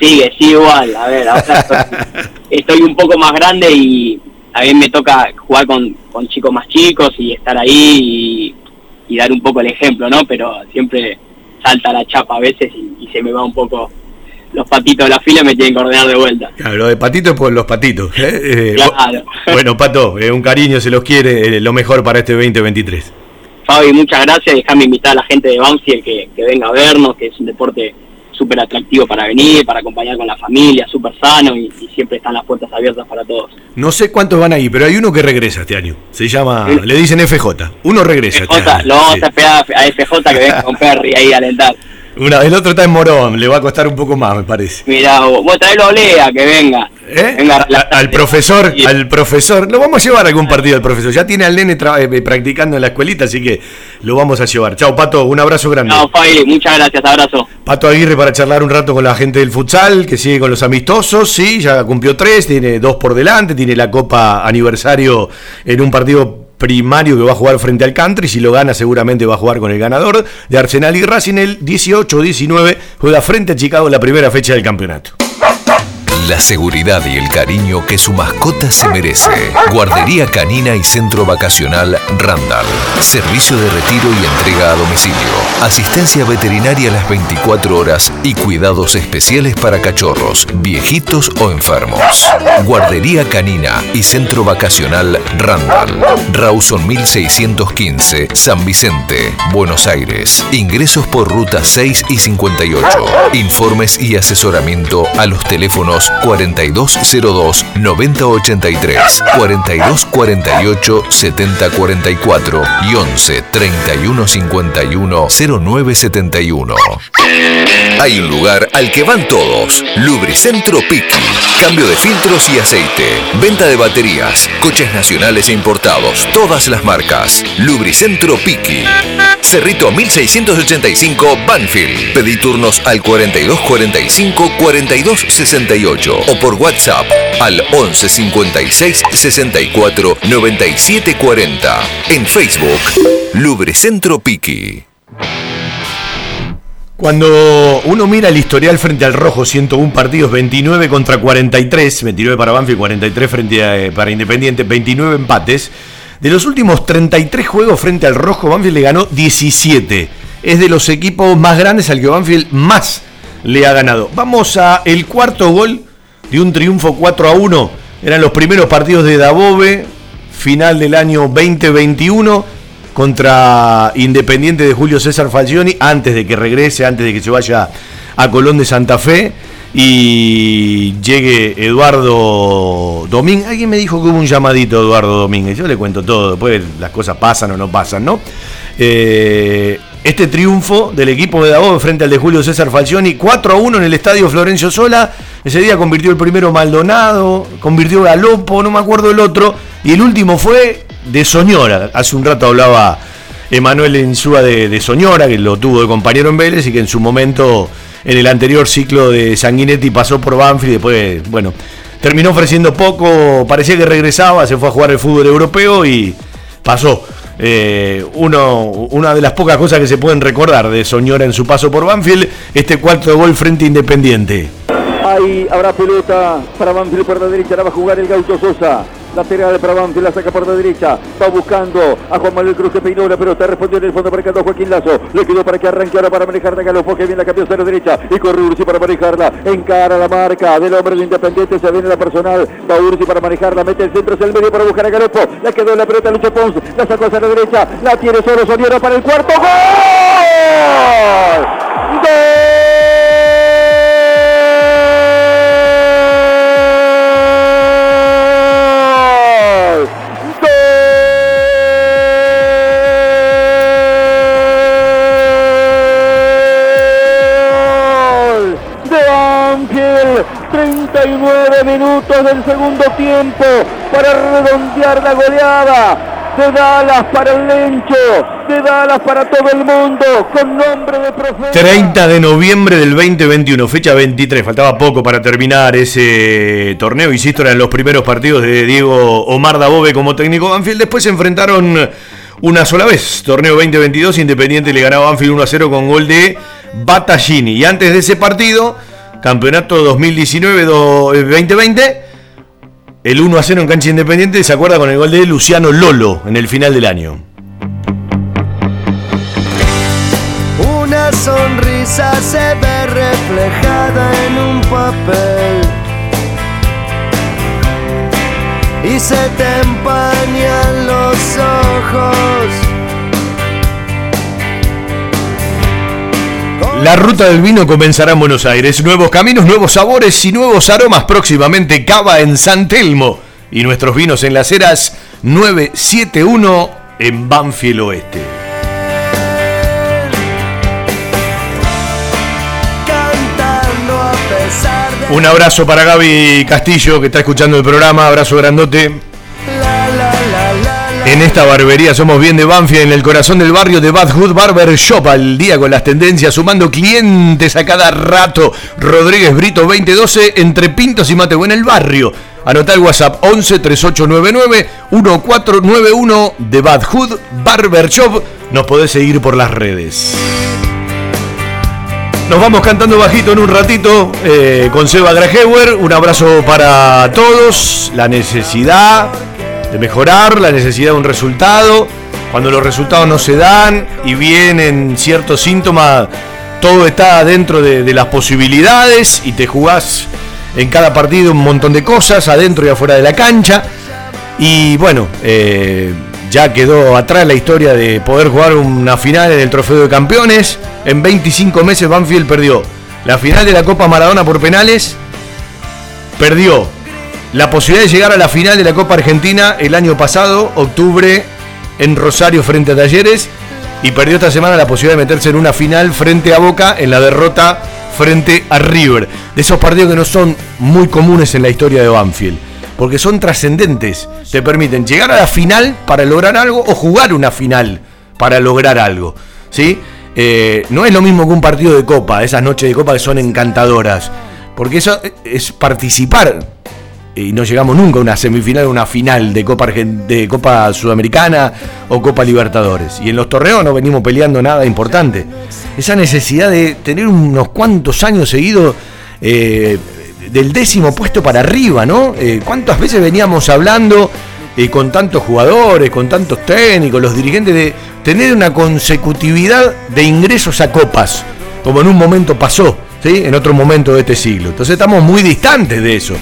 Sigue, sigue igual, a ver, ahora estoy, estoy un poco más grande y a mí me toca jugar con, con chicos más chicos y estar ahí y, y dar un poco el ejemplo, ¿no? Pero siempre salta la chapa a veces y, y se me va un poco los patitos de la fila me tienen que ordenar de vuelta. Claro, lo de patito es por los patitos. ¿eh? Eh, Claro. Bueno, Pato, eh, un cariño, se los quiere, eh, lo mejor para este 2023. Fabi, muchas gracias. Déjame invitar a la gente de Banfield que, que venga a vernos, que es un deporte súper atractivo para venir, para acompañar con la familia, súper sano y, y siempre están las puertas abiertas para todos. No sé cuántos van ahí, pero hay uno que regresa este año. Se llama, le dicen FJ. Uno regresa este Jota, año. lo vamos Sí. a esperar a FJ que venga con Perry ahí a alentar. Una- el otro está en Morón, le va a costar un poco más, me parece. Mira, vos, vos traelo a Olea, que venga. Venga, A- al profesor, al profesor, lo vamos a llevar a algún partido al profesor. Ya tiene al nene tra- eh, practicando en la escuelita, así que lo vamos a llevar. Chao, Pato, un abrazo grande. No, Fabi, muchas gracias, abrazo. Pato Aguirre para charlar un rato con la gente del futsal, que sigue con los amistosos, sí, ya cumplió tres, tiene dos por delante, tiene la Copa Aniversario en un partido primario que va a jugar frente al Country, si lo gana seguramente va a jugar con el ganador de Arsenal y Racing el 18-19, juega frente a Chicago la primera fecha del campeonato. La seguridad y el cariño que su mascota se merece. Guardería Canina y Centro Vacacional Randall. Servicio de retiro y entrega a domicilio. Asistencia veterinaria las 24 horas y cuidados especiales para cachorros, viejitos o enfermos. Guardería Canina y Centro Vacacional Randall. Rawson 1615, San Vicente, Buenos Aires. Ingresos por ruta 6 y 58. Informes y asesoramiento a los teléfonos 4202-9083, 4248-7044 y 11 3151 0971. Hay un lugar al que van todos. Lubricentro Piki. Cambio de filtros y aceite. Venta de baterías. Coches nacionales e importados. Todas las marcas. Lubricentro Piki. Cerrito 1685 Banfield. Pedí turnos al 4245 4268 o por WhatsApp al 11 56 64 97 40. En Facebook, Lubricentro Piki. Cuando uno mira el historial frente al rojo, 101 partidos, 29 contra 43, 29 para Banfield, 43 frente a, eh, para Independiente, 29 empates. De los últimos 33 juegos frente al rojo, Banfield le ganó 17. Es de los equipos más grandes al que Banfield más le ha ganado. Vamos a el cuarto gol de un triunfo 4 a 1. Eran los primeros partidos de Dabove, final del año 2021 contra Independiente de Julio César Falcioni antes de que regrese, antes de que se vaya a Colón de Santa Fe y llegue Eduardo Domínguez. Alguien me dijo que hubo un llamadito a Eduardo Domínguez. Yo le cuento todo, después las cosas pasan o no pasan, ¿no? eh, este triunfo del equipo de Davos frente al de Julio César Falcioni, 4 a 1 en el estadio Florencio Sola. Ese día convirtió el primero Maldonado, convirtió Galopo, no me acuerdo el otro. Y el último fue de Soñora. Hace un rato hablaba Emanuel Insúa de, de Soñora, que lo tuvo de compañero en Vélez y que en su momento, en el anterior ciclo de Sanguinetti, pasó por Banfield y después, bueno, terminó ofreciendo poco. Parecía que regresaba, se fue a jugar el fútbol europeo y pasó. Eh, uno, una de las pocas cosas que se pueden recordar de Soñora en su paso por Banfield, este cuarto gol frente Independiente. Ahí habrá pelota para Banfield por la derecha, la va a jugar el Gaucho Sosa. Lateral para Banfield, la saca por la derecha. Va buscando a Juan Manuel Cruz que peinó la pelota. Respondió en el fondo para que Joaquín Lazo. Le quedó para que arranque ahora para manejar de Galopo. Que viene la cambió a la derecha. Y corre Ursi para manejarla. Encara la marca del hombre de Independiente. Se viene la personal. Va Ursi para manejarla. Mete el centro hacia el medio para buscar a Galopo. Le quedó la pelota Lucho Pons. La sacó hacia la derecha. La tiene solo Soñora para el cuarto. ¡Gol! Gol 39 minutos del segundo tiempo para redondear la goleada. De Dallas para el Lencho, de Dallas para todo el mundo, con nombre de profeta. 30 de noviembre del 2021, fecha 23. Faltaba poco para terminar ese torneo. Insisto, eran los primeros partidos de Diego Omar Dabove como técnico Banfield. Después se enfrentaron una sola vez. Torneo 2022, Independiente le ganaba a Banfield 1 a 0 con gol de Battaglini. Y antes de ese partido, campeonato 2019-2020. El 1 a 0 en cancha independiente se acuerda con el gol de Luciano Lolo en el final del año. Una sonrisa se ve reflejada en un papel y se te empañan los ojos. La ruta del vino comenzará en Buenos Aires. Nuevos caminos, nuevos sabores y nuevos aromas. Próximamente Cava en San Telmo. Y nuestros vinos en las eras 971 en Banfield Oeste. Un abrazo para Gaby Castillo que está escuchando el programa. Abrazo grandote. En esta barbería somos bien de Banfield, en el corazón del barrio de Bad Hood Barber Shop, al día con las tendencias, sumando clientes a cada rato. Rodríguez Brito 2012, entre Pintos y Mateo en el barrio. Anotá el WhatsApp 11 3899 1491 de Bad Hood Barber Shop. Nos podés seguir por las redes. Nos vamos cantando bajito en un ratito eh, con Seba Grajewer. Un abrazo para todos. La necesidad de mejorar, la necesidad de un resultado. Cuando los resultados no se dan y vienen ciertos síntomas, todo está dentro de, las posibilidades y te jugás en cada partido un montón de cosas, adentro y afuera de la cancha. Y bueno, eh, ya quedó atrás la historia de poder jugar una final en el Trofeo de Campeones. En 25 meses Banfield perdió la final de la Copa Maradona por penales. Perdió la posibilidad de llegar a la final de la Copa Argentina el año pasado, octubre, en Rosario frente a Talleres. Y perdió esta semana la posibilidad de meterse en una final frente a Boca en la derrota frente a River. De esos partidos que no son muy comunes en la historia de Banfield. Porque son trascendentes. Te permiten llegar a la final para lograr algo o jugar una final para lograr algo. ¿Sí? Eh, no es lo mismo que un partido de copa, esas noches de copa que son encantadoras. Porque eso es participar y no llegamos nunca a una semifinal una final de Copa, de Copa Sudamericana o Copa Libertadores. Y en los torneos no venimos peleando nada importante. Esa necesidad de tener unos cuantos años seguidos eh, del décimo puesto para arriba, ¿no? Eh, ¿Cuántas veces veníamos hablando eh, con tantos jugadores, con tantos técnicos, los dirigentes, de tener una consecutividad de ingresos a copas, como en un momento pasó, ¿sí? En otro momento de este siglo. Entonces estamos muy distantes de eso.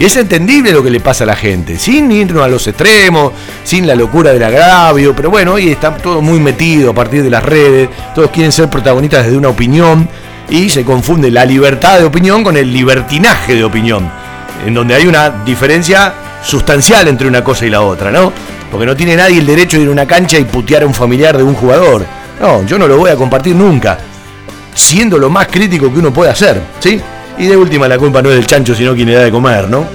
Y es entendible lo que le pasa a la gente, sin irnos a los extremos, sin la locura del agravio, pero bueno, hoy está todo muy metido a partir de las redes, todos quieren ser protagonistas desde una opinión y se confunde la libertad de opinión con el libertinaje de opinión, en donde hay una diferencia sustancial entre una cosa y la otra, ¿no? Porque no tiene nadie el derecho de ir a una cancha y putear a un familiar de un jugador. No, yo no lo voy a compartir nunca. Siendo lo más crítico que uno puede hacer, ¿sí? Y de última la culpa no es del chancho, sino quien le da de comer, ¿no?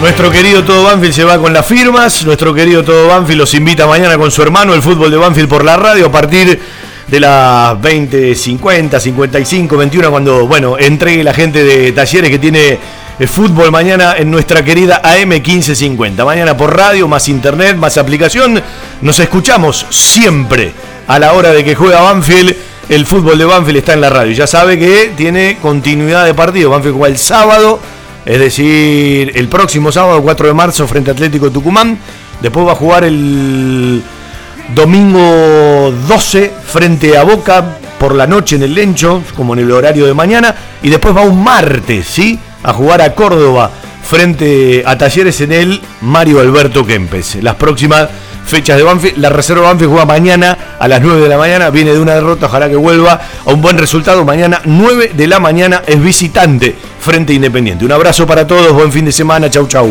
Nuestro querido Todo Banfield se va con las firmas. Nuestro querido Todo Banfield los invita mañana con su hermano el fútbol de Banfield por la radio a partir de las 20, 50, 55, 21, cuando, bueno, entregue la gente de Talleres que tiene el fútbol mañana en nuestra querida AM 1550. Mañana por radio, más internet, más aplicación. Nos escuchamos siempre a la hora de que juega Banfield. El fútbol de Banfield está en la radio. Ya sabe que tiene continuidad de partido. Banfield juega el sábado es decir, el próximo sábado 4 de marzo frente a Atlético Tucumán. Después va a jugar el domingo 12 frente a Boca por la noche en el Lencho, como en el horario de mañana. Y después va un martes, ¿sí? A jugar a Córdoba frente a Talleres en el Mario Alberto Kempes. Las próximas fechas de Banfield. La reserva Banfield juega mañana a las 9 de la mañana. Viene de una derrota, ojalá que vuelva a un buen resultado. Mañana 9 de la mañana es visitante frente Independiente. Un abrazo para todos, buen fin de semana. Chau, chau.